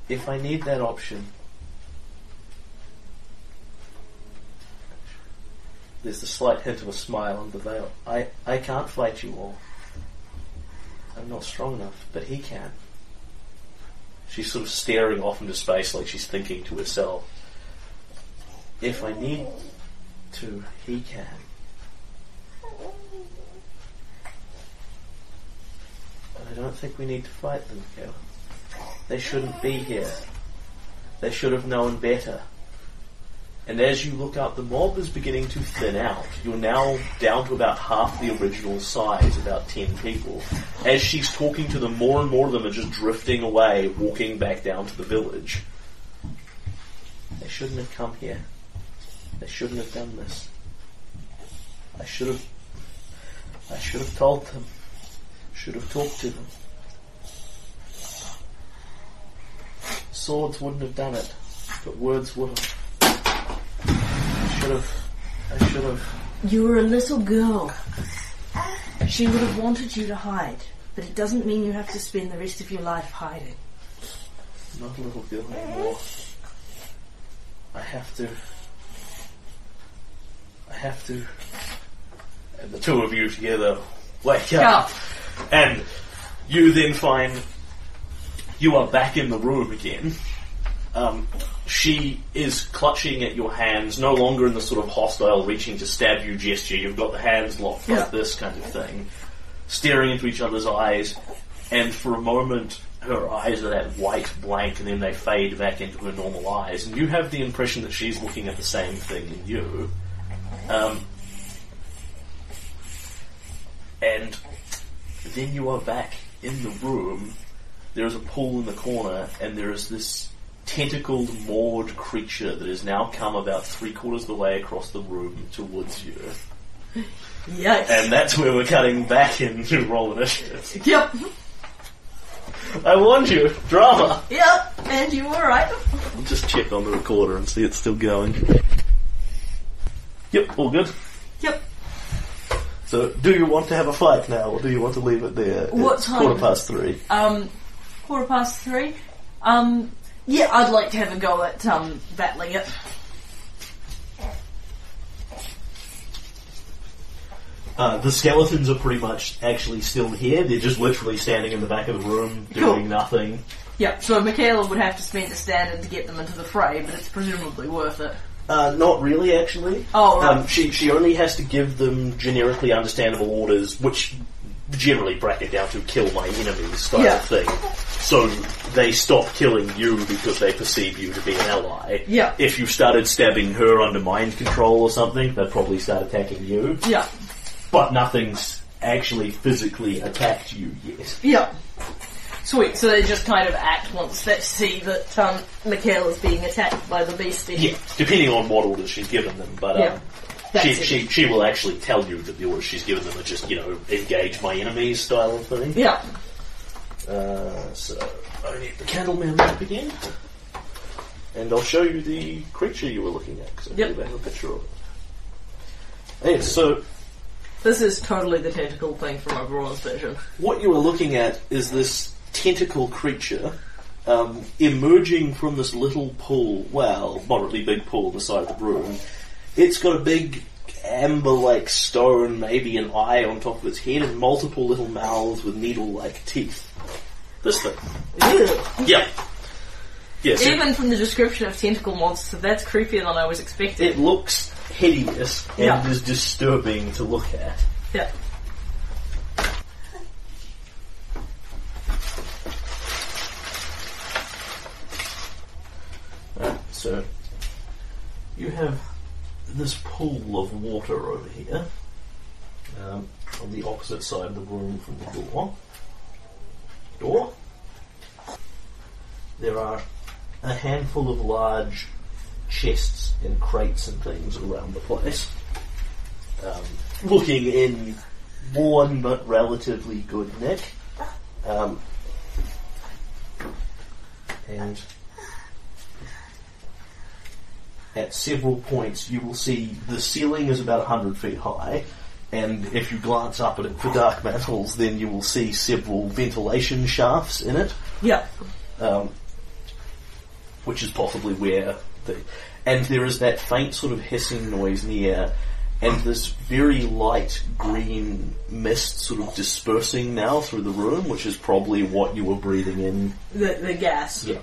If I need that option, there's the slight hint of a smile on the veil. I, I can't fight you all. I'm not strong enough, but he can. She's sort of staring off into space like she's thinking to herself. If I need to, he can. I don't think we need to fight them, Caleb. They shouldn't be here. They should have known better. And as you look up, the mob is beginning to thin out. You're now down to about half the original size, about ten people. As she's talking to them, more and more of them are just drifting away, walking back down to the village. They shouldn't have come here. They shouldn't have done this. I should have. I should have told them. Should have talked to them. Swords wouldn't have done it, but words would have. I should have. I should have. You were a little girl. She would have wanted you to hide, but it doesn't mean you have to spend the rest of your life hiding. Not a little girl anymore. I have to. I have to. And the two of you together wake up. And you then find you are back in the room again. Um, she is clutching at your hands, no longer in the sort of hostile reaching to stab you gesture. You've got the hands locked Yeah. like this kind of thing, staring into each other's eyes, and for a moment her eyes are that white blank and then they fade back into her normal eyes, and you have the impression that she's looking at the same thing in you. Um, and then you are back in the room. There is a pool in the corner, and there is this tentacled, moored creature that has now come about three quarters of the way across the room towards you. Yikes. And that's where we're cutting back into roll initiative. yep. I warned you. Drama. Yep, and you were right. I'll just check on the recorder and see it's still going. Yep, all good. Yep. So, do you want to have a fight now, or do you want to leave it there? What it's time? Quarter past three. Um, quarter past three. Um, yeah, I'd like to have a go at um battling it. Uh, the skeletons are pretty much actually still here. They're just literally standing in the back of the room, doing Cool. nothing. Yep. So Michaela would have to spend a standard to get them into the fray, but it's presumably worth it. Uh, not really, actually. Oh, right. Um, she she only has to give them generically understandable orders, which generally bracket down to kill my enemies style Yeah. thing. So they stop killing you because they perceive you to be an ally. Yeah. If you started stabbing her under mind control or something, they'd probably start attacking you. Yeah. But nothing's actually physically attacked you yet. Yeah. Sweet. So they just kind of act once they see that um, Michaela's being attacked by the beastie. Yeah, depending on what orders she's given them, but um, Yeah. She, it. she she will actually tell you that the orders she's given them are just you know engage my enemies style of thing. Yeah. Uh, so I need the Candlemere map again, and I'll show you the creature you were looking at because I Yep. have a picture of it. Yeah, so This is totally the tentacle thing from Oberon's vision. what you are looking at is this tentacle creature um, emerging from this little pool, well, moderately big pool on the side of the room. It's got a big amber-like stone, maybe an eye on top of its head, and multiple little mouths with needle-like teeth. This thing. Ew. Yeah. Yes. Even from the description of tentacle monster, that's creepier than I was expecting. It looks hideous and Yeah. is disturbing to look at. yeah. So you have this pool of water over here um, on the opposite side of the room from the door. Door. There are a handful of large chests and crates and things around the place. Um, looking in worn but relatively good nick. Um, and at several points you will see the ceiling is about 100 feet high and if you glance up at it for dark metals then you will see several ventilation shafts in it Yeah. um, which is possibly where the and there is that faint sort of hissing noise in the air, and this very light green mist sort of dispersing now through the room which is probably what you were breathing in The, the gas. yeah.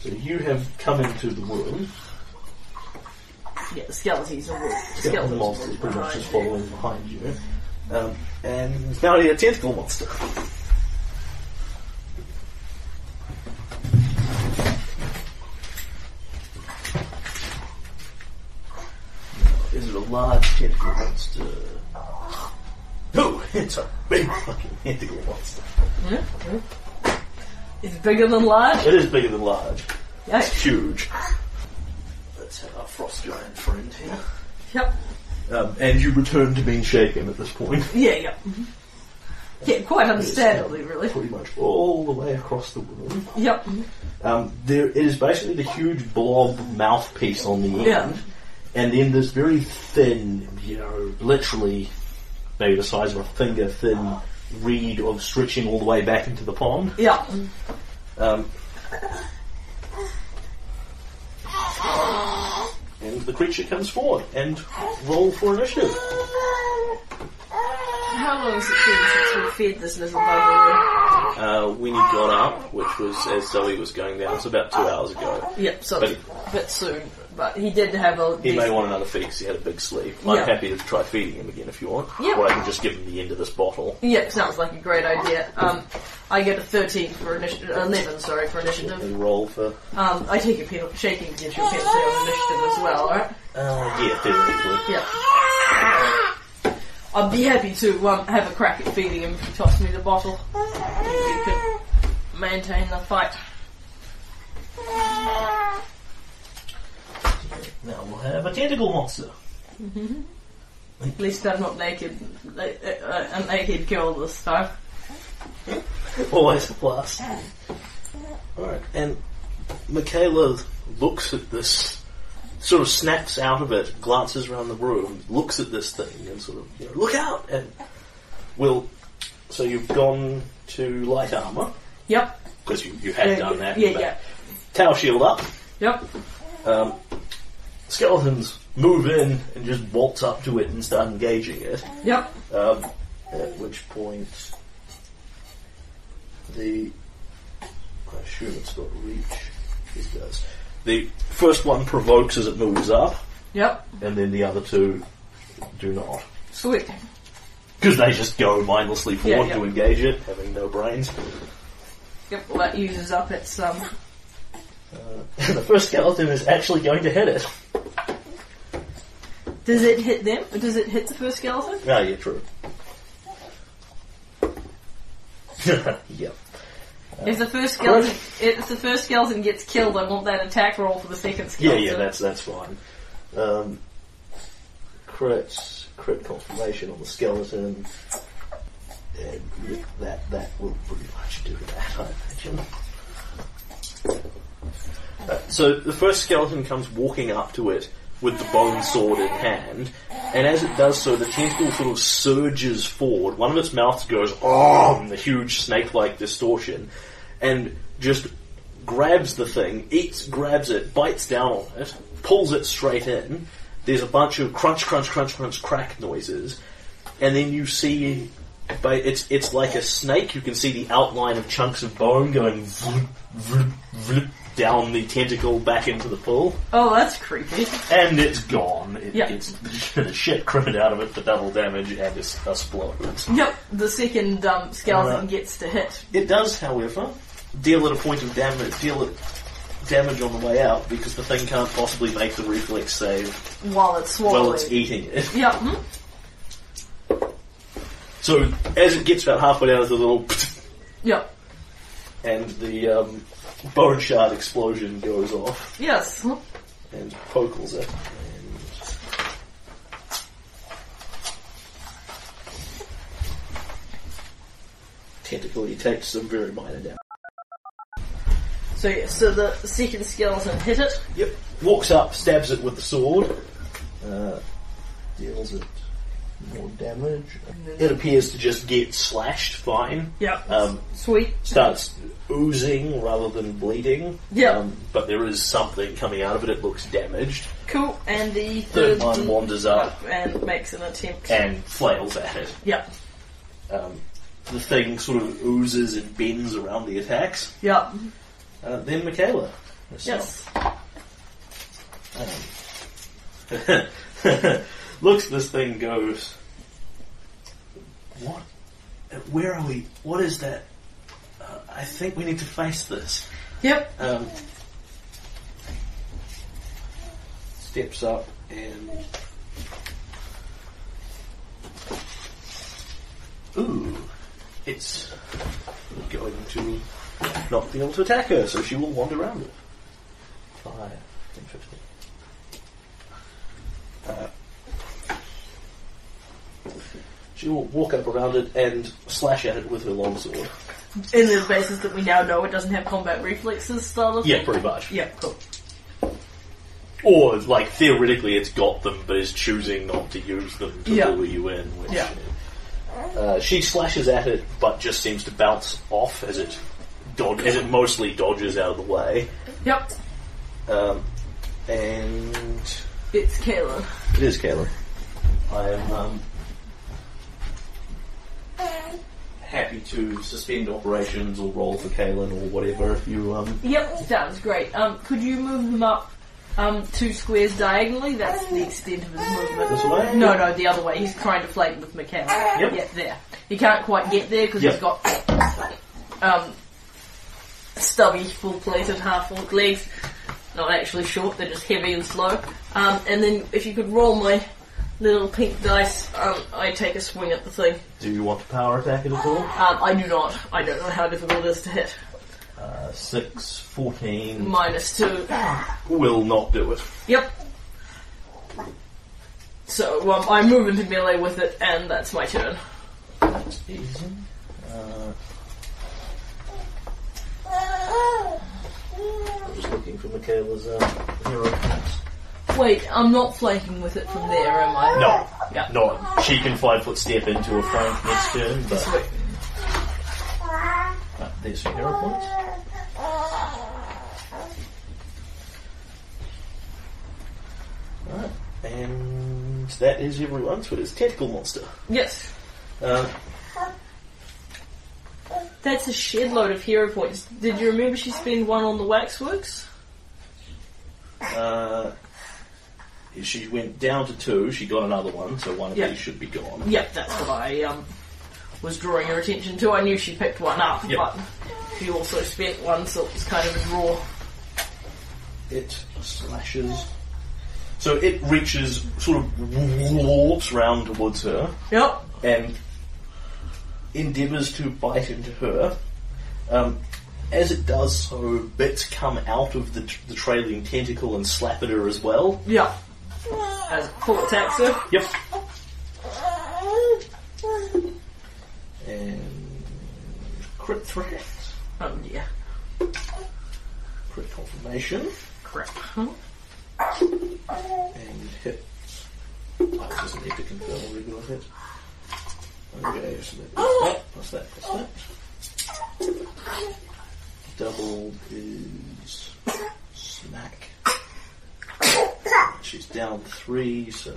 So you have come into the room. Yeah, the skeletons are The skeletons monster pretty much just following behind you. Um, and now you're a tentacle monster. Is it a large tentacle monster? No, it's a big fucking tentacle monster. Yeah. It's bigger than large. It is bigger than large. It's huge. Let's have our frost giant friend here. Yep. Um, and you return to being shaken at this point. Yeah, yeah. Mhm. Yeah, quite understandably, really. Pretty much all the way across the room. Yep. Um, there it is basically the huge blob mouthpiece on the end, Yeah. and then this very thin, you know, literally maybe the size of a finger thin reed of stretching all the way back into the pond. Yeah. Um, and the creature comes forward and roll for initiative. How long has it been since we fed this little bugger? Uh, when he got up, which was as Zoe was going down, it's about two hours ago. Yep, so But- a bit soon. But he did have a. He may want another feed because he had a big sleep. I'm Yeah. happy to try feeding him again if you want. Yeah. Or I can just give him the end of this bottle. Yeah, sounds like a great idea. Um, I get a 13 for initiative, 11, sorry, for initiative. And roll for. Um, I take a penalty, shaking gives you a penalty on initiative as well, alright? Uh, yeah, theoretically. Yeah. I'd be happy to um, have a crack at feeding him if he tossed me the bottle. If you could maintain the fight. Now we'll have a tentacle monster. At least I'm not naked, uh, uh, a naked girl this time. Always a plus. Alright, and Michaela looks at this, sort of snaps out of it, glances around the room, looks at this thing, and sort of, you know, look out! And will, so you've gone to light armour, Yep. because you, you had Yeah, done that. Yeah, yeah. Tower shield up. Yep. Um, skeletons move in and just waltz up to it and start engaging it. Yep. Um, at which point, the I assume it's got reach. It does. The first one provokes as it moves up, Yep. and then the other two do not. Sweet. Because they just go mindlessly forward Yeah, to engage it, having no brains. Yep. Well, that uses up its um. And the first skeleton is actually going to hit it. Does it hit them? Or does it hit the first skeleton? Ah, yeah, true. yep. If the first skeleton, if the first skeleton gets killed, I want that attack roll for the second skeleton. yeah, yeah, that's that's fine. Um, crit, crit confirmation on the skeleton, and that that will pretty much do that, I imagine. So the first skeleton comes walking up to it with the bone sword in hand, and as it does so, the tentacle sort of surges forward. One of its mouths goes, oh, the huge snake-like distortion, and just grabs the thing, eats, grabs it, bites down on it, pulls it straight in. There's a bunch of crunch, crunch, crunch, crunch, crack noises, and then you see, but it's it's like a snake. You can see the outline of chunks of bone going vroom, vroom, vroom, down the tentacle back into the pool, Oh, that's creepy. and it's gone. It Yeah. gets the shit critted out of it for double damage and it explodes. Yep. The second um, skeleton Alright. gets to hit. It does, however, deal at a point of damage, deal at damage on the way out because the thing can't possibly make the reflex save While it's swallowing. while it's eating it. Yep. hmm? So as it gets about halfway down, there's a little Yep. and the um, bone shard explosion goes off Yes. and pokles it. And tentacly takes some very minor damage. So yeah, so the second skeleton hit it. Yep. Walks up, stabs it with the sword, uh, deals it more damage. It appears to just get slashed fine. Yeah. Um, Sweet. starts oozing rather than bleeding. Yeah. Um, but there is something coming out of it. It looks damaged. Cool. And the Third third one wanders up and makes an attempt. and flails at it. Yep. Um, the thing sort of oozes and bends around the attacks. Yep. Uh, then Michaela. Yes. Um, looks at this thing, goes, "What? Where are we? What is that? Uh, I think we need to face this." Yep. Um, steps up and ooh, it's going to not be able to attack her, so she will wander around it. Five, 10, 15. Uh, she will walk up around it and slash at it with her longsword. In the basis that we now know it doesn't have combat reflexes style of Yeah, thing. pretty much. Yeah, cool. Or, like, theoretically it's got them, but is choosing not to use them to Yeah. lure you in. Which, Yeah. Uh, she slashes at it, but just seems to bounce off as it dod- as it mostly dodges out of the way. Yep. Um, and It's Kaylen. it is Caleb. I am um, happy to suspend operations or roll for Kaylen or whatever if you um. Yep, sounds great. Um, could you move them up um, two squares diagonally? That's the extent of his movement. This way? No, no, the other way. He's trying to flank with Michaela. Yep. Yeah, there. He can't quite get there because Yep. he's got um, stubby, full-plated, half-forked legs. Not actually short, they're just heavy and slow. Um, and then if you could roll my little pink dice, um, I take a swing at the thing. Do you want to power attack it at all? Um, I do not. I don't know how difficult it is to hit. Uh, 6, 14. Minus 2. Will not do it. Yep. So um, I move into melee with it, and that's my turn. That's easy. Uh, I'm just looking for Michaela's uh, hero. Wait, I'm not flanking with it from there, am I? No, Yeah. not. She can five foot step into a flank next turn, but Sweet. uh, there's some hero points. Right, and that is everyone. So it is tentacle monster. Yes. Um, That's a shed load of hero points. Did you remember she spent one on the waxworks? uh, she went down to two. She got another one, so one of Yeah. these should be gone. Yep, that's what I um, was drawing her attention to. I knew she picked one up, Yep. but she also spent one, so it was kind of a draw. It slashes. So it reaches, sort of warps round towards her, Yep. and endeavours to bite into her. Um, as it does so, bits come out of the, the trailing tentacle and slap at her as well. Yep. As attacks her. Yep. And crit threat, Oh yeah. crit confirmation, Crap. Huh? and hit. It doesn't need to confirm a regular hit. Okay, so that plus that, plus that, plus that. Double is smack. She's down three, so.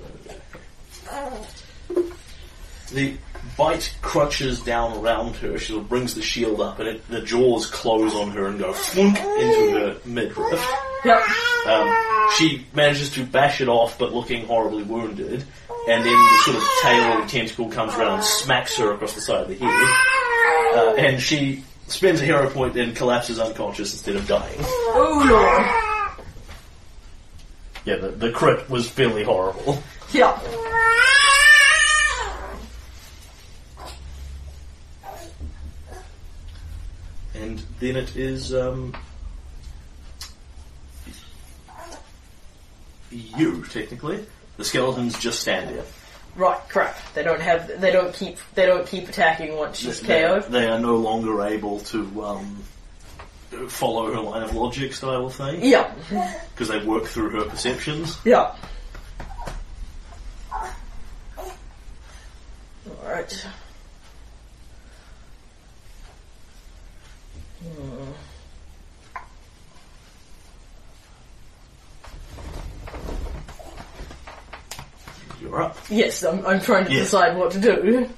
The bite crunches down around her. She sort of brings the shield up, and it, the jaws close on her and go flunk into her midriff. Yep. Um, she manages to bash it off, but looking horribly wounded. And then the sort of tail of the tentacle comes around and smacks her across the side of the head. Uh, and she spends a hero point and collapses unconscious instead of dying. Oh lord. Yeah, the, the crit was fairly horrible. Yeah. And then it is um, you, technically. The skeletons just stand there. Right, crap. They don't have. They don't keep. They don't keep attacking once she's They, KO'd. they are no longer able to um, follow her line of logic style of thing Yeah. because they work through her perceptions. Yeah. Alright. Hmm. You're up. Yes, I'm, I'm trying to Yes. decide what to do.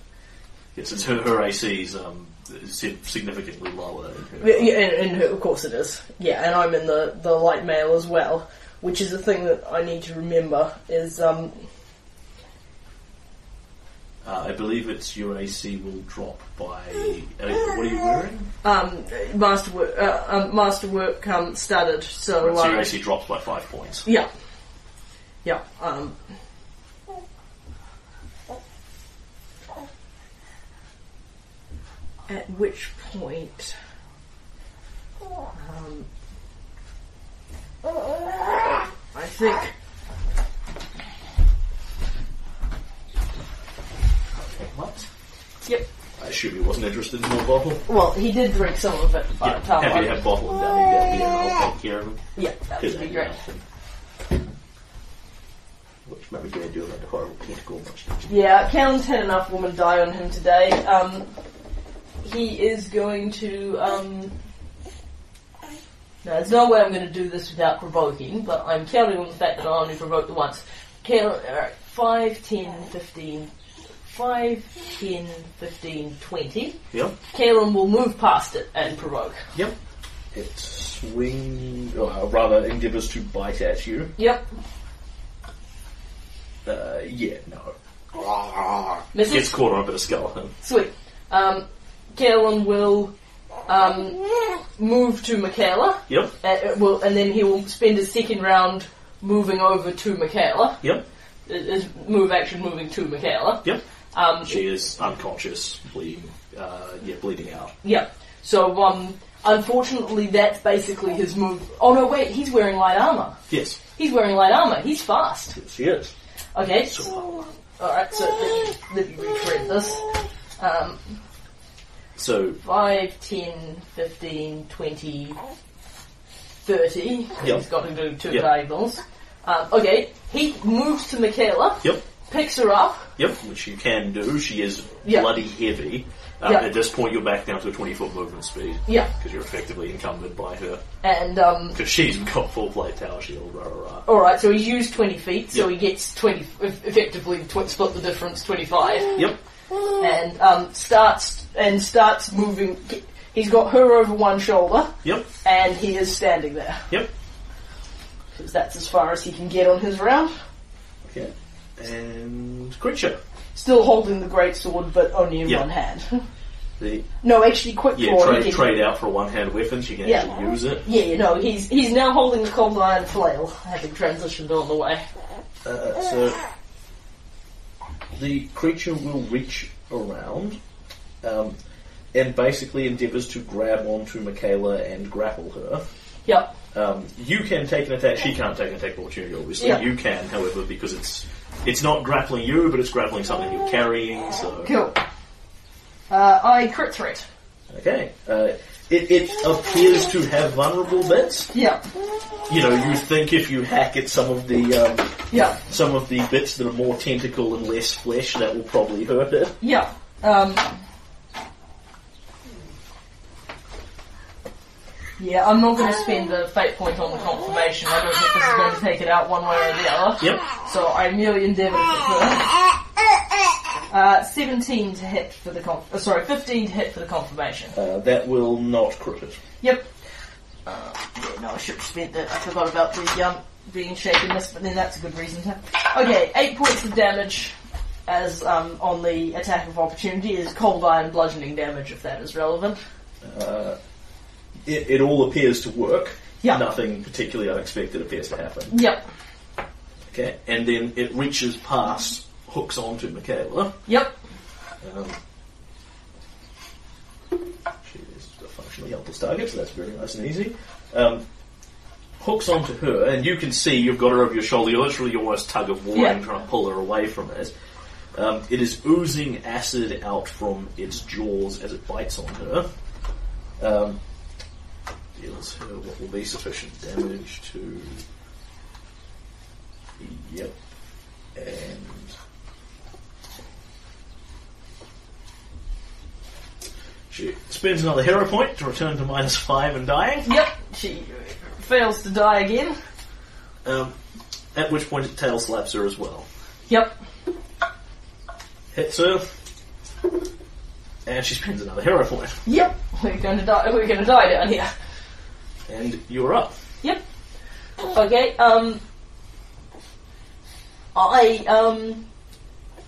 Yes, it's her, her AC's um, significantly lower. Than her. Yeah, yeah, and, and of course it is. Yeah, and I'm in the, the light mail as well, which is a thing that I need to remember is um, Uh, I believe it's your AC will drop by. Uh, what are you wearing? um, masterwork uh, um, masterwork um, studded. So, so your um, AC drops by five points. yeah, yeah. Um, at which point, um, I think What? Yep. I assume he wasn't interested in the bottle. Well, he did drink some of it. Yeah, But, um, happy to have bottle and down down and I'll take care of him. yeah, that would be great. Which maybe going to do like a horrible tentacle much. Yeah, Kaylen's had enough woman die on him today. Um, he is going to. Um, no, there's no way I'm going to do this without provoking, but I'm counting on the fact that I only provoked the once. Kaylen, alright, 5, 10, 15, 5, 10, 15, 20. Yep. Kaylen will move past it and provoke. Yep. It swings, or rather endeavours to bite at you. Yep. Uh, yeah, no. Misses? Gets caught on a bit of skeleton. Sweet. Um, Kaylen will um, move to Michaela. Yep. Uh, will, and then he will spend his second round moving over to Michaela. Yep. His move action moving to Michaela. Yep. Um, She is unconscious, bleeding, uh, yeah, bleeding out. yeah. So, um, unfortunately, that's basically his move. Oh no, wait, he's wearing light armor. Yes. He's wearing light armor. He's fast. Yes, she is. Okay. So, Alright, so let me, let me retread this. Um, so 5, 10, 15, 20, 30. Yep. He's got to do two Yep. diagonals. Um, okay, he moves to Michaela, Yep. picks her up. Yep, which you can do. She is Yeah. bloody heavy. Um, Yeah. At this point, you're back down to a 20 foot movement speed. Yeah. Because you're effectively encumbered by her. And, um, Because she's got full plate tower shield, rah rah rah. alright, so he's used 20 feet, so he gets 20, eff- effectively tw- split the difference, 25. Yep. And, um, starts, and starts moving. He's got her over one shoulder, Yep. and he is standing there. Yep. Because that's as far as he can get on his round. Okay. And creature. Still holding the great sword, but only in Yeah. one hand. The no, actually, quick yeah, draw. trade trade out for a one hand weapon. She can Yeah. actually use it. Yeah, you know, he's he's now holding the cold iron flail, having transitioned on the way. Uh, so the creature will reach around um, and basically endeavours to grab onto Michaela and grapple her. Yep. Um, you can take an attack. She can't take an attack of opportunity, obviously. Yeah. You can, however, because it's it's not grappling you, but it's grappling something you're carrying. So Cool. Uh, I crit threat. okay, uh, it, it appears to have vulnerable bits. Yep. You know, you think if you hack at some of the um, Yep. some of the bits that are more tentacle and less flesh, that will probably hurt it. Yep. Um. Yeah, I'm not going to spend the fate point on the confirmation. I don't think this is going to take it out one way or the other. Yep. So I merely endeavour to Uh, 17 to hit for the conf- uh, sorry, 15 to hit for the confirmation. Uh, that will not crit it. Yep. Uh, yeah, no, I should have spent that. I forgot about the um, being shakenness, but then that's a good reason to. Okay, eight points of damage as um, on the attack of opportunity is cold iron bludgeoning damage, if that is relevant. Uh, it, it all appears to work. Yeah. Nothing particularly unexpected appears to happen. Yep. Okay, and then it reaches past, hooks onto Michaela. Yep. Um, she is a functionally helpless target, so that's very nice and easy. Um, hooks onto her, and you can see you've got her over your shoulder. You're literally almost tug of war Yeah. trying to pull her away from it. Um, it is oozing acid out from its jaws as it bites on her. Um, deals her what will be sufficient damage to. Yep. And She spends another hero point to return to minus five and dying. Yep. She fails to die again. Um, at which point it tail slaps her as well. Yep. Hits her. And she spends another hero point. Yep. We're going to die. We're going to die down here. And you're up. Yep. Okay. Um. I um.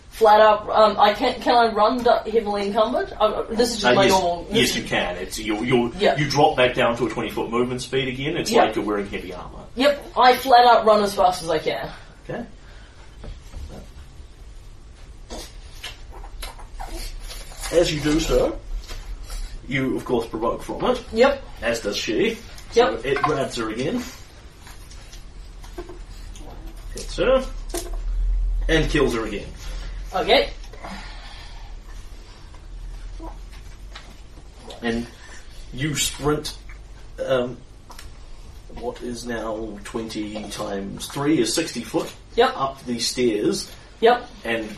Flat out. Um. I can. Can I run heavily encumbered? Uh, this is just Uh, my yes, normal. yes, you can. It's you. You Yeah. you drop back down to a twenty foot movement speed again. It's Yeah. like you're wearing heavy armor. Yep. I flat out run as fast as I can. Okay. As you do so, you of course provoke from it, Yep. as does she. Yep. So it grabs her again. Hits her. And kills her again. Okay. And you sprint um, what is now 20 times 3 is 60 foot Yep. up the stairs Yep. and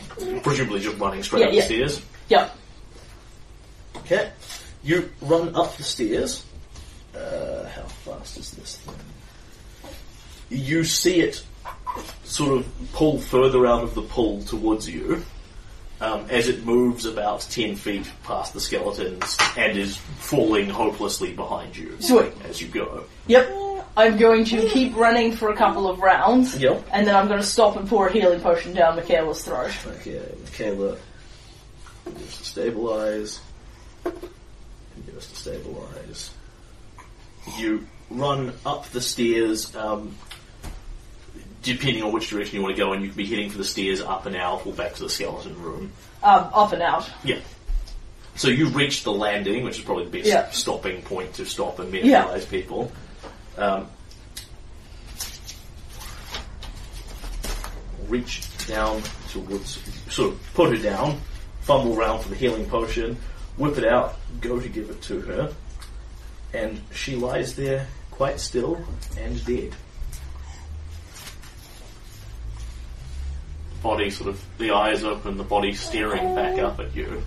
presumably just running straight up the stairs. Yep. Okay. You run up the stairs. Uh, how fast is this thing? You see it sort of pull further out of the pull towards you um, as it moves about 10 feet past the skeletons and is falling hopelessly behind you Sweet. as you go. Yep. I'm going to keep running for a couple of rounds. Yep. And then I'm going to stop and pour a healing potion down Michaela's throat. Okay, Michaela. Just to stabilize. Just to stabilize. You run up the stairs. Um, depending on which direction you want to go, and you can be heading for the stairs up and out or back to the skeleton room. Um, up and out. Yeah. So you reach the landing, which is probably the best Yeah. stopping point to stop and Yeah. mentalize people. Um, reach down towards, sort of put her down, fumble around for the healing potion, whip it out, go to give it to her, and she lies there quite still and dead. Body sort of, the eyes open, the body staring back up at you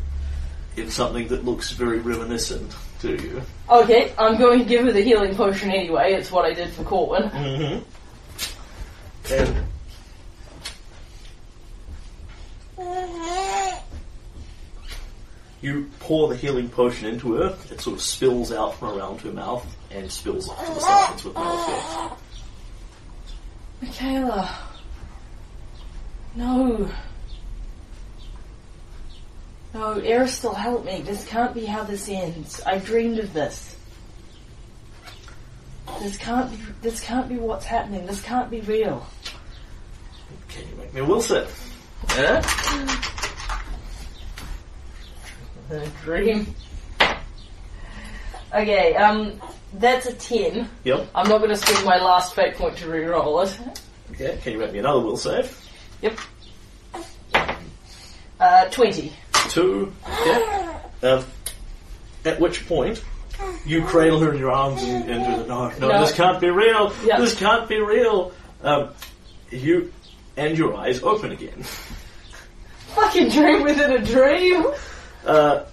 in something that looks very reminiscent to you. Okay, I'm going to give her the healing potion anyway. It's what I did for Corwin. Mm-hmm. And you pour the healing potion into her, it sort of spills out from around her mouth and spills off to the sides with no effect. Michaela. No. No, Erastil, help me. This can't be how this ends. I dreamed of this. This can't be. This can't be what's happening. This can't be real. Can you make me a will set? A dream. Okay, um, that's a ten. Yep. I'm not going to spend my last fate point to re-roll it. Okay. Can you make me another will save? Yep. Uh, twenty. Two. Okay. Um, at which point, you cradle her in your arms and, and do the no, no, No. this can't be real. Yeah. This can't be real. Um, you and your eyes open again. Fucking dream within a dream. Uh,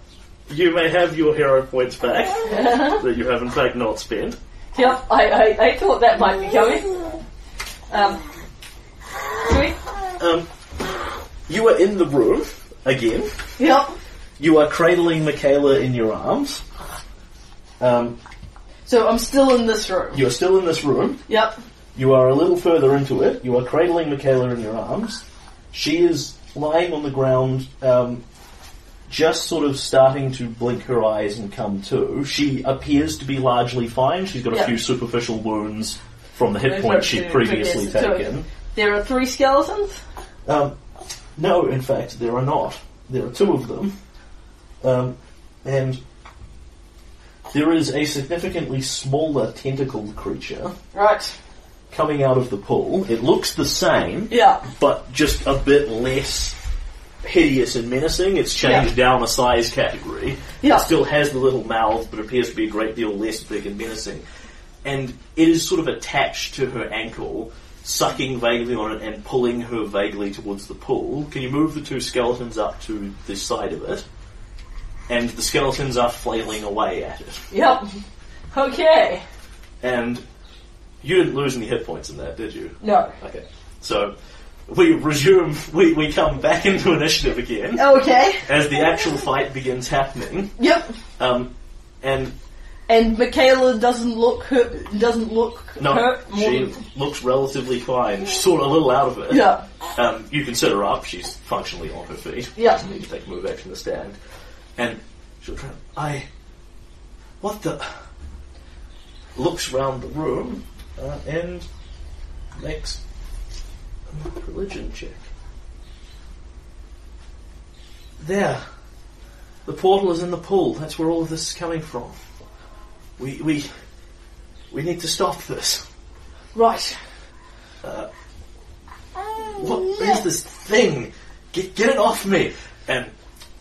you may have your hero points back that you have in fact not spent. Yep, I, I, I thought that might be coming. Um. Um, you are in the room again. Yep. You are cradling Michaela in your arms. Um, So I'm still in this room. you are still in this room. Yep. You are a little further into it. You are cradling Michaela in your arms. She is lying on the ground, um, just sort of starting to blink her eyes and come to. She appears to be largely fine. She's got a Yeah. few superficial wounds from the hit They've got she'd previously previous taken. There are three skeletons. Um, no, in fact, there are not. There are two of them. Um, and there is a significantly smaller tentacled creature Right. coming out of the pool. It looks the same, Yeah. but just a bit less hideous and menacing. It's changed down a size category. Yeah. It still has the little mouth, but appears to be a great deal less big and menacing. And it is sort of attached to her ankle, sucking vaguely on it and pulling her vaguely towards the pool. Can you move the two skeletons up to the side of it? And the skeletons are flailing away at it. Yep. Okay. And you didn't lose any hit points in that, did you? No. Okay. So we resume, we, we come back into initiative again Okay. as the actual fight begins happening. Yep. Um, and And Michaela doesn't look hurt. Doesn't look no, hurt. She than, looks relatively fine. She's sort of a little out of it. yeah. Um, you can set her up. She's functionally on her feet. Yeah. Doesn't need to take a move action to stand. And she'll try. I. What the? Looks round the room uh, and makes religion check. There. The portal is in the pool. That's where all of this is coming from. We we we need to stop this. Right. Uh, oh, what is this thing? Get, get it off me! And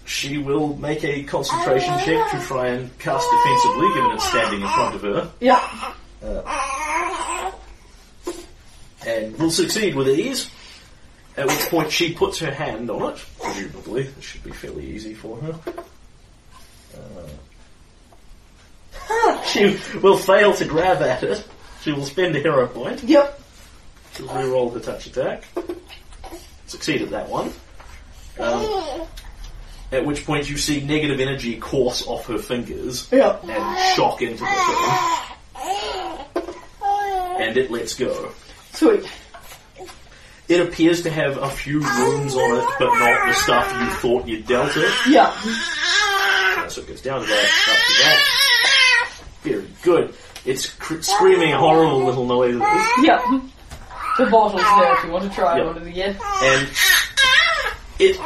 she will make a concentration oh, check to try and cast defensively, given it's standing in front of her, Yeah. Uh, and will succeed with ease. At which point she puts her hand on it, presumably. This should be fairly easy for her. Uh, she will fail to grab at it. She will spend a hero point. Yep. She'll re-roll the touch attack. Succeeded that one. Um, at which point you see negative energy course off her fingers Yep. and shock into the thing. And it lets go. Sweet. It appears to have a few wounds on it, but not the stuff you thought you dealt it. Yeah. Uh, So it goes down to that, up to that. Very good. It's cr- screaming horrible little noises. Yep. The bottle's there if you want to try Yep. on it again. and it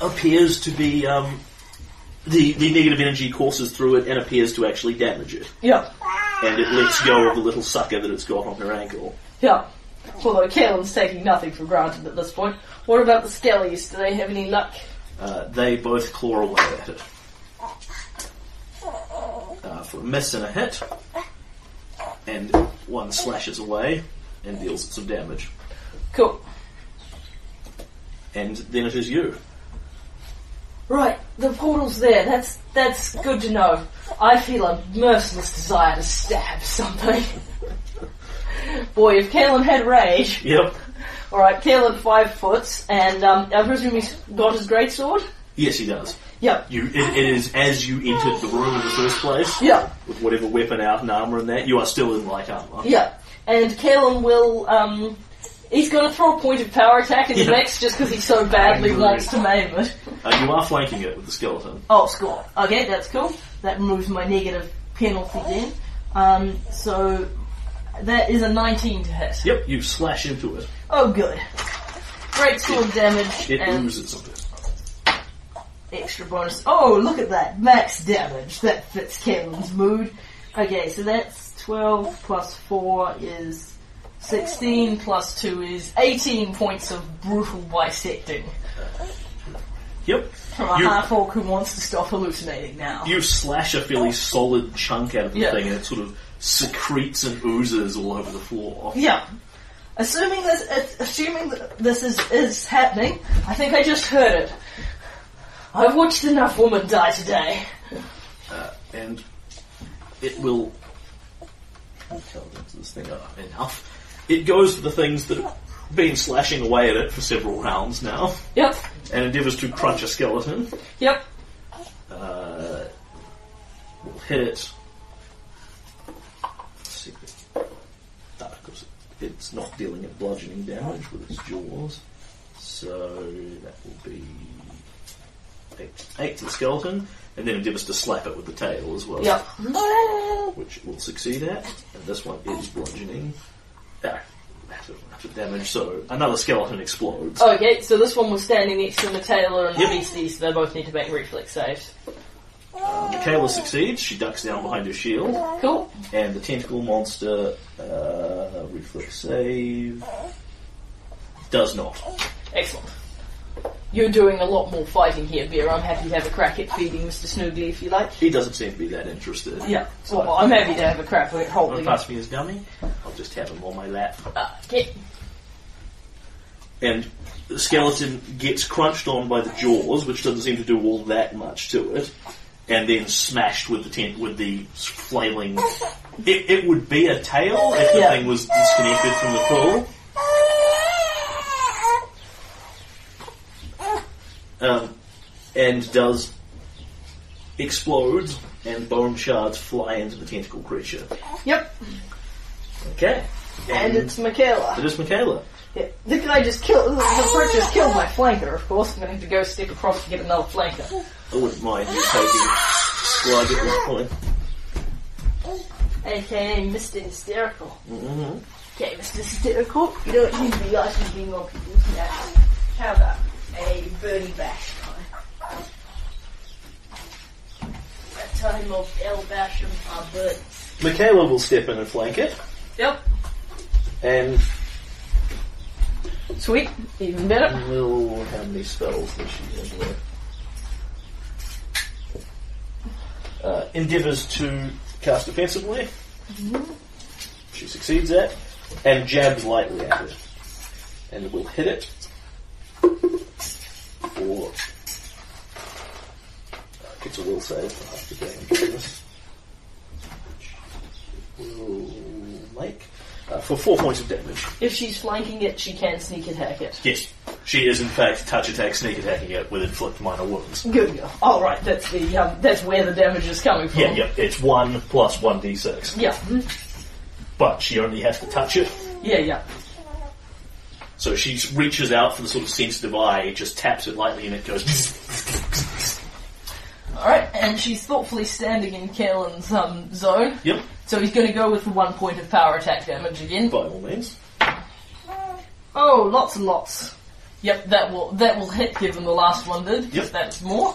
appears to be um, the the negative energy courses through it and appears to actually damage it, Yep. and it lets go of the little sucker that it's got on her ankle. Yep. Although Kaylen's taking nothing for granted at this point. What about the skellies? Do they have any luck? Uh, they both claw away at it. Uh, for a miss and a hit. and one slashes away and deals some damage. Cool. And then it is you. Right, the portal's there. That's that's good to know. I feel a merciless desire to stab something. Boy, if Kaylen had rage. Yep. Alright, Kaylen five foots, and um, I presume he's got his great sword. Yes, he does. Yep. You, it, it is as you entered the room in the first place, Yep. with whatever weapon out and armor and that, you are still in light armor. Yep. And Kaylen will, um, he's gonna throw a point of power attack in the next just because he so badly Angry. wants to maim it. Uh, you are flanking it with the skeleton. Oh, score. Okay, that's cool. That removes my negative penalty then. Um, so that is a 19 to hit. Yep, you slash into it. Oh, good. Great sword damage It and oozes of it. extra bonus. Oh, look at that. Max damage. That fits Kevin's mood. Okay, so that's 12 plus 4 is 16 plus 2 is 18 points of brutal bisecting. Yep. From a You- half orc who wants to stop hallucinating now. You slash a fairly solid chunk out of the Yeah. thing and it sort of secretes and oozes all over the floor. Yeah. Assuming this, uh, assuming that this is, is happening, I think I just heard it. I've watched enough women die today. Uh, and it will. This thing up enough. It goes for the things that have been slashing away at it for several rounds now, Yep. and endeavours to crunch a skeleton. Yep. Uh, will hit it. Let's see. Ah, of course, it's not dealing it bludgeoning damage with its jaws, so that will be eight, eight to the skeleton, and then endeavours to slap it with the tail as well. Yep. which it will succeed at. And this one is bludgeoning. Ah, massive amount of damage. So another skeleton explodes. Okay, so this one was standing next to Michaela and Yep. Beastie, so they both need to make reflex saves. Uh, Michaela succeeds. She ducks down behind her shield, Cool. and the tentacle monster uh, reflex save does not. Excellent. You're doing a lot more fighting here, Beer. I'm happy to have a crack at feeding Mr. Snoogly if you like. He doesn't seem to be that interested. Yeah. Well, I'm happy to have a crack at Want holding to him. pass me his dummy? I'll just have him on my lap. Uh, okay. And the skeleton gets crunched on by the jaws, which doesn't seem to do all that much to it, and then smashed with the tent with the flailing. It, it would be a tail if the Yeah. thing was disconnected from the pool. Um, and does explode, and bone shards fly into the tentacle creature. Yep. Okay. And it's Michaela. it is Michaela. Yeah. The guy just killed, the bird just killed my flanker, of course. I'm going to have to go step across to get another flanker. I wouldn't mind you taking Slug at this point. AKA Mr. Hysterical. hmm Okay, Mr. Hysterical, you know what you'd be like in being on people's necks. How about a birdie bash time? A time of El Basham our birdies. Michaela will step in and flank it, Yep. and Sweet. Even better. will how many spells does she have left? Uh, endeavours to cast offensively. She succeeds at, and jabs lightly at it, and will hit it for. Uh, gets a will save for. Will make uh, for four points of damage. If she's flanking it, she can sneak attack it. Yes, she is in fact touch attack, sneak attacking it with inflict minor wounds. Good girl. All right, that's the um, that's where the damage is coming from. Yeah, yeah, it's one plus one d6, Yeah. but she only has to touch it. Yeah, yeah. So she reaches out for the sort of sensitive eye, just taps it lightly, and it goes. All right, and she's thoughtfully standing in Kaylen's um, zone. yep, So he's going to go with the one point of power attack damage again. by all means. Oh, lots and lots. Yep, that will that will hit given the last one did. Yep. That's more.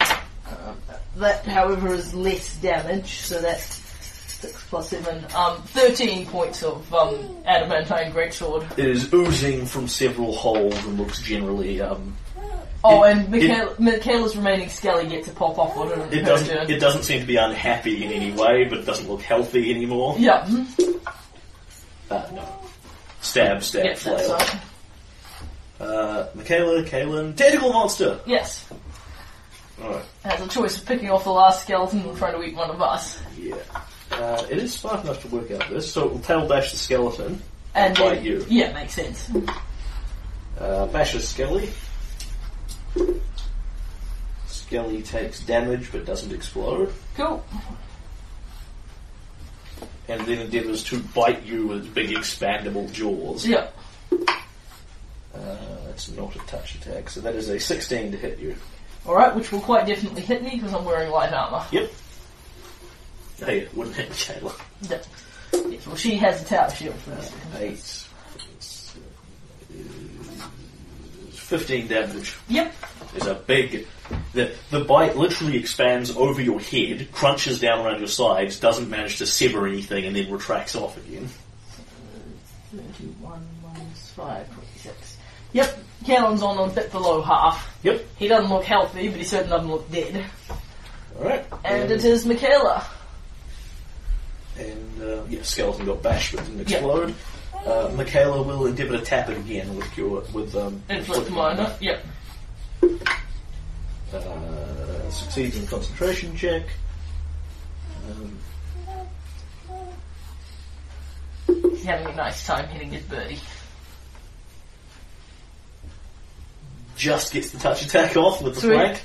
Um, that, however, is less damage, so that's six plus seven. Um, thirteen points of um, adamantine greatsword. It is oozing from several holes and looks generally um, Oh, It- and Michaela, Michaela's remaining skelly gets to pop off on her, It doesn't. turn. It doesn't seem to be unhappy in any way, but it doesn't look healthy anymore. yeah. Uh, no. Stab, stab, that's flail. Uh, Michaela, Kaylen, tentacle monster. Yes, Alright. has a choice of picking off the last skeleton or trying to eat one of us. Yeah. Uh, it is smart enough to work out this, so it will tail bash the skeleton. And Bite you. yeah, makes sense. Uh, bashes Skelly. Skelly takes damage but doesn't explode, Cool. and then endeavours to bite you with big expandable jaws. Yeah, Uh, that's not a touch attack, so that is a 16 to hit you. alright, which will quite definitely hit me because I'm wearing light armour. Yep. Hey, it wouldn't hit Kayla. Yeah. Yes, well, she has a tower shield for this. Eight. Fifteen damage. Yep. There's a big. The, the bite literally expands over your head, crunches down around your sides, doesn't manage to sever anything, and then retracts off again. 31 minus 5, 26. Yep, Kaylen's on a bit below half. Yep. He doesn't look healthy, but he certainly doesn't look dead. Alright. And it is Michaela. And, uh, yeah, skeleton got bashed but didn't explode. Uh, Michaela will endeavour to tap it again with your with um Inflict inflict minor. Yep. Uh, succeeds in concentration check. Um, He's having a nice time hitting his birdie. just gets the touch attack off with the Sweet. flank.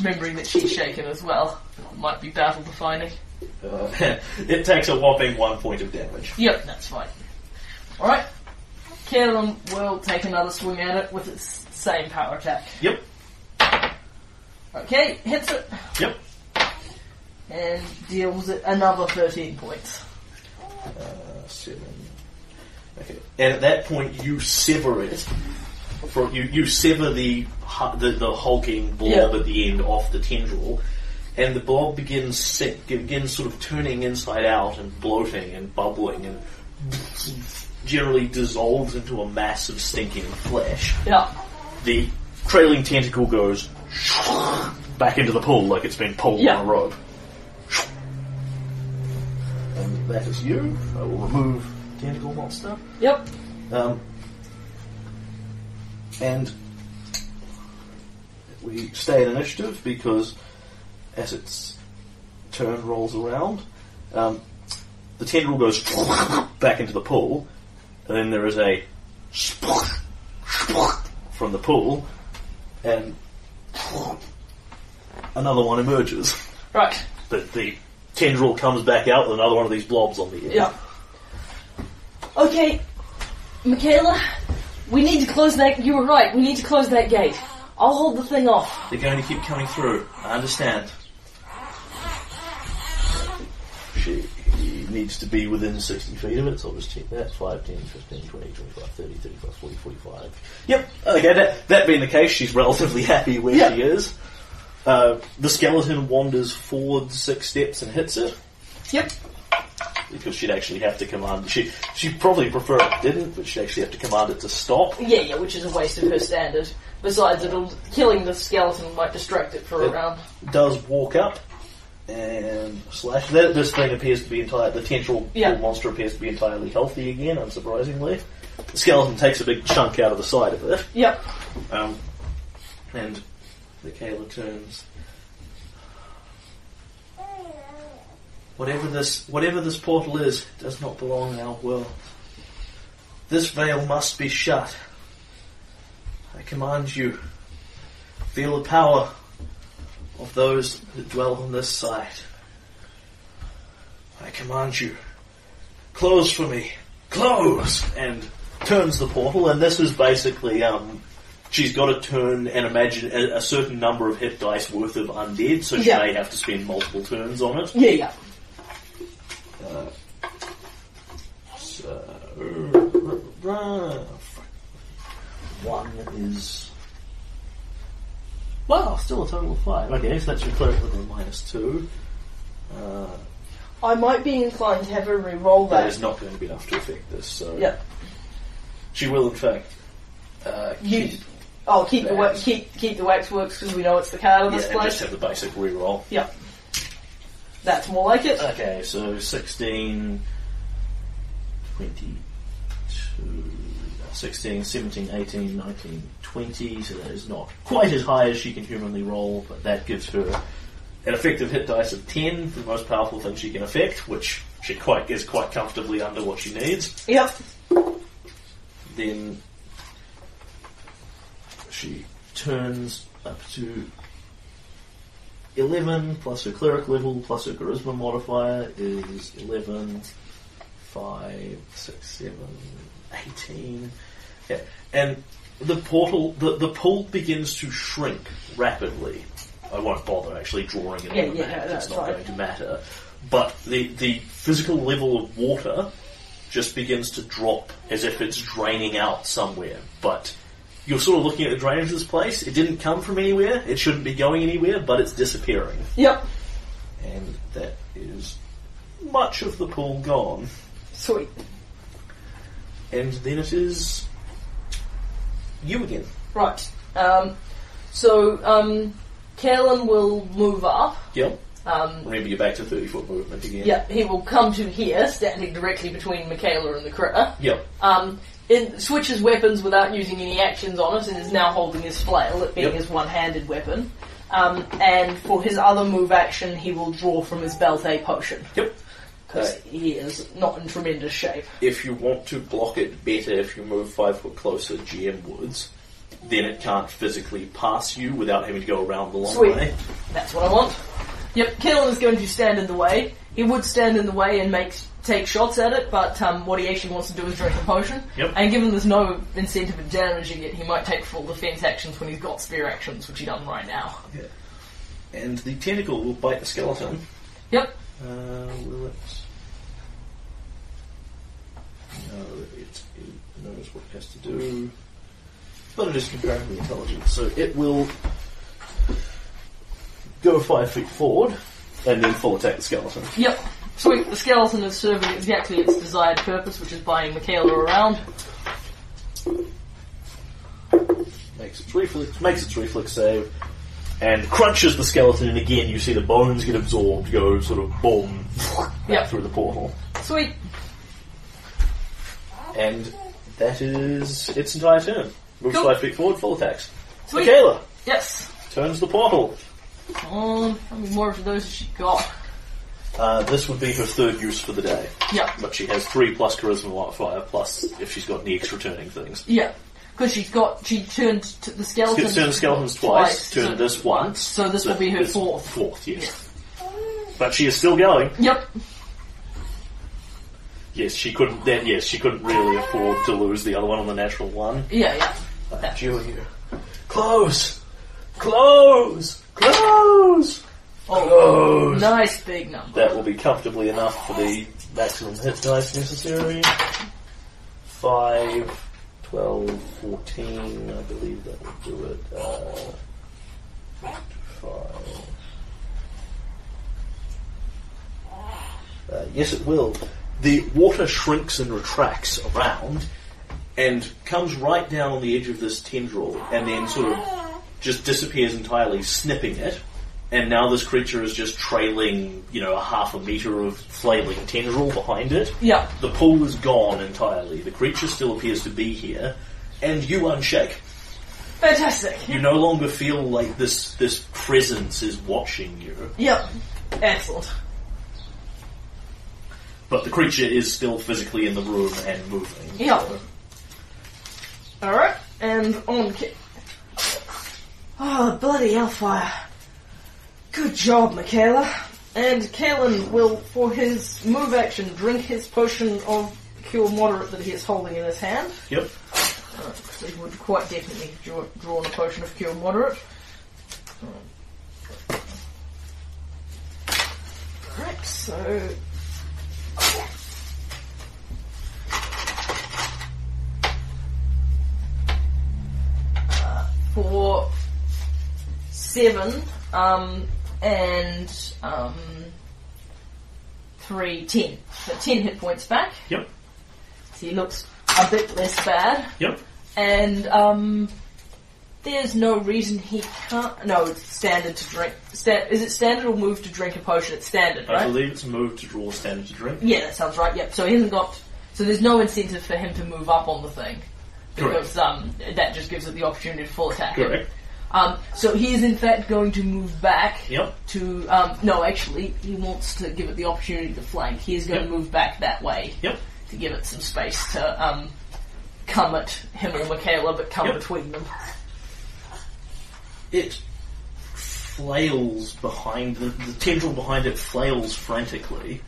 Remembering that she's shaken as well. Might be battle defining. Uh, it takes a whopping one point of damage. Yep, that's fine. Alright. Kaylen will take another swing at it with its same power attack. Yep. Okay, hits it Yep. and deals it another 13 points. Uh, seven. Okay. And at that point, you sever it. For you, you sever the the, the hulking blob Yeah. at the end off the tendril, and the blob begins se- begins sort of turning inside out and bloating and bubbling and generally dissolves into a mass of stinking flesh. Yeah. The trailing tentacle goes back into the pool like it's been pulled Yeah. on a rope. And that is you. I will remove tentacle monster. Yep. Um, and we stay in initiative because as its turn rolls around, um, the tendril goes back into the pool, and then there is a from the pool, and another one emerges. Right. The, the tendril comes back out with another one of these blobs on the end. Yeah. Okay, Michaela, we need to close that. You were right. We need to close that gate. I'll hold the thing off. They're going to keep coming through. I understand. Needs to be within 60 feet of it, so I'll just check that. 5, 10, 15, 20, 25, 30, 35, 40, 45. Yep, okay, that, that being the case, she's relatively happy where Yeah. she is. Uh, the skeleton wanders forward six steps and hits it, Yep. because she'd actually have to command She She'd probably prefer it didn't, but she'd actually have to command it to stop. Yeah, yeah, which is a waste of her standard. Besides, it'll killing the skeleton might distract it for a round. does walk up and slash. That, this thing appears to be entirely. The tentral Yeah. monster appears to be entirely healthy again, unsurprisingly. The skeleton takes a big chunk out of the side of it, Yep. um, and the Kayla turns. Whatever this, whatever this portal is, does not belong in our world. This veil must be shut. I command you. Feel the power of those that dwell on this side. I command you, close for me, close, and turns the portal. And this is basically, um, she's got to turn and imagine a, a certain number of hit dice worth of undead, so she Yeah. may have to spend multiple turns on it. Yeah, yeah. So, one is wow, still a total of five. Okay, so that's your cleric with a minus two. Uh, I might be inclined to have her re-roll that that. is not going to be enough to affect this. So Yep. she will, in fact, uh, Use- keep, Oh, keep the wax, keep keep the waxworks because we know it's the card of Yeah, this and place. just have the basic reroll. Yeah, that's more like it. Okay, so 16, 22, 16, 17, 18, 19, 20, so that is not quite as high as she can humanly roll, but that gives her an effective hit dice of 10, for the most powerful thing she can affect, which she quite is quite comfortably under what she needs. Yep. Then she turns up to 11 plus her cleric level plus her charisma modifier is 11, 5, 6, 7, 18. Yeah. And the portal, the, the pool begins to shrink rapidly. I won't bother actually drawing it Yeah, on the yeah, map, no, it's not fine. going to matter. But the, the physical level of water just begins to drop as if it's draining out somewhere. But you're sort of looking at the drainage of this place. It didn't come from anywhere. It shouldn't be going anywhere, but it's disappearing. Yep. And that is much of the pool gone. Sweet. And then it is you again. Right. Um, so um, Kaylen will move up. Yep. Um, Remember, you're back to 30 foot movement again. yeah, he will come to here, standing directly between Michaela and the critter. Yep. Um, in, switches weapons without using any actions on it and is now holding his flail, it being Yep. his one-handed weapon. Um, and for his other move action, he will draw from his belt a potion. Yep. Because he is not in tremendous shape. If you want to block it better, if you move five foot closer, GM woods, then it can't physically pass you without having to go around the long Sweet. way. That's what I want. Yep, Kaylen is going to stand in the way. He would stand in the way and make take shots at it, but um, what he actually wants to do is drink the potion. Yep. And given there's no incentive in damaging it, he might take full defense actions when he's got spear actions, which he doesn't right now. Yeah. And the tentacle will bite the skeleton. Yep. Uh, will it? No, it, it knows what it has to do. But it is comparatively intelligent, so it will go five feet forward and then full attack the skeleton. Yep. Sweet. The skeleton is serving exactly its desired purpose, which is buying Michaela around. Makes its reflex, makes its reflex save, and crunches the skeleton. And again, you see the bones get absorbed, go sort of boom back Yep. through the portal. Sweet. And that is its entire turn. Moves Cool. five feet forward, full attacks. Sweet. Michaela Yes. turns the portal. Um, how many more of those has she got? Uh, this would be her third use for the day, Yep. but she has three plus charisma modifier plus if she's got any extra turning things. Yeah. Because she's got, she turned to the skeleton. She's turned the skeletons twice, turned this once. So this will be her fourth. Fourth, yes. But she is still going. Yep. Yes, she couldn't. Then yes, she couldn't really afford to lose the other one on the natural one. Yeah, yeah. Uh, Julia, close, close, close. Oh, Close. nice big number. That will be comfortably enough for the maximum hit dice necessary. 5, 12, 14, I believe that will do it. Uh, 5. Uh, yes, it will. The water shrinks and retracts around and comes right down on the edge of this tendril and then sort of just disappears entirely, snipping it. And now this creature is just trailing, you know, a half a meter of flailing tendril behind it. Yeah. The pool is gone entirely. The creature still appears to be here, and you unshake. Fantastic. You no longer feel like this this presence is watching you, Yep. Excellent. but the creature is still physically in the room and moving. Yep. Alright, and on K- Oh, bloody hellfire. Good job, Michaela. And Kaylen will, for his move action, drink his potion of Cure Moderate that he is holding in his hand. Yep. So he would quite definitely have draw, drawn a potion of Cure Moderate. Alright, so... Uh, for seven, um, and um, three, ten. So ten hit points back. Yep. So he looks a bit less bad. Yep. And um, there's no reason he can't. No, it's standard to drink. Sta- is it standard or move to drink a potion? It's standard, right? I believe it's move to draw standard to drink. Yeah, that sounds right. Yep. So he hasn't got. So there's no incentive for him to move up on the thing because um, that just gives it the opportunity to full attack. Correct. Um, so he is in fact going to move back Yep. to. Um, no, actually, he wants to give it the opportunity to flank. He is going Yep. to move back that way Yep. to give it some space to um, come at him or Michaela, but come between them. It flails behind the, the tendril behind it flails frantically.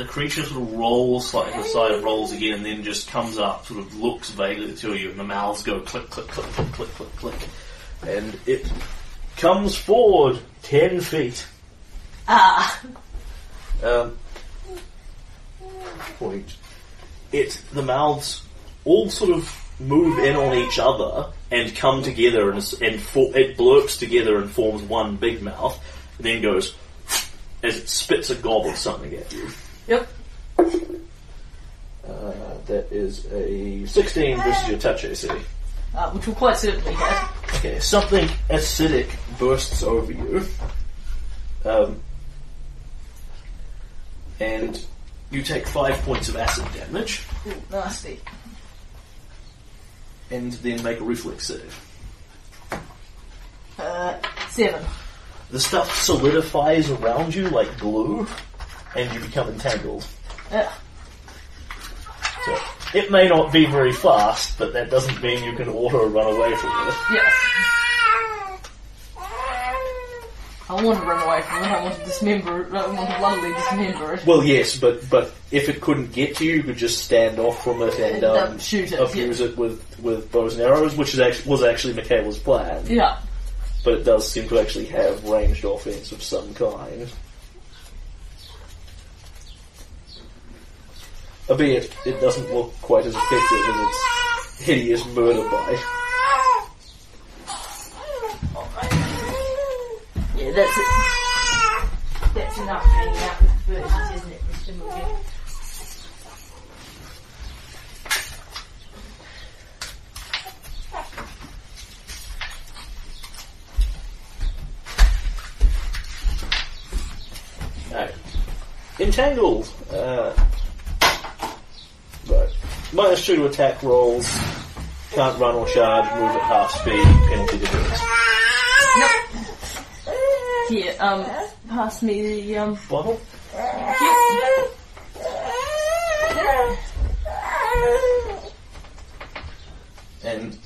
The creature sort of rolls slightly to the side, rolls again, and then just comes up, sort of looks vaguely to you, and the mouths go click, click, click, click, click, click, click, and it comes forward ten feet. Ah, Um, point. It the mouths all sort of move in on each other and come together and and for, it blurps together and forms one big mouth, and then goes as it spits a gob of something at you. Yep. Uh, that is a 16 versus your touch AC. Uh, which will quite certainly hit. Okay, something acidic bursts over you. Um, and you take five points of acid damage, Ooh, nasty. and then make a reflex save. Uh, seven. The stuff solidifies around you like glue, and you become entangled. Yeah. So, it may not be very fast, but that doesn't mean you can auto run away from it. Yes. I want to run away from it. I want to dismember it. I want to bloodily dismember it. Well, yes, but but if it couldn't get to you, you could just stand off from it and And, um, shoot it, abuse it with, with bows and arrows, which is actually, was actually Michaela's plan. Yeah. But it does seem to actually have ranged offense of some kind. Albeit, it doesn't look quite as effective as its hideous murder bite. Yeah, that's it. That's enough hanging out with the virgins, isn't it, Mr. Morgan? Alright. Entangled. Uh, right. Minus two to attack rolls. Can't run or charge. Move at half speed. Penalty to hit. Here, um, pass me the, um, Bottle. And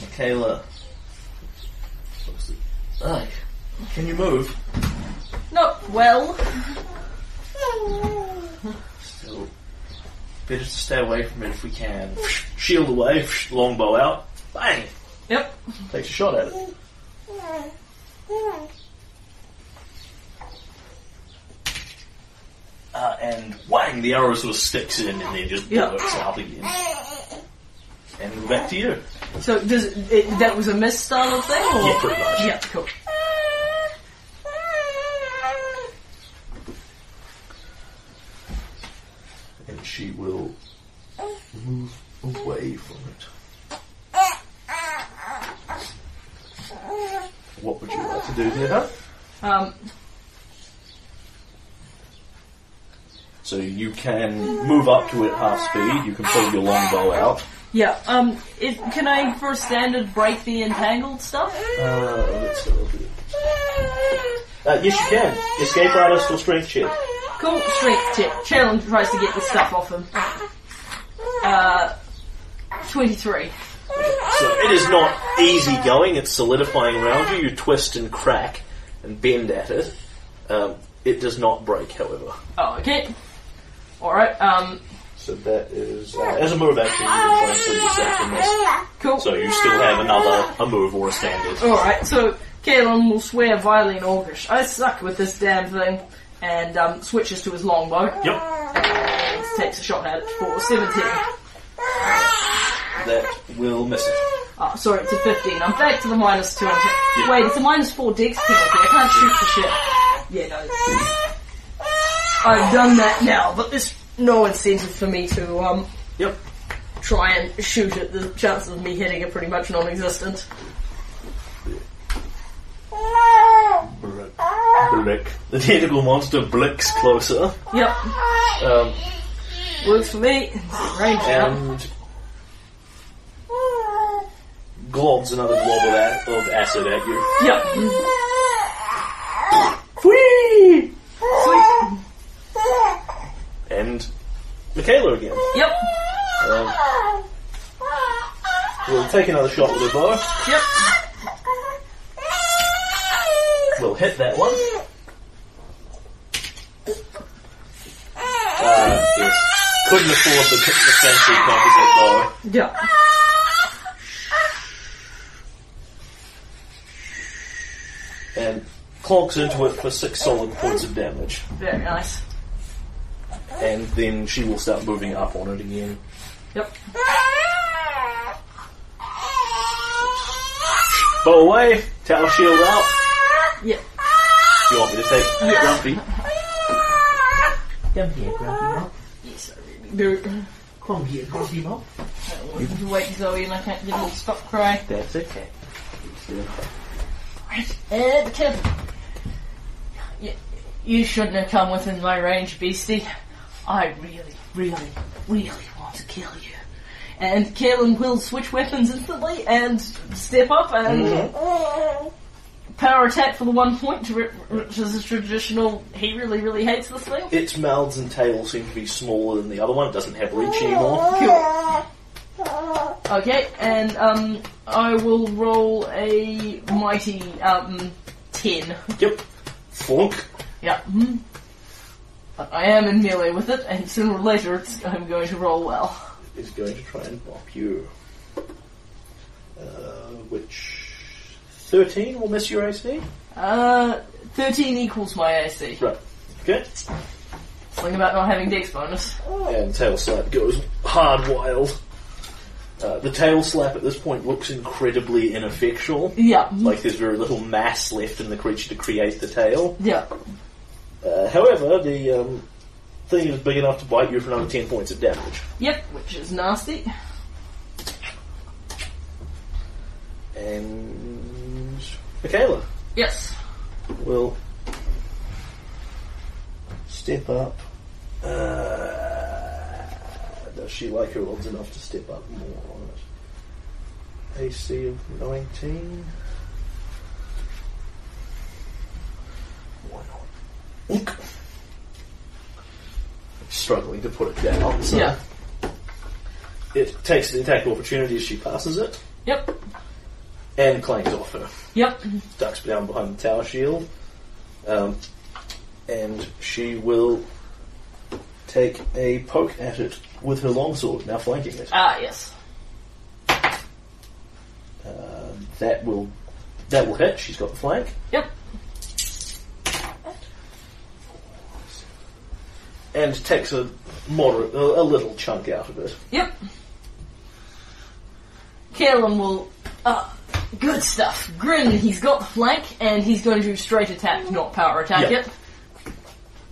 Michaela. looks at- Aye. Can you move? no, well, Still, better to stay away from it if we can. Shield away, longbow out, bang! yep. Takes a shot at it. Uh, and whang, the arrow sort of sticks in and then just works out again. And back to you. So, does it, that was a miss style of thing, or? Yeah, pretty much. Yeah, cool. And she will move away from it. What would you like to do, Nita? Um, So you can move up to it half speed. You can pull your longbow out. yeah, um, if, can I, for a standard, break the entangled stuff? Uh, let's have a look at it. Uh, yes, you can. Escape artist or strength check. Cool, strength check. Challenge tries to get the stuff off him. Uh, 23. So it is not easy going. It's solidifying around you. You twist and crack and bend at it. Um, it does not break, however. Oh, okay. Alright, um, So that is uh, as a move action. You can try and free yourself from this. cool. So you still have another a move or a standard. Alright, so Kaylen will swear vilely in Orcish. I suck with this damn thing. And um, switches to his longbow. Yep. And takes a shot at it for 17. That will miss it. Oh, sorry, it's a 15. I'm back to the minus 2. Wait, it's a minus 4 dex penalty. I can't shoot for shit. Yeah, no. I've done that now, but there's no incentive for me to um, Yep. try and shoot it. The chances of me hitting are pretty much non-existent. Blick. Blick. The tentacle monster blicks closer. Yep, Um, works for me. Range and globs another glob of, a- of acid at you. Yep. Whee! Sweet. And Michaela again. Yep. Um, we'll take another shot with her bow. Yep. We'll hit that one. Uh, yes. Couldn't afford the, the fancy composite bow. Yep. And clonks into it for six solid points of damage. Very nice. And then she will start moving up on it again. Yep. Bow away, tower shield out. Yep. Do you want me to take Grumpy? Come here, Grumpy Mop. Yes, I really do. Come here, Grumpy Mop. I don't to wait Zoe and I can't get him to stop crying. That's okay. Right. Uh, and Tim. You, you shouldn't have come within my range, beastie. I really, really, really want to kill you. And Kaylen will switch weapons instantly and step up and mm-hmm. uh, power attack for the one point, which is a traditional. He really, really hates this thing. Its mouths and tail seem to be smaller than the other one. It doesn't have reach anymore. Cool. Okay, and um, I will roll a mighty um ten. Yep. Flunk. Yeah. mhm. But I am in melee with it, and sooner or later it's, I'm going to roll well. is going to try and bop you. Uh, which 13 will miss your AC? Uh, 13 equals my AC. Right. Okay. Something about not having dex bonus. And tail slap goes hard wild. Uh, the tail slap at this point looks incredibly ineffectual. Yeah. Like there's very little mass left in the creature to create the tail. Yeah. Uh, however, the um, thing is big enough to bite you for another 10 points of damage. Yep, which is nasty. And Michaela Yes. will step up. Uh, does she like her odds enough to step up more on it? AC of 19. Why not? Oink. Struggling to put it down. So Yeah. It takes an attack opportunity as she passes it Yep. And clanks off her. Yep. ducks down behind the tower shield, um, and she will take a poke at it with her longsword, now flanking it. Ah, yes. Uh, that will that will hit. She's got the flank, Yep. and takes a moderate, a, a little chunk out of it. Yep. Kaylen will. Uh, good stuff. Grin, he's got the flank, and he's going to do straight attack, not power attack Yeah. it.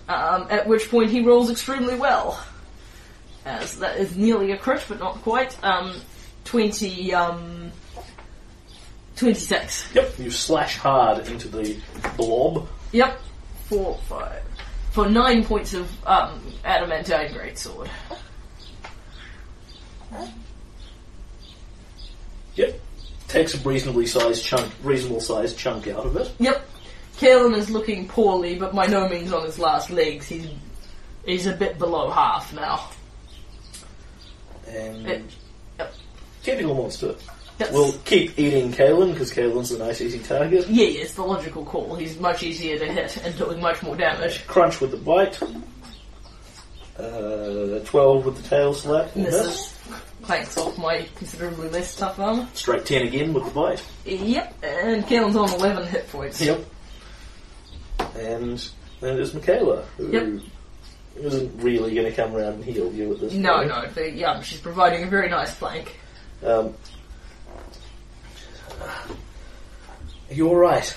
Um, at which point he rolls extremely well. As that is nearly a crit, but not quite. Um, 20, um, 26. Yep, you slash hard into the blob. Yep. Four, five. For nine points of um, adamantine greatsword. Yep, takes a reasonably sized chunk, reasonable sized chunk out of it. Yep. Kaylen is looking poorly, but by no means on his last legs. He's he's a bit below half now. And It- yep. tentacle monster That's, will keep eating Kaylen because Kaylen's a nice easy target. yeah, yeah, it's the logical call. He's much easier to hit and doing much more damage. Crunch with the bite. Uh, 12 with the tail slap. Misses. Clanks off my considerably less tough armor. Straight 10 again with the bite. Yep, and Kaylen's on 11 hit points. Yep. And then there's Michaela, who Yep. isn't really going to come around and heal you at this No, point. no, the, yeah, she's providing a very nice flank. Um, are you alright?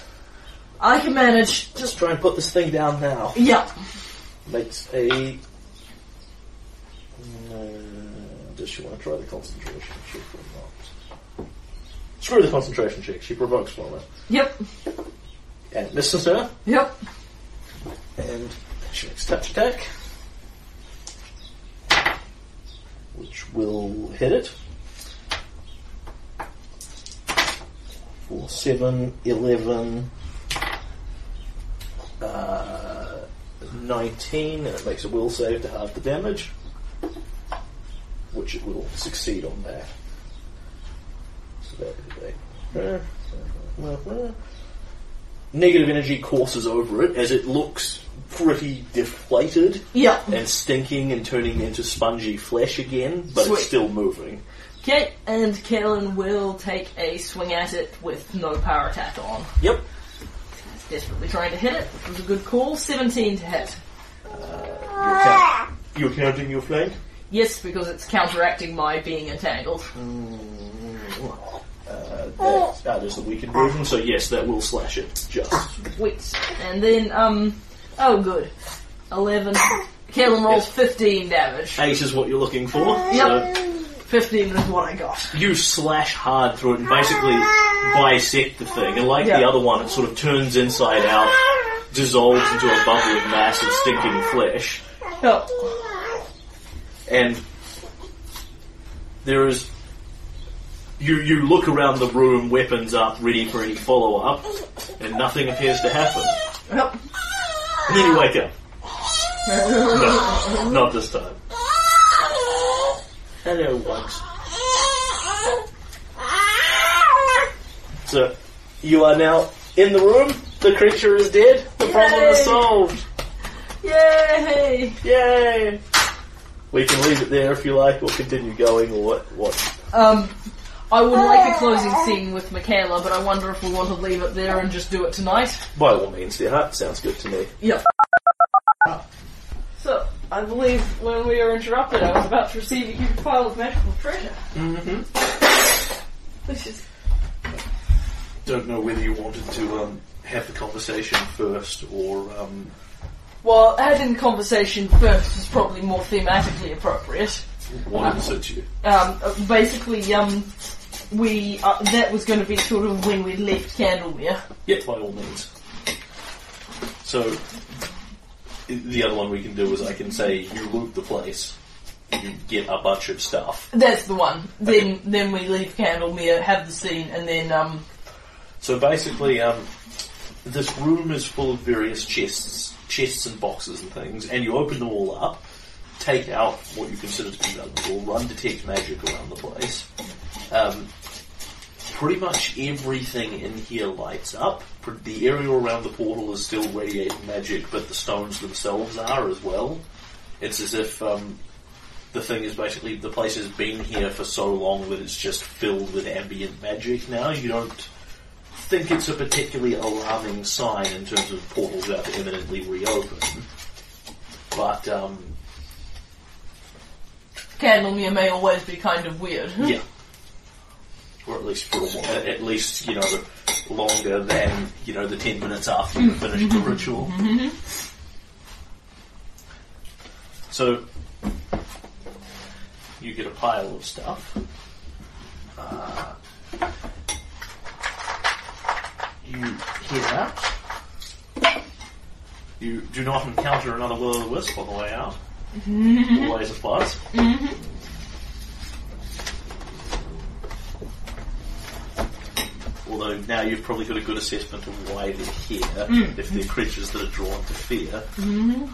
I can manage. Just try and put this thing down now. Yep. Makes a. Um, does she want to try the concentration check or not? Screw the concentration check. She provokes from it. Yep. And misses her. Yep. And she makes touch attack. Which will hit it. For 7, 11, uh, 19, and it makes a will save to half the damage. Which it will succeed on that. So that is eh? a. Negative energy courses over it as it looks pretty deflated Yep. and stinking and turning into spongy flesh again, but Sweet. it's still moving. Okay, and Kaylen will take a swing at it with no power attack on. Yep. He's desperately trying to hit it, which was a good call. 17 to hit. Uh, you're, count- you're counting your flank? Yes, because it's counteracting my being entangled. Uh, that, that is the weakened version, so yes, that will slash it just. Wait. And then, um, oh good. 11. Kaylen rolls 15 damage. Eight is what you're looking for. Yep. So 15 is what I got. you slash hard through it and basically bisect the thing, and like the Yeah. other one, it sort of turns inside out, dissolves into a bubbling mass of stinking flesh. Oh, and there is you you look around the room, weapons up, ready for any follow up, and nothing appears to happen. yep. And then you wake up. No, not this time. Hello, once. So you are now in the room. The creature is dead. The problem is solved. Yay! Yay! We can leave it there if you like, or continue going, or what? What? Um, I would like a closing scene with Michaela, but I wonder if we want to leave it there and just do it tonight. By all means, yeah, sounds good to me. Yep. So, I believe when we were interrupted, I was about to receive a huge pile of magical treasure. Mm-hmm. Which is Don't know whether you wanted to um, have the conversation first, or um, well, having conversation first is probably more thematically appropriate. what suits you. Um, basically, um, we uh, that was going to be sort of when we left Candlemere. Yeah, by all means. So, the other one we can do is I can say you loot the place, you get a bunch of stuff. That's the one. Then, then we leave Candlemere, have the scene, and then um, So basically, um, this room is full of various chests, chests and boxes and things, and you open them all up, take out what you consider to be valuable, run detect magic around the place. Um, pretty much everything in here lights up. The area around the portal is still radiating magic, but the stones themselves are as well. It's as if um, the thing is basically the place has been here for so long that it's just filled with ambient magic now. You don't think it's a particularly alarming sign in terms of portals about to imminently reopen. But, um, Candlemere may always be kind of weird. yeah. Or at least for a while, at least, you know, longer than, you know, the 10 minutes after you finish the ritual. So, you get a pile of stuff. Uh, you out. You do not encounter another will o' the wisp on the way out. Always a plus. Although now you've probably got a good assessment of why they're here, mm. if they're creatures that are drawn to fear. Mm-hmm.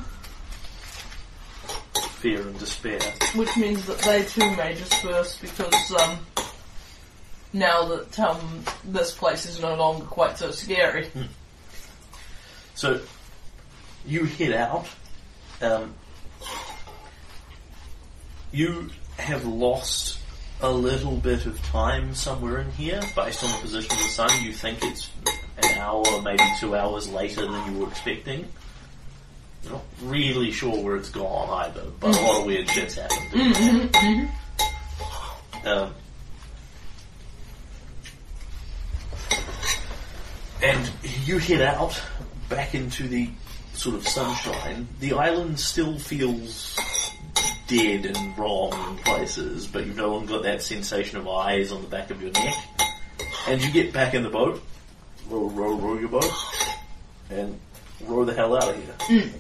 Fear and despair. Which means that they too may disperse because um, now that um, this place is no longer quite so scary. So you head out. Um, you have lost a little bit of time somewhere in here, based on the position of the sun. You think it's an hour, maybe two hours later than you were expecting. You're not really sure where it's gone either, but a lot of weird shit's happened. Um, and you head out back into the sort of sunshine. The island still feels dead and wrong in places, but you've no longer got that sensation of eyes on the back of your neck. And you get back in the boat, row, row, row your boat, and row the hell out of here. Hmm.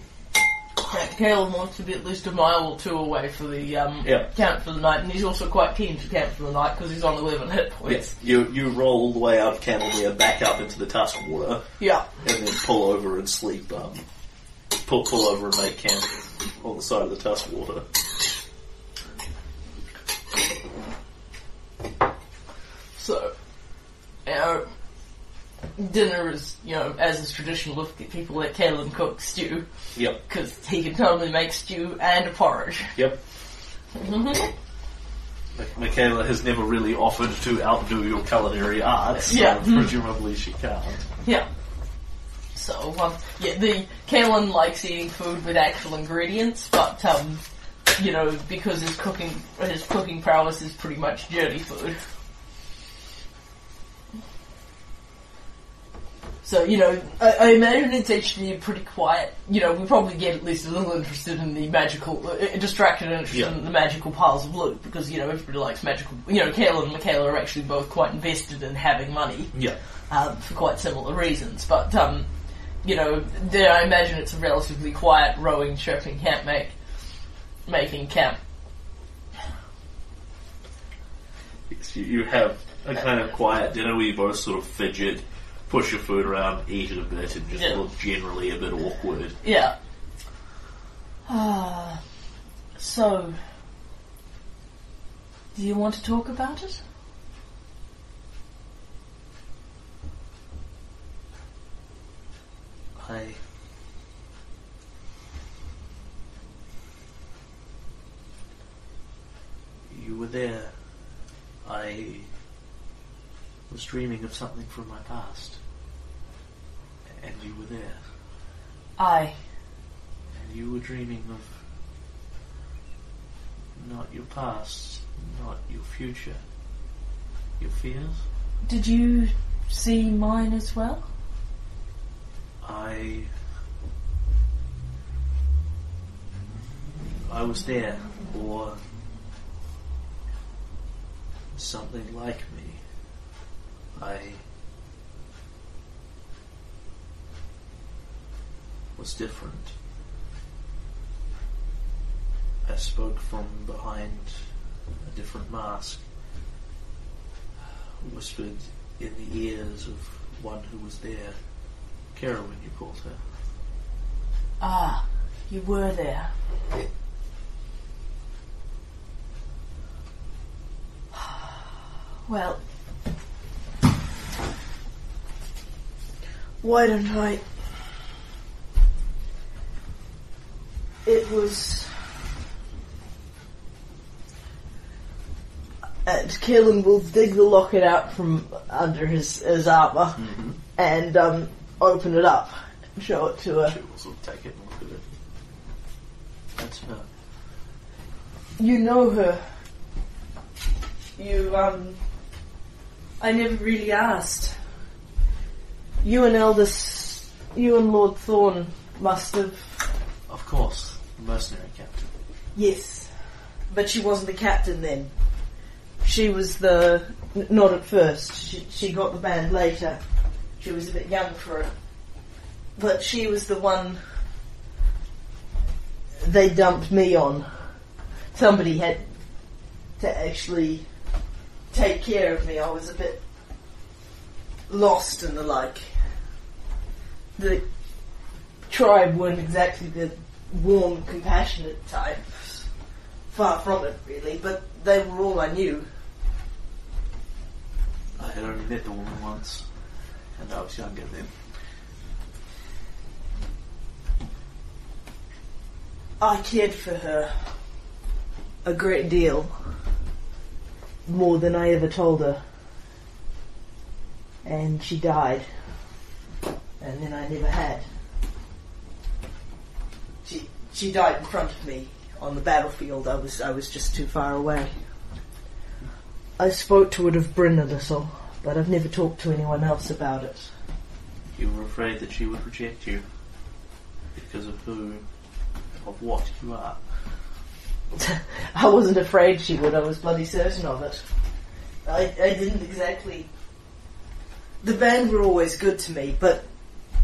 Caleb wants to be at least a mile or two away for the um, Yeah. camp for the night, and he's also quite keen to camp for the night because he's on 11 hit Yes. points. You, you roll all the way out of Candlemere back up into the tusk water, Yeah. and then pull over and sleep. Um, pull, pull over and make camp on the side of the Tuskwater. So, know, dinner is, you know, as is traditional with people let Caleb cook stew, Yep. because he can totally make stew and a porridge. Yep. Mhm. Michaela has never really offered to outdo your culinary arts, so Yeah. presumably she can't. Yeah. So, um, yeah, the Kaylen likes eating food with actual ingredients, but, um, you know, because his cooking, his cooking prowess is pretty much dirty food. So, you know, I, I imagine it's actually pretty quiet. You know, we probably get at least a little interested in the magical, uh, distracted and interested Yeah. in the magical piles of loot, because, you know, everybody likes magical, you know, Kayla and Michaela are actually both quite invested in having money Yeah. um, for quite similar reasons. But um, you know, there I imagine it's a relatively quiet rowing, chirping camp make making camp. Yes, you, you have a kind of quiet dinner where you both sort of fidget, push your food around, eat it a bit, and just Yeah. look generally a bit awkward. Yeah. Ah, so do you want to talk about it? I. You were there. I was dreaming of something from my past. And you were there. I. And you were dreaming of not your past, not your future, your fears. Did you see mine as well? I. I was there, or something like me. I was different. I spoke from behind a different mask, whispered in the ears of one who was there. Carolyn, you called her. Ah, you were there. Well, why don't I? It was. And Kaylen will dig the locket out from under his, his armor and um, open it up and show it to her. She will sort of take it and look at it. That's her. You know her. You, um. I never really asked. You and Aldous. You and Lord Thorn must have. Of course, mercenary captain. Yes. But she wasn't the captain then. She was the. n- Not at first. She, she got the band later. She was a bit young for it. But she was the one. They dumped me on. Somebody had to actually take care of me. I was a bit lost and the like. The tribe weren't exactly the warm, compassionate types. Far from it, really, but they were all I knew. I had only met the woman once, and I was younger then. I cared for her a great deal. More than I ever told her. And she died. And then I never had. She died in front of me on the battlefield. I was I was just too far away. I spoke to it of Bryn a little, but I've never talked to anyone else about it. You were afraid that she would reject you because of who, of what you are. I wasn't afraid she would. I was bloody certain of it. I, I didn't exactly. The band were always good to me, but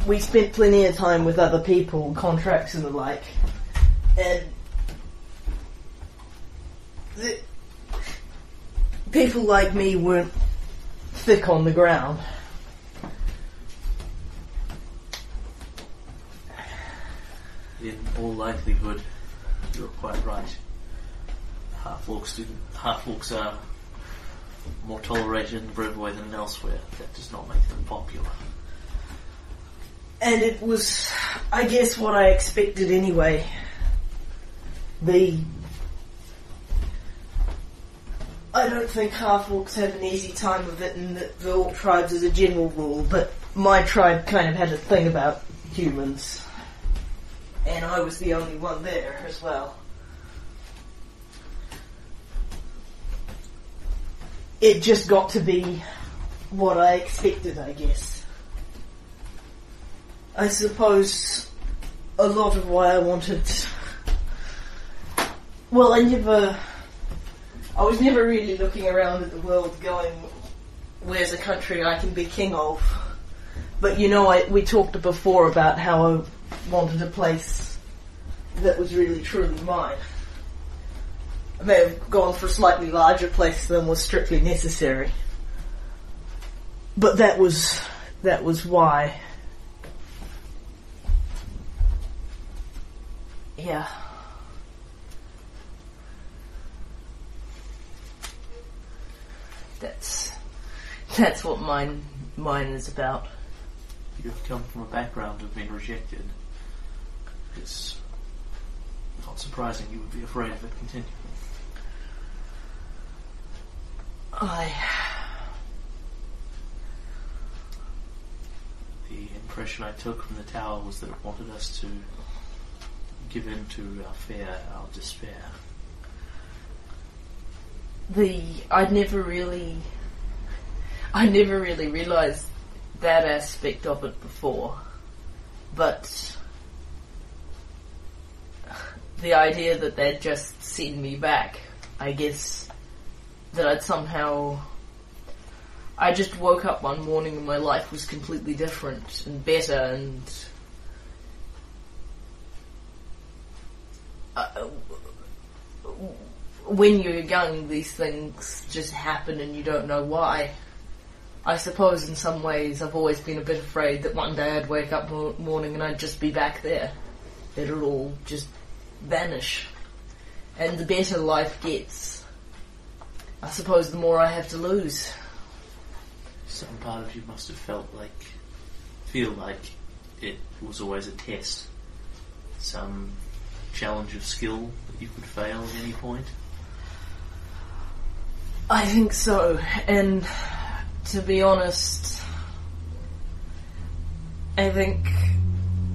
we spent plenty of time with other people, contracts and the like, and the, people like me weren't thick on the ground. In all likelihood, you're quite right. Half orcs do half orcs are more tolerated in Brevoy than elsewhere. That does not make them popular. And it was, I guess, what I expected anyway. The. I don't think half orcs have an easy time of it in the, the orc tribes as a general rule, but my tribe kind of had a thing about humans. And I was the only one there as well. It just got to be what I expected, I guess. I suppose a lot of why I wanted. Well, I never. I was never really looking around at the world going, where's a country I can be king of? But you know, I, we talked before about how I wanted a place that was really truly mine. I may have gone for a slightly larger place than was strictly necessary. But that was, that was why. Yeah. That's that's what mine mine is about. You have come from a background of being rejected. It's not surprising you would be afraid of it continuing. I The impression I took from the tower was that it wanted us to give in to our fear, our despair. The I'd never really I never really realized that aspect of it before. But the idea that they'd just send me back, I guess that I'd somehow I just woke up one morning and my life was completely different and better and uh, when you're young, these things just happen and you don't know why. I suppose in some ways I've always been a bit afraid that one day I'd wake up mo- morning and I'd just be back there. It'll all just vanish. And the better life gets, I suppose the more I have to lose. Some part of you must have felt like, feel like it was always a test. Some challenge of skill that you could fail at any point. I think so, and to be honest, I think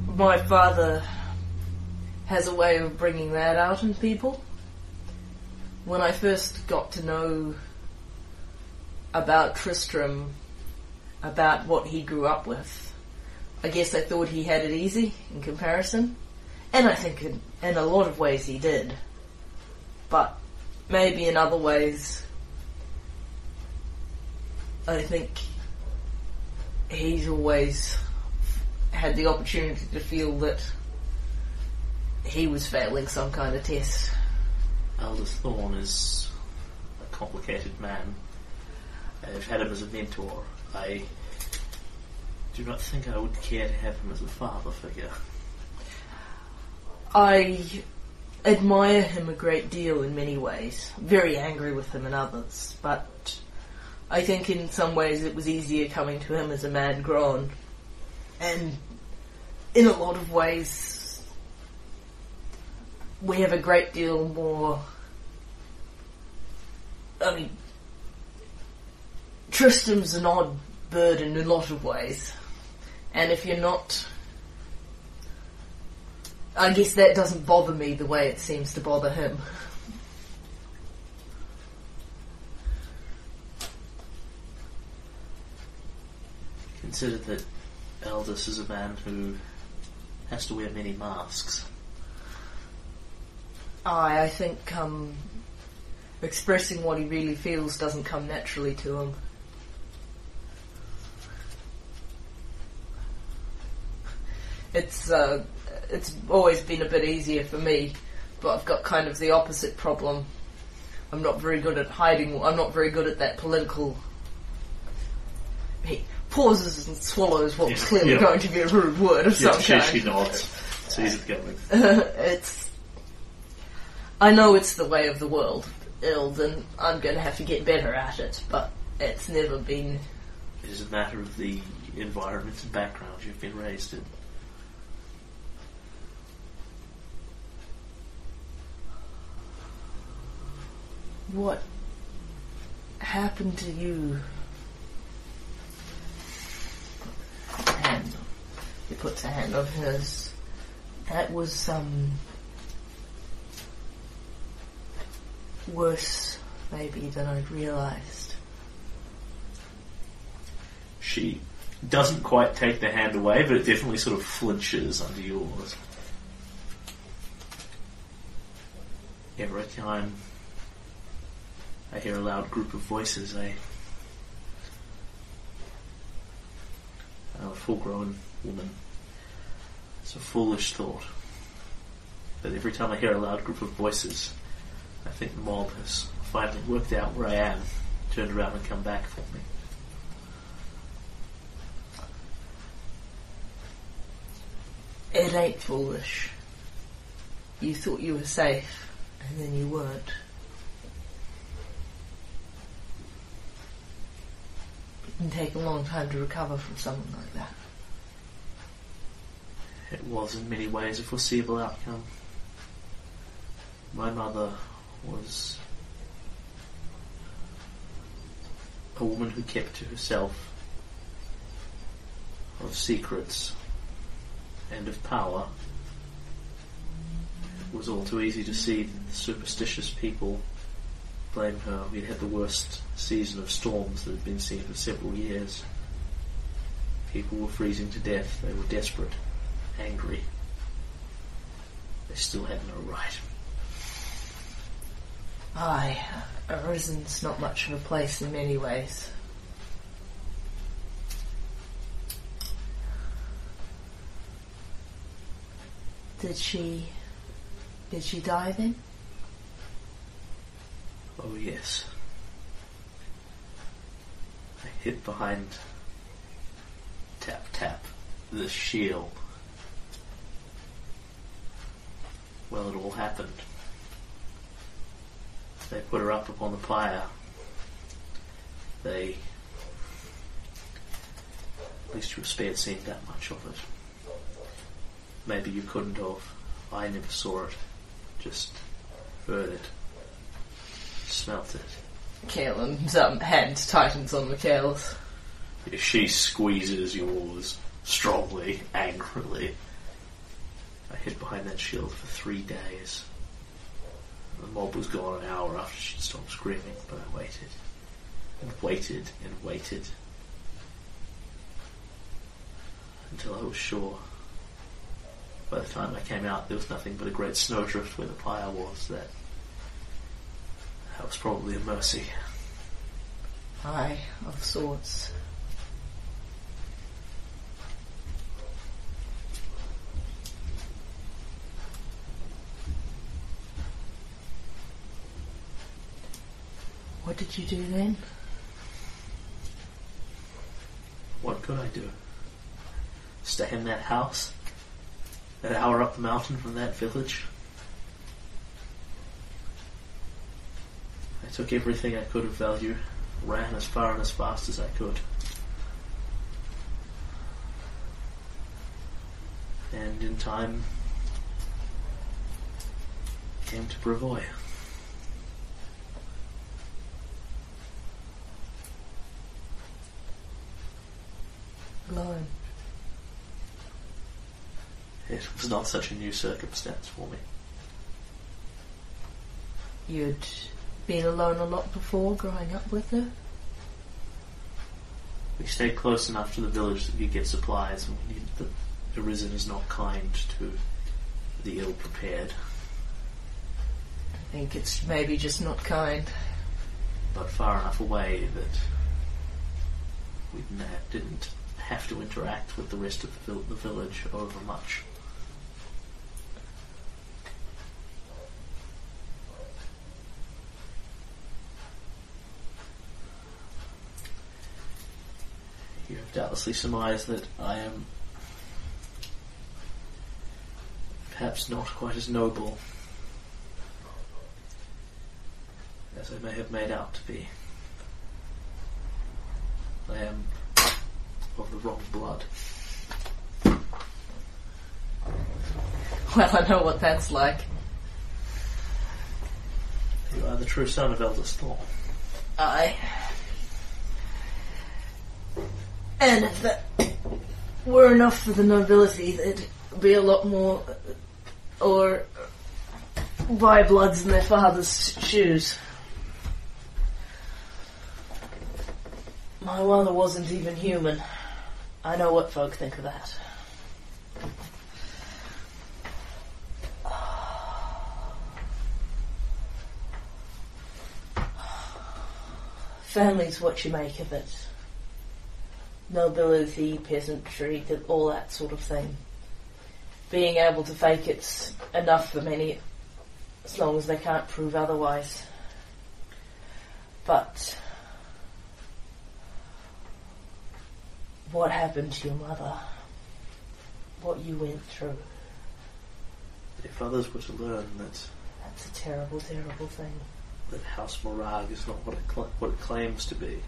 my father has a way of bringing that out in people. When I first got to know about Tristram, about what he grew up with, I guess I thought he had it easy in comparison, and I think in, in a lot of ways he did. But maybe in other ways, I think he's always had the opportunity to feel that he was failing some kind of test. Aldous Thorn is a complicated man. I've had him as a mentor. I do not think I would care to have him as a father figure. I admire him a great deal in many ways. Very angry with him in others, but I think in some ways it was easier coming to him as a man grown. And in a lot of ways, we have a great deal more. I mean, Tristram's an odd bird in a lot of ways. And if you're not I guess that doesn't bother me the way it seems to bother him. Consider that Aldous is a man who has to wear many masks. I, I think um, expressing what he really feels doesn't come naturally to him. It's uh, it's always been a bit easier for me, but I've got kind of the opposite problem. I'm not very good at hiding. I'm not very good at that political. Pauses and swallows what's clearly Yeah. going to be a rude word of some she, kind. she nods. Sees it coming. it's. I know it's the way of the world, Ild, and I'm going to have to get better at it, but it's never been. It is a matter of the environment and background you've been raised in. What happened to you? Hand. He puts a hand on hers. That was, um. worse, maybe, than I'd realised. She doesn't quite take the hand away, but it definitely sort of flinches under yours. Every time I hear a loud group of voices, I. I'm a full grown woman. It's a foolish thought. But every time I hear a loud group of voices, I think the mob has finally worked out where I am, turned around and come back for me. It ain't foolish. You thought you were safe, and then you weren't. Can take a long time to recover from something like that. It was in many ways a foreseeable outcome. My mother was a woman who kept to herself of secrets and of power. It was all too easy to see that superstitious people blame her. We'd had the worst season of storms that had been seen for several years. People were freezing to death. They were desperate angry. They still had no right. Aye, Irrisen's not much of a place in many ways. Did she... Did she die then? Oh yes. I hid behind tap tap the shield. Well, it all happened. They put her up upon the pyre. They. At least you were spared seeing that much of it. Maybe you couldn't have. I never saw it. Just heard it. Smelt it. Kaylen's um, hand tightens on Michaela's. She squeezes yours strongly, angrily. I hid behind that shield for three days. The mob was gone an hour after she'd stopped screaming, but I waited. And waited and waited. Until I was sure. By the time I came out, there was nothing but a great snowdrift where the pyre was. That, that was probably a mercy. Aye, of sorts. What did you do then? What could I do? Stay in that house? An hour up the mountain from that village? Took everything I could of value, ran as far and as fast as I could. And in time, came to Brevoy. Alone. It was not such a new circumstance for me. You'd been alone a lot before growing up with her? We stayed close enough to the village that we get supplies, and we needed the Irrisen is not kind to the ill prepared. I think it's maybe just not kind. but far enough away that we didn't have, to interact with the rest of the, the village over much. You have doubtlessly surmised that I am perhaps not quite as noble as I may have made out to be. I am of the wrong blood. Well, I know what that's like. You are the true son of Aldous Thorn. Aye. And if that were enough for the nobility, there'd be a lot more, or buy bloods in their father's shoes. My mother wasn't even human. I know what folk think of that. Family's what you make of it. Nobility, peasantry, all that sort of thing. Being able to fake it's enough for many, as long as they can't prove otherwise. But what happened to your mother? What you went through? If others were to learn that, That's a terrible, terrible thing. that House Morag is not what it, cl- what it claims to be,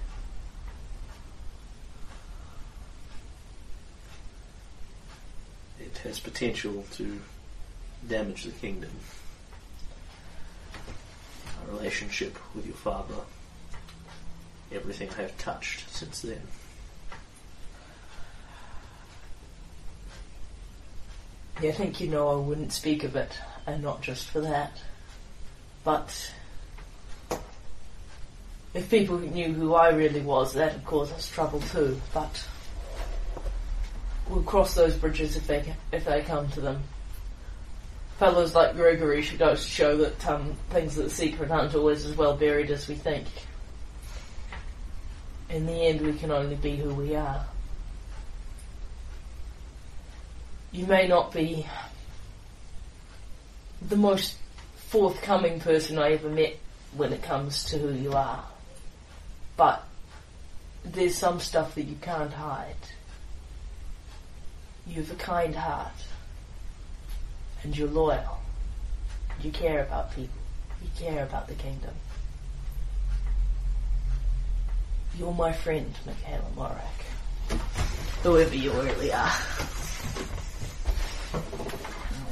it has potential to damage the kingdom. Our relationship with your father, everything I have touched since then. Yeah, I think you know I wouldn't speak of it, and not just for that. But if people knew who I really was, that'd cause us trouble too. But we'll cross those bridges if they if they come to them. Fellows like Gregory should to show that um, things that secret aren't always as well buried as we think. In the end, we can only be who we are. you may not be the most forthcoming person I ever met when it comes to who you are. But there's some stuff that you can't hide. You have a kind heart. And you're loyal. You care about people. You care about the kingdom. You're my friend, Michaela Morak. Whoever you really are.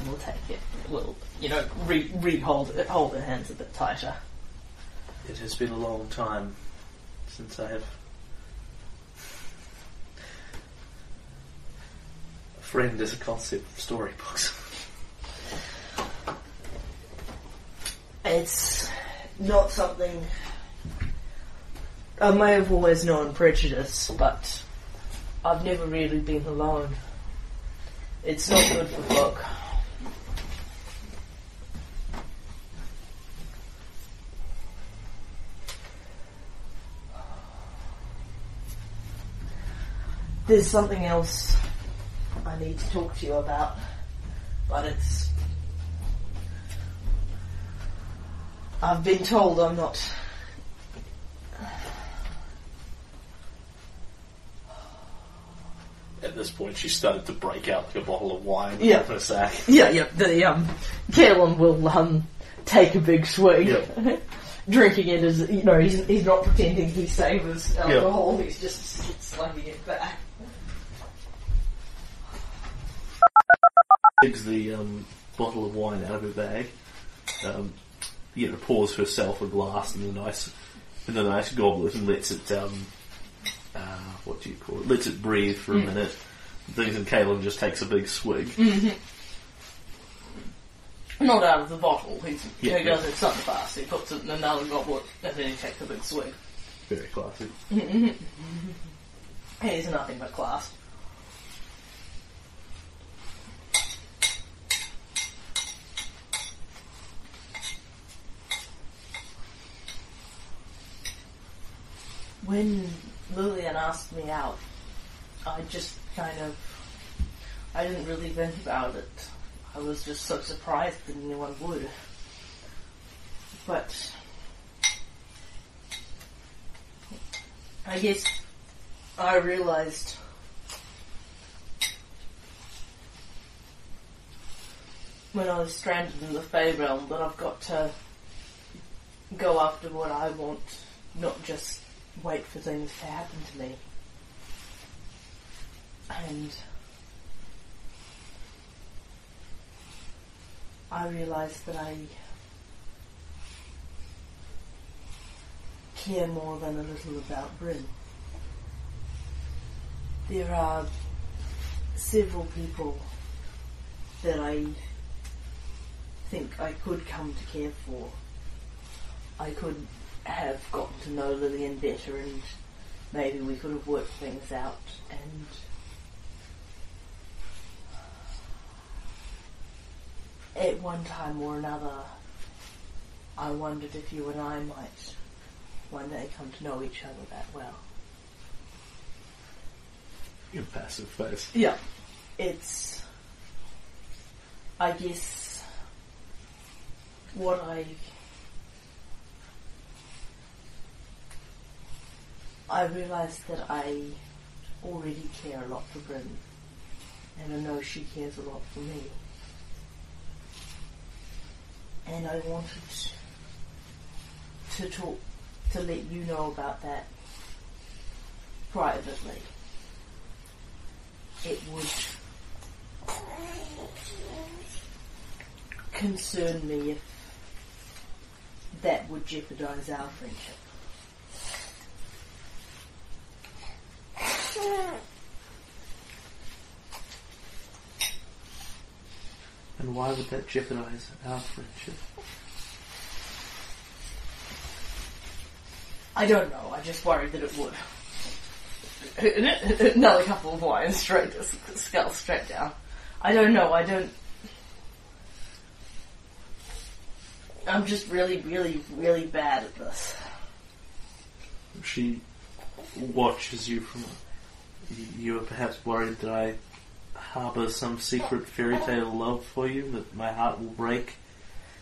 We'll take it. We'll, you know, re, re hold it, hold their hands a bit tighter. It has been a long time since I have. Friend is a concept of storybooks. It's not something. I may have always known prejudice, but I've never really been alone. It's not good for folk. There's something else I need to talk to you about, but it's I've been told I'm not. At this point, she started to break out like a bottle of wine Yeah. from a sack. Yeah, yeah. The um, Kaylen will um take a big swig. Yeah. Drinking it is, you know, he's he's not pretending he savours alcohol. He's just slugging it back. Takes the um, bottle of wine out of her bag. Um, you know, pours herself a glass in a nice, in a nice goblet, and lets it. Um, uh, what do you call it? Lets it breathe for a minute. Things and Caleb just takes a big swig. Not out of the bottle. He's, Yeah, he does it something fast. He puts it in another goblet and then he takes a big swig. Very classy. He's nothing but class. When Lillian asked me out, I just kind of, I didn't really think about it. I was just so surprised that anyone would. But I guess I realized when I was stranded in the Fey realm that I've got to go after what I want, not just wait for things to happen to me. And I realized that I care more than a little about Bryn. There are several people that I think I could come to care for. I could have gotten to know Lillian better and maybe we could have worked things out and at one time or another I wondered if you and I might one day come to know each other that well. Impassive face. Yeah. It's I guess what I I realised that I already care a lot for Bryn and I know she cares a lot for me. And I wanted to talk to let you know about that privately. It would concern me if that would jeopardize our friendship. And why would that jeopardize our friendship? I don't know. I just worried that it would. Another couple of wines straight, skull straight down. I don't know. I don't. I'm just really, really, really bad at this. She watches you from. You are perhaps worried that I harbour some secret fairy tale love for you, that my heart will break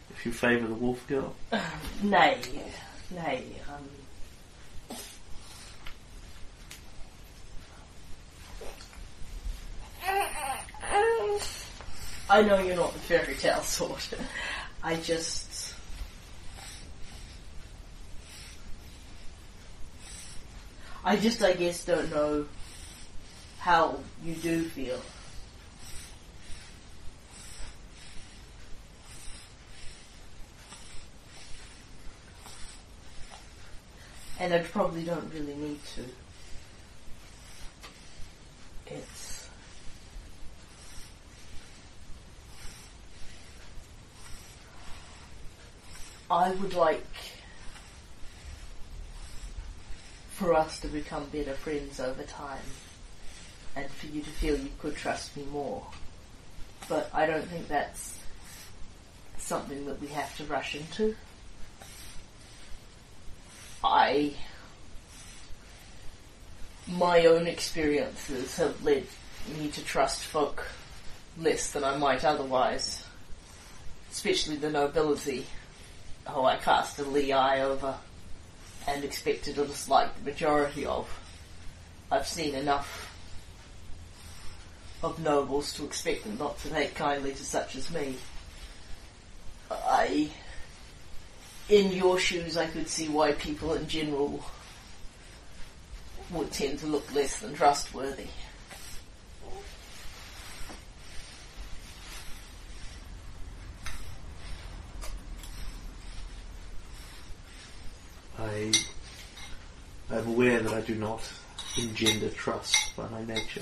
if you favour the wolf girl. Nay, nay. Um, I know you're not the fairy tale sort. I just. I just, I guess, don't know how you do feel. And I probably don't really need to. It's. I would like for us to become better friends over time and for you to feel you could trust me more. But I don't think that's something that we have to rush into. I my own experiences have led me to trust folk less than I might otherwise, especially the nobility, who I cast a lee eye over and expected to dislike the majority of. I've seen enough of nobles to expect them not to take kindly to such as me. I in your shoes, I could see why people in general would tend to look less than trustworthy. I am aware that I do not engender trust by my nature.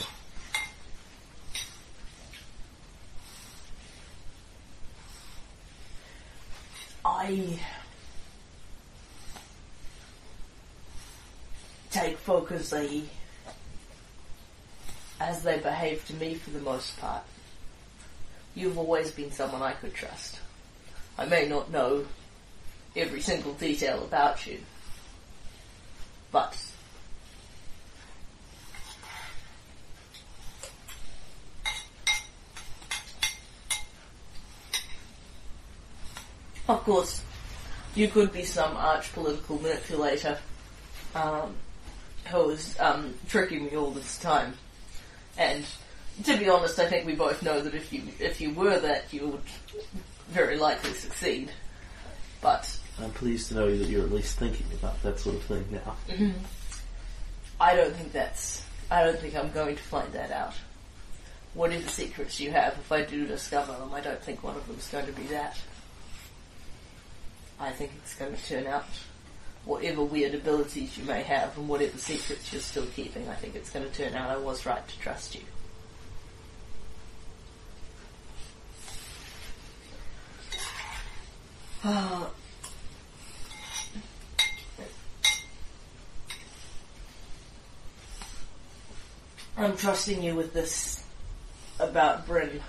I take folk as they as they behave to me for the most part. You've always been someone I could trust. I may not know every single detail about you, but Of course, you could be some arch political manipulator um, who is um, tricking me all this time. And to be honest, I think we both know that if you if you were that, you would very likely succeed. But I'm pleased to know that you're at least thinking about that sort of thing now. I don't think that's. I don't think I'm going to find that out. Whatever secrets you have, if I do discover them, I don't think one of them's going to be that. I think it's going to turn out whatever weird abilities you may have and whatever secrets you're still keeping, I think it's going to turn out I was right to trust you. Ah. I'm trusting you with this about Bryn.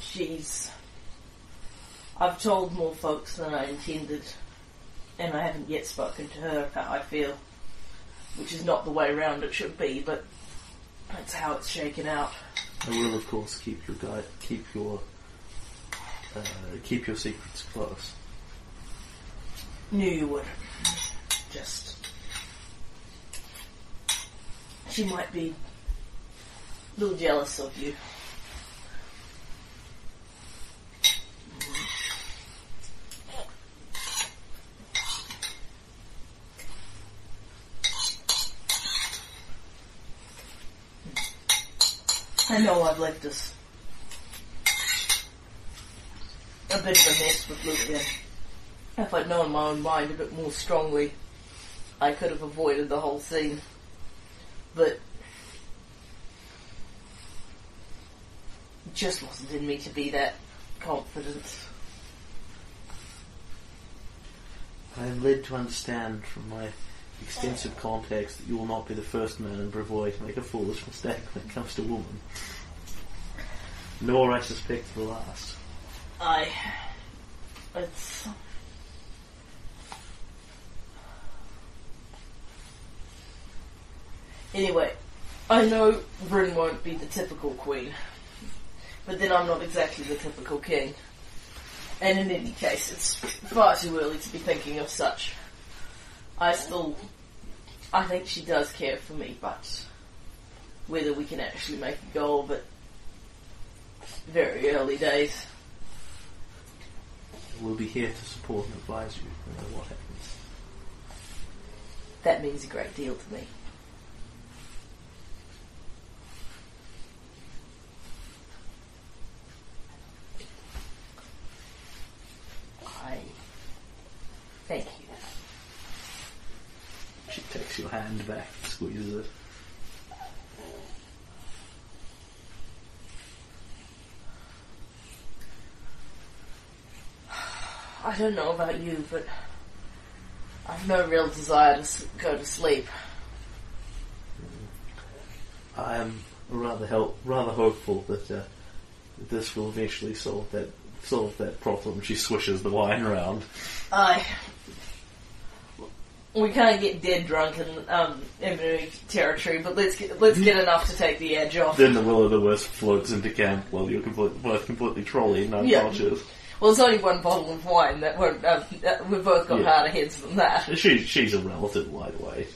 She's. I've told more folks than I intended, and I haven't yet spoken to her about how I feel, which is not the way around it should be, but that's how it's shaken out. I will, of course, keep your guide, keep your, uh, keep your secrets close. Knew you would. Just. She might be a little jealous of you. I know I've left us a bit of a mess with Lucian. If I'd known my own mind a bit more strongly, I could have avoided the whole scene. But it just wasn't in me to be that confident. I am led to understand from my extensive context that you will not be the first man in Brevoy to make a foolish mistake when it comes to women. Nor, I suspect, the last. I. It's. Anyway, I know Bryn won't be the typical queen, but then I'm not exactly the typical king. And in any case, it's far too early to be thinking of such. I still. I think she does care for me, but whether we can actually make a go but very early days. We'll be here to support and advise you no matter what happens. That means a great deal to me. I thank you. She takes your hand back squeezes it. I don't know about you, but I've no real desire to go to sleep. I am rather help, rather hopeful that uh, this will eventually solve that solve that problem. She swishes the wine around. I. We can't get dead drunk in um, enemy territory, but let's get let's get enough to take the edge off. Then the will o' the wisp floats into camp while you're complete, both completely trolly and Yeah. unconscious. Well, it's only one bottle of wine that won't. Um, we've both got Yeah. harder heads than that. She, she's a relative lightweight.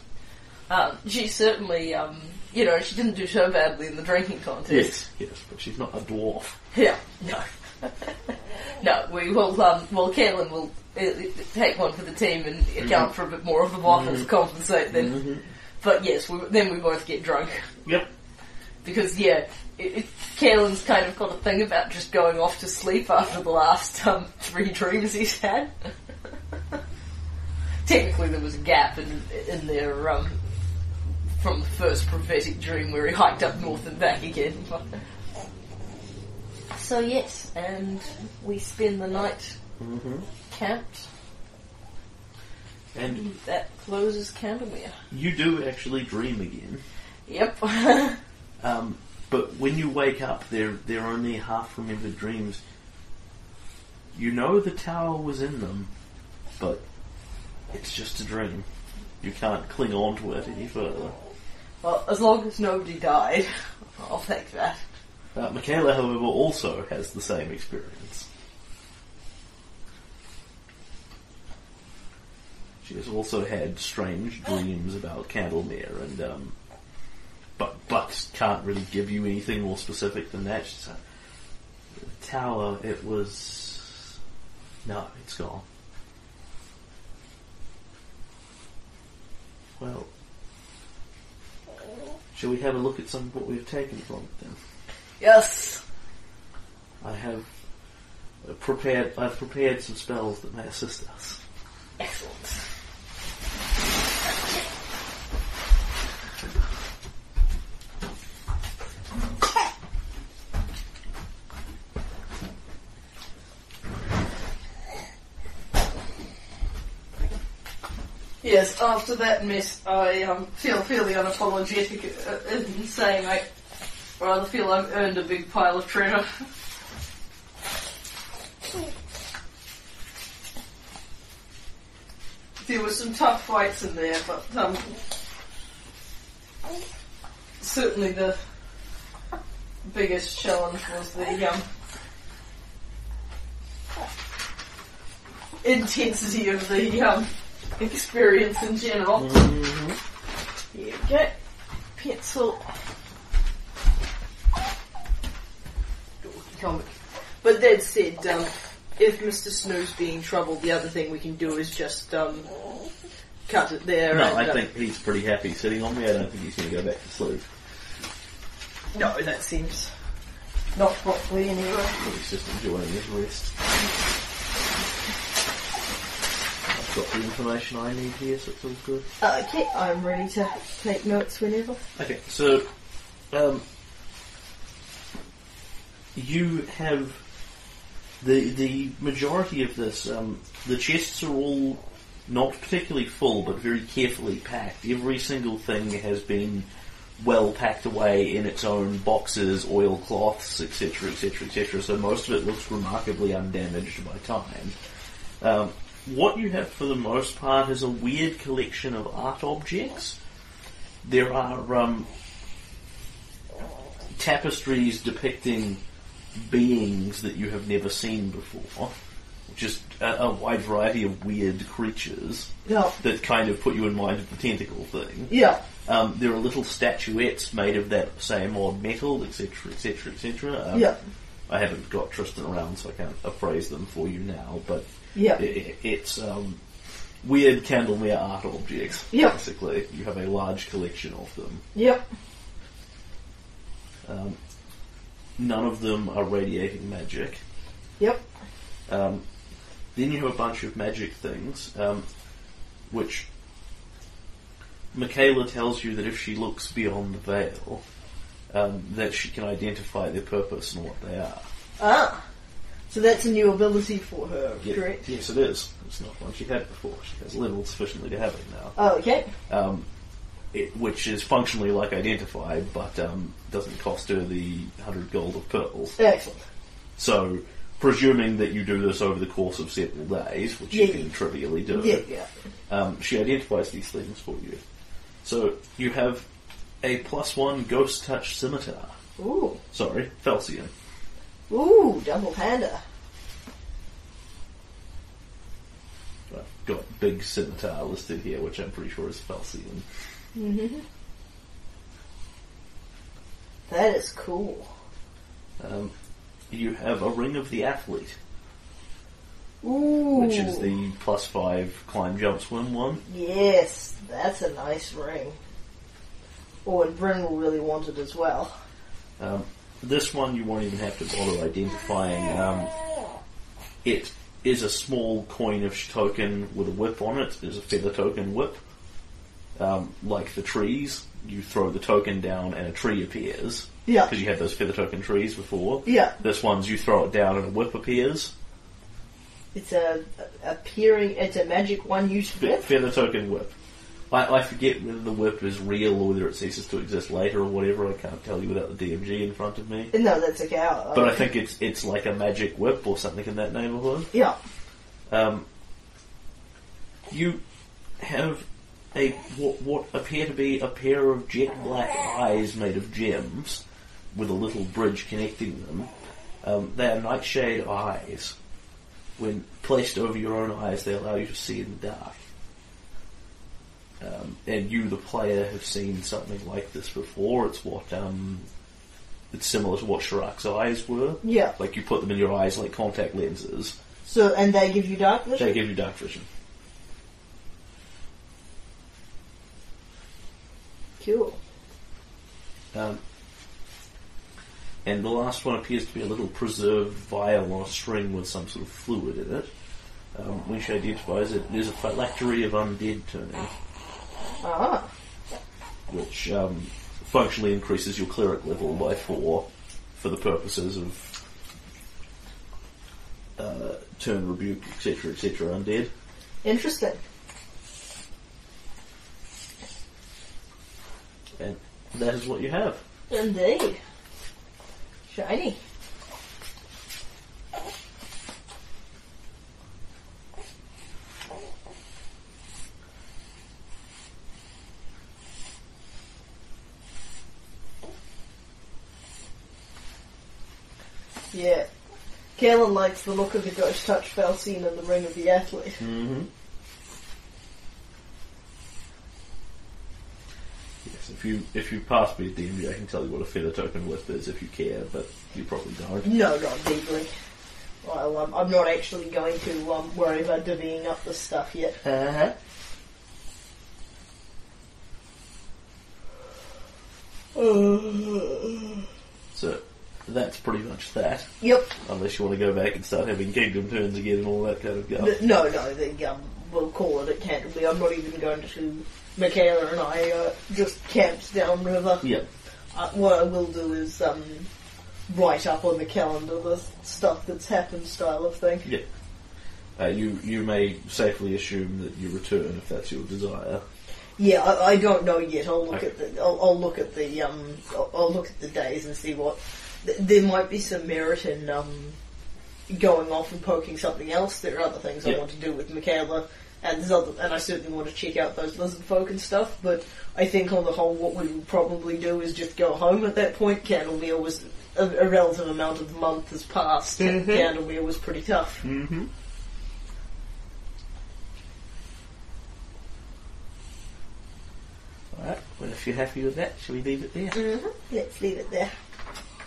Um, she certainly, um, you know, she didn't do so badly in the drinking contest. Yes, yes, but she's not a dwarf. Yeah, no. no, we will, um, well, Kaylen will take one for the team and account for a bit more of the bottle to compensate then. But yes, we, then we both get drunk. Yep. Because, yeah, it, it, Kaylen's kind of got a thing about just going off to sleep after the last um, three dreams he's had. Technically, there was a gap in, in their, um, from the first prophetic dream where he hiked up north and back again. So yes, and we spend the night hmm camped. And That closes Candlemere. you do actually dream again. Yep. Um, but when you wake up, they're they're only half remembered dreams. You know the tower was in them, but it's just a dream. You can't cling on to it any further. well, as long as nobody died, I'll take that. Uh, Michaela, however, also has the same experience. She has also had strange dreams about Candlemere, and um, but but can't really give you anything more specific than that. She's like, the tower. It was no, it's gone. Well, shall we have a look at some of what we've taken from it then? Yes. I have uh, prepared. I've prepared some spells that may assist us. Excellent. Yes, after that mess, I um, feel fairly unapologetic uh, in saying I rather feel I've earned a big pile of treasure. there were some tough fights in there, but um, certainly the biggest challenge was the um, intensity of the um, experience in general. Here we go. Pencil. Comic. But that said, um, if Mr. Snoo's being troubled, the other thing we can do is just um, cut it there. No, and, I uh, think he's pretty happy sitting on me. I don't think he's going to go back to sleep. No, that seems not properly anyway. He's just enjoying his rest. Got the information I need here, so it's all good. Okay, I'm ready to take notes whenever. Okay, so um, you have the the majority of this. Um, the chests are all not particularly full, but very carefully packed. Every single thing has been well packed away in its own boxes, oilcloths, etc., etc., etc. So most of it looks remarkably undamaged by time. Um, what you have for the most part is a weird collection of art objects. There are um, tapestries depicting beings that you have never seen before. Just a, a wide variety of weird creatures Yeah, that kind of put you in mind of the tentacle thing. yeah, Um, there are little statuettes made of that same odd metal, etc., etc., etc. Yeah, I haven't got Tristan around, so I can't appraise them for you now, but yeah. i i it's um, weird Candlemere art objects, Yeah. basically. You have a large collection of them. Yep. Um, none of them are radiating magic. Yep. Um, then you have a bunch of magic things, um, which Michaela tells you that if she looks beyond the veil, um, that she can identify their purpose and what they are. Ah. So that's a new ability for her, Ye- correct? Yes, it is. It's not one she had before. She has leveled sufficiently to have it now. Oh, okay. Um, it, which is functionally like identify, but um, doesn't cost her the hundred gold of pearls. Excellent. So, presuming that you do this over the course of several days, which Yeah, you can yeah. trivially do, Yeah, yeah. um, she identifies these things for you. So you have a plus one ghost touch scimitar. Ooh. Sorry, Felsian. Ooh, double hander. I've got big scimitar listed here, which I'm pretty sure is Felsian. That is cool. Um, you have a ring of the athlete, Ooh. which is the plus five climb, jump, swim one. Yes, that's a nice ring. Oh, and Bryn will really want it as well. Um, this one you won't even have to bother identifying. Um, it is a small coinish token with a whip on it. It's a feather token whip. Um, like the trees, you throw the token down and a tree appears. Yeah. Because you had those feather token trees before. Yeah. This one's you throw it down and a whip appears. It's a, a appearing. It's a magic one use Fe- whip. feather token whip. I, I forget whether the whip is real or whether it ceases to exist later or whatever. I can't tell you without the DMG in front of me. No, that's okay. I'll- But I think it's it's like a magic whip or something in that neighbourhood. yeah. Um, you have a what, what appear to be a pair of jet black eyes made of gems with a little bridge connecting them. Um, they are nightshade eyes. When placed over your own eyes, they allow you to see in the dark. Um, and you, the player, have seen something like this before. It's what um, it's similar to what Shirak's eyes were. Yeah. Like you put them in your eyes like contact lenses. So, and they give you dark vision? They give you dark vision. Cool. Um, and the last one appears to be a little preserved vial on a string with some sort of fluid in it. Um, which identifies it as a phylactery of undead turning, Ah. which um, functionally increases your cleric level by four for the purposes of uh, turn rebuke, etc., etc., undead. Interesting. And that is what you have. Indeed. Shiny. Yeah. Kaylen likes the look of the ghost touch spell seen in the Ring of the Athlete. Mm-hmm. Yes, if you if you pass me a DMV, I can tell you what a feather token whip is if you care, but you probably don't. No, not deeply. Well, um, I'm not actually going to um, worry about divvying up this stuff yet. Uh-huh. So that's pretty much that. Yep. Unless you want to go back and start having kingdom turns again and all that kind of guff. No, no, they, um, we'll call it at Canterbury. I'm not even going to. Michaela and I uh, just camped downriver. Yeah. Uh, what I will do is um, write up on the calendar the stuff that's happened, style of thing. Yeah. Uh, you you may safely assume that you return if that's your desire. Yeah, I, I don't know yet. I'll look Okay. at the. I'll, I'll look at the. Um, I'll, I'll look at the days and see what. Th- there might be some merit in um, going off and poking something else. There are other things I Yeah. want to do with Michaela, and there's other, and I certainly want to check out those lizard folk and stuff. But I think on the whole, what we would probably do is just go home at that point. Candlemere was a, a relative amount of the month has passed. and Candlemere was pretty tough. Mm-hmm. Alright, well if you're happy with that, shall we leave it there? Mm-hmm. Let's leave it there.